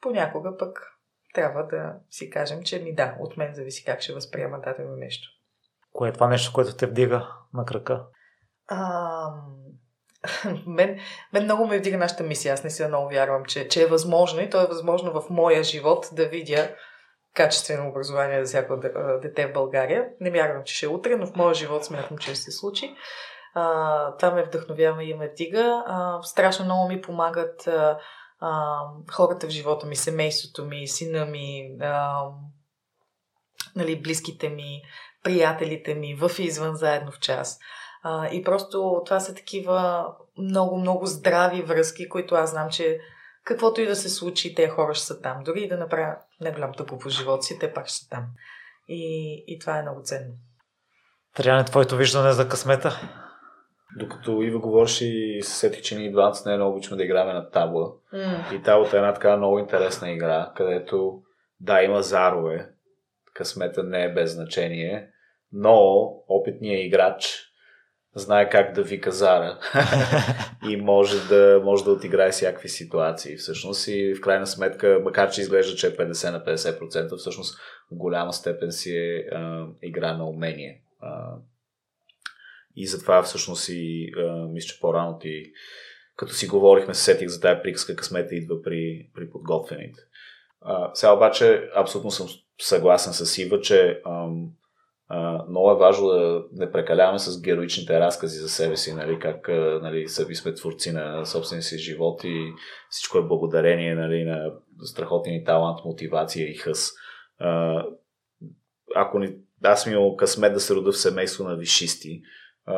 C: понякога пък трябва да си кажем, че ми да, от мен зависи как ще възприема дадено нещо.
B: Кое е това нещо, което те вдига на крака?
C: А, мен, мен много ме вдига нашата мисия. Аз не си много вярвам, че, че е възможно и то е възможно в моя живот да видя качествено образование за всяко дете в България. Не вярвам, че ще е утре, но в моя живот смятам, че ще се случи. А, това ме вдъхновява и ме вдига. А, страшно много ми помагат а, а, хората в живота ми, семейството ми, сина ми, а, нали, близките ми, приятелите ми, в и извън заедно в час. А, и просто това са такива много, много здрави връзки, които аз знам, че каквото и да се случи, те хора ще са там. Дори и да направя неголям тъпо по живота си, те пак ще са там. И, и това е много ценно.
B: Тряне, твоето виждане за късмета?
A: Докато Ива говореше и се сетих, че ние двамата не много обичаме да играме на табла. Mm. И таблата е една така много интересна игра, където да, има зарове, късмета не е без значение, но опитният играч знае как да вика Зара и може да, може да отиграе всякакви ситуации всъщност и в крайна сметка, макар че изглежда, че е 50 на 50%, всъщност в голяма степен си е а, игра на умение. А, и затова всъщност и мисля, че по-рано ти като си говорихме, се сетих за тази приказка, късмета идва при, при подготвените. А, сега обаче абсолютно съм съгласен с Ива, че ам, а, много е важно да не прекаляваме с героичните разкази за себе си, нали, как нали, сами сме творци на собствения си живот и всичко е благодарение нали, на страхотен талант, мотивация и хъс. А, ако ни, аз съм имал късмет да се рода в семейство на вишисти, а,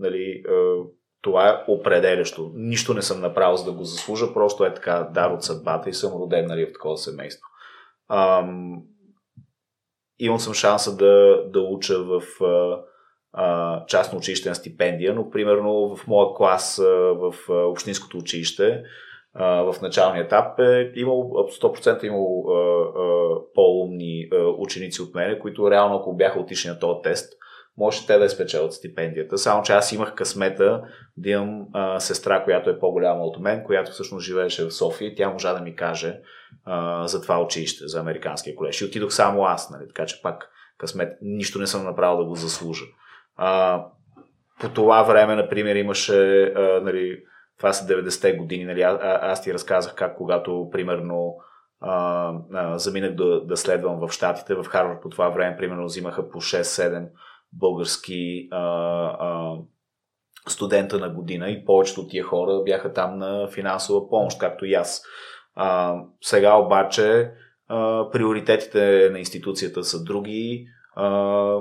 A: нали, а, това е определящо. Нищо не съм направил за да го заслужа, просто е така дар от съдбата и съм роден нали, в такова семейство. Ам, имал съм шанса да, да уча в а, а, частно училище на стипендия, но примерно в моя клас а, в а, общинското училище а, в началния етап е имал 100% имал а, а, по-умни а, ученици от мене, които реално ако бяха отишли на този тест, може те да спечелят стипендията. Само, че аз имах късмета да имам а, сестра, която е по-голяма от мен, която всъщност живееше в София тя можа да ми каже а, за това училище, за Американския колеж. И отидох само аз, нали? така че пак късмет, нищо не съм направил да го заслужа. А, по това време, например, имаше, а, нали, това са 90-те години, нали, а, аз ти разказах как когато, примерно, а, а, заминах да, да следвам в Штатите, в Харвард по това време, примерно, взимаха по 6-7 български а, а, студента на година и повечето от тия хора бяха там на финансова помощ, както и аз. А, сега обаче а, приоритетите на институцията са други. А,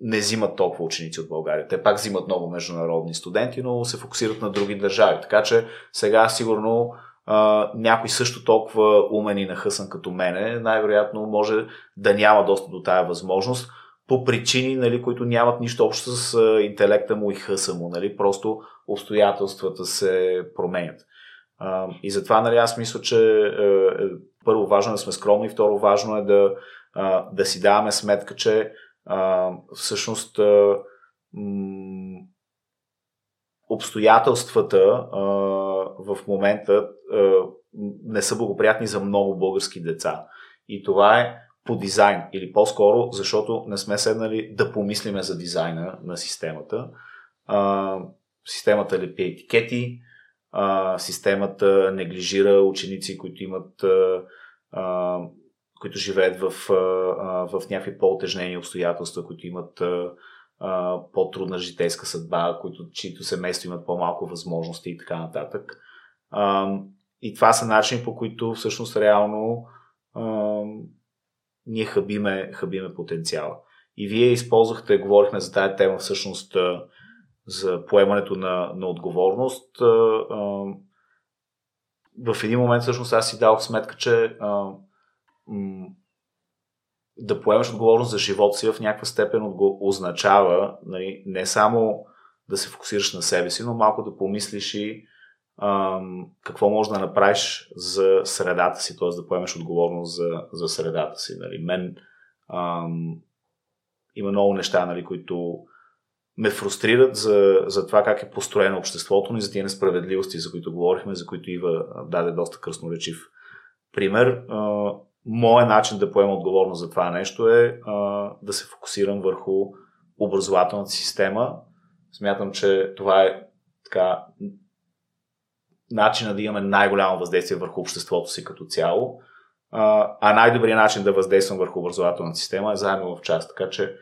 A: не взимат толкова ученици от България. Те пак взимат много международни студенти, но се фокусират на други държави. Така че сега сигурно а, някой също толкова умен и нахъсан като мене, най-вероятно може да няма доста до тая възможност, по причини, нали, които нямат нищо общо с интелекта му и хъса му. Нали, просто обстоятелствата се променят. И затова нали, аз мисля, че е, първо важно е да сме скромни, второ важно е да, да си даваме сметка, че всъщност а, обстоятелствата в момента не са благоприятни за много български деца. И това е по дизайн или по-скоро, защото не сме седнали да помислиме за дизайна на системата. А, системата лепи етикети, а, системата неглижира ученици, които имат а, които живеят в, в някакви по-отежнени обстоятелства, които имат по-трудна житейска съдба, които, чието семейство имат по-малко възможности и така нататък. И това са начини, по които всъщност реално ние хабиме, хабиме потенциала. И вие използвахте, говорихме за тази тема всъщност за поемането на, на отговорност. В един момент всъщност аз си дал сметка, че да поемеш отговорност за живота си в някаква степен означава нали, не само да се фокусираш на себе си, но малко да помислиш и какво можеш да направиш за средата си, т.е. да поемеш отговорност за, за средата си. Нали. Мен ам, има много неща, нали, които ме фрустрират за, за това как е построено обществото ни, за тия несправедливости, за които говорихме, за които Ива даде доста кръсноречив пример. А, моят начин да поема отговорност за това нещо е а, да се фокусирам върху образователната система. Смятам, че това е така, начина да имаме най-голямо въздействие върху обществото си като цяло. А най-добрият начин да въздействам върху образователната система е заедно в част. Така че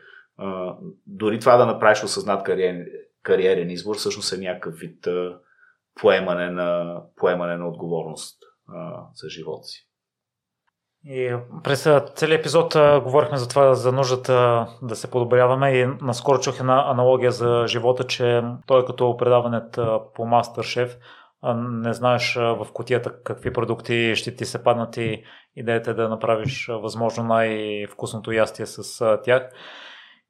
A: дори това да направиш осъзнат кариерен, кариерен избор, всъщност е някакъв вид поемане на, поемане на отговорност за живота си.
B: И през целият епизод говорихме за това, за нуждата да се подобряваме и наскоро чух една аналогия за живота, че той като предаването по Мастер-шеф. Не знаеш в котията какви продукти ще ти се паднат и идеята е да направиш възможно най-вкусното ястие с тях.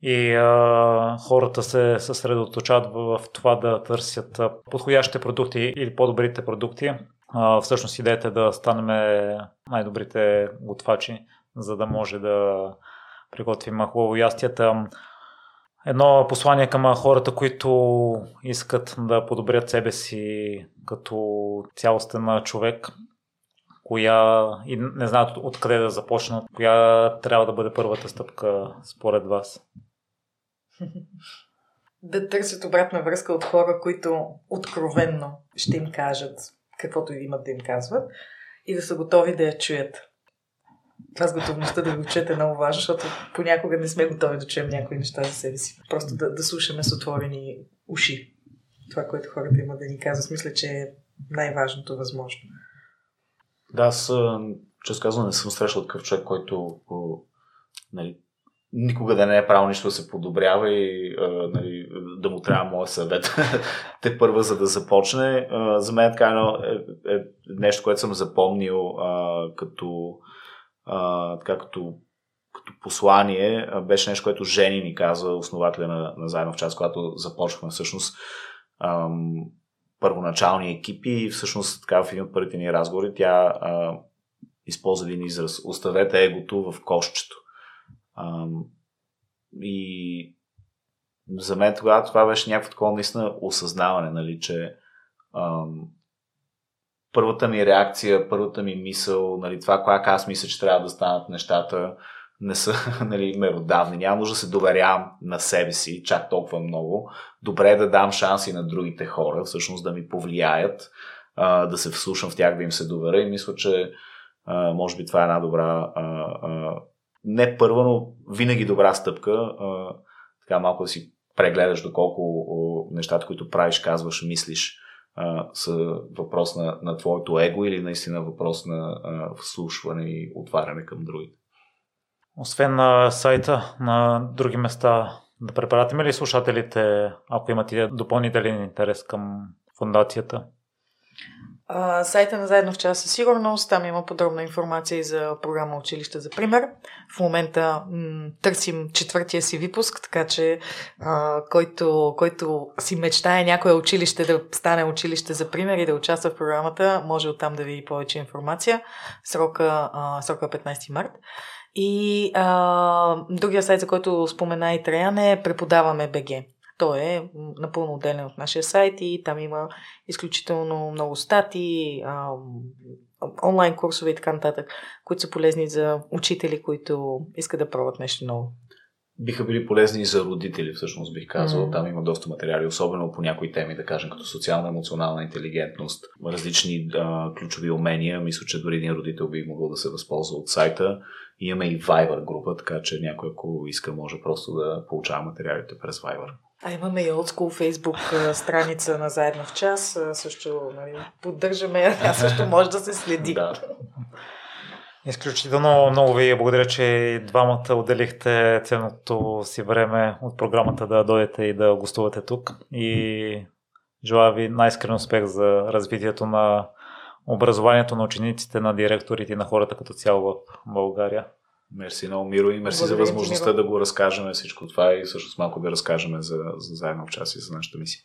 B: И а, хората се съсредоточават в, в това да търсят подходящите продукти или по-добрите продукти, а, всъщност идеята е да станем най-добрите готвачи, за да може да приготвим хубаво ястията. Едно послание към хората, които искат да подобрят себе си като цялостен човек, коя и не знаят откъде да започнат, коя трябва да бъде първата стъпка според вас?
C: Да търсят обратна връзка от хора, които откровенно ще им кажат каквото имат да им казват и да са готови да я чуят. С готовността да го чуете е много важно, защото понякога не сме готови да чуем някои неща за себе си. Просто да, да слушаме с отворени уши това, което хората имат да ни казват. Мисля, че е най-важното възможно.
A: Да, аз, често казвам, не съм срещал такъв човек, който нали, никога да не е правил нищо да се подобрява и нали, да му трябва моя съвет те първа, за да започне. За мен така едно, е, е нещо, което съм запомнил като, а, така, като, като послание, беше нещо, което Жени ни каза, основателя на, на Заедно в час, когато започвахме всъщност ам, първоначални екипи и всъщност така в един от първите ни разговори тя а, използва един израз. Оставете егото в кошчето Ам, и за мен тогава това беше някакво такова наистина осъзнаване, нали, че ам, първата ми реакция, първата ми мисъл, нали, това, как аз мисля, че трябва да станат нещата, не са нали, меродавни. Няма нужда да се доверявам на себе си чак толкова много. Добре е да дам шанси на другите хора, всъщност да ми повлияят, да се вслушам в тях, да им се доверя и мисля, че може би това е една добра не първа, но винаги добра стъпка. Така малко да си прегледаш доколко нещата, които правиш, казваш, мислиш, а, са въпрос на, на твоето его или наистина въпрос на а, вслушване и отваряне към другите.
B: Освен на сайта, на други места, да препаратиме ли слушателите, ако имате допълнителен интерес към фундацията?
C: Сайта на Заедно в час със сигурност, там има подробна информация и за програма Училище за пример. В момента м- търсим четвъртия си випуск, така че а, който, който си мечтае някое училище да стане училище за пример и да участва в програмата, може оттам да види повече информация. Срока, а, срока е 15 март. И а, другия сайт, за който спомена и Траян е Преподаваме БГ. Той е напълно отделен от нашия сайт и там има изключително много стати, онлайн курсове и така нататък, които са полезни за учители, които искат да пробват нещо ново.
A: Биха били полезни и за родители, всъщност бих казал. Mm-hmm. Там има доста материали, особено по някои теми, да кажем, като социална, емоционална интелигентност, различни а, ключови умения. Мисля, че дори един родител би могъл да се възползва от сайта. Имаме и Viber група, така че някой, ако иска, може просто да получава материалите през Viber.
C: А имаме и олдскул фейсбук страница на Заедно в час. Също нали, поддържаме, а също може да се следи. Да.
B: Изключително много ви благодаря, че двамата отделихте ценното си време от програмата да дойдете и да гостувате тук. И желая ви най-искрен успех за развитието на образованието на учениците, на директорите и на хората като цяло в България.
A: Мерси много, Миро, и мерси Благодаря за възможността да го разкажем всичко това и всъщност малко да разкажем за, за заедно в час и за нашата мисия.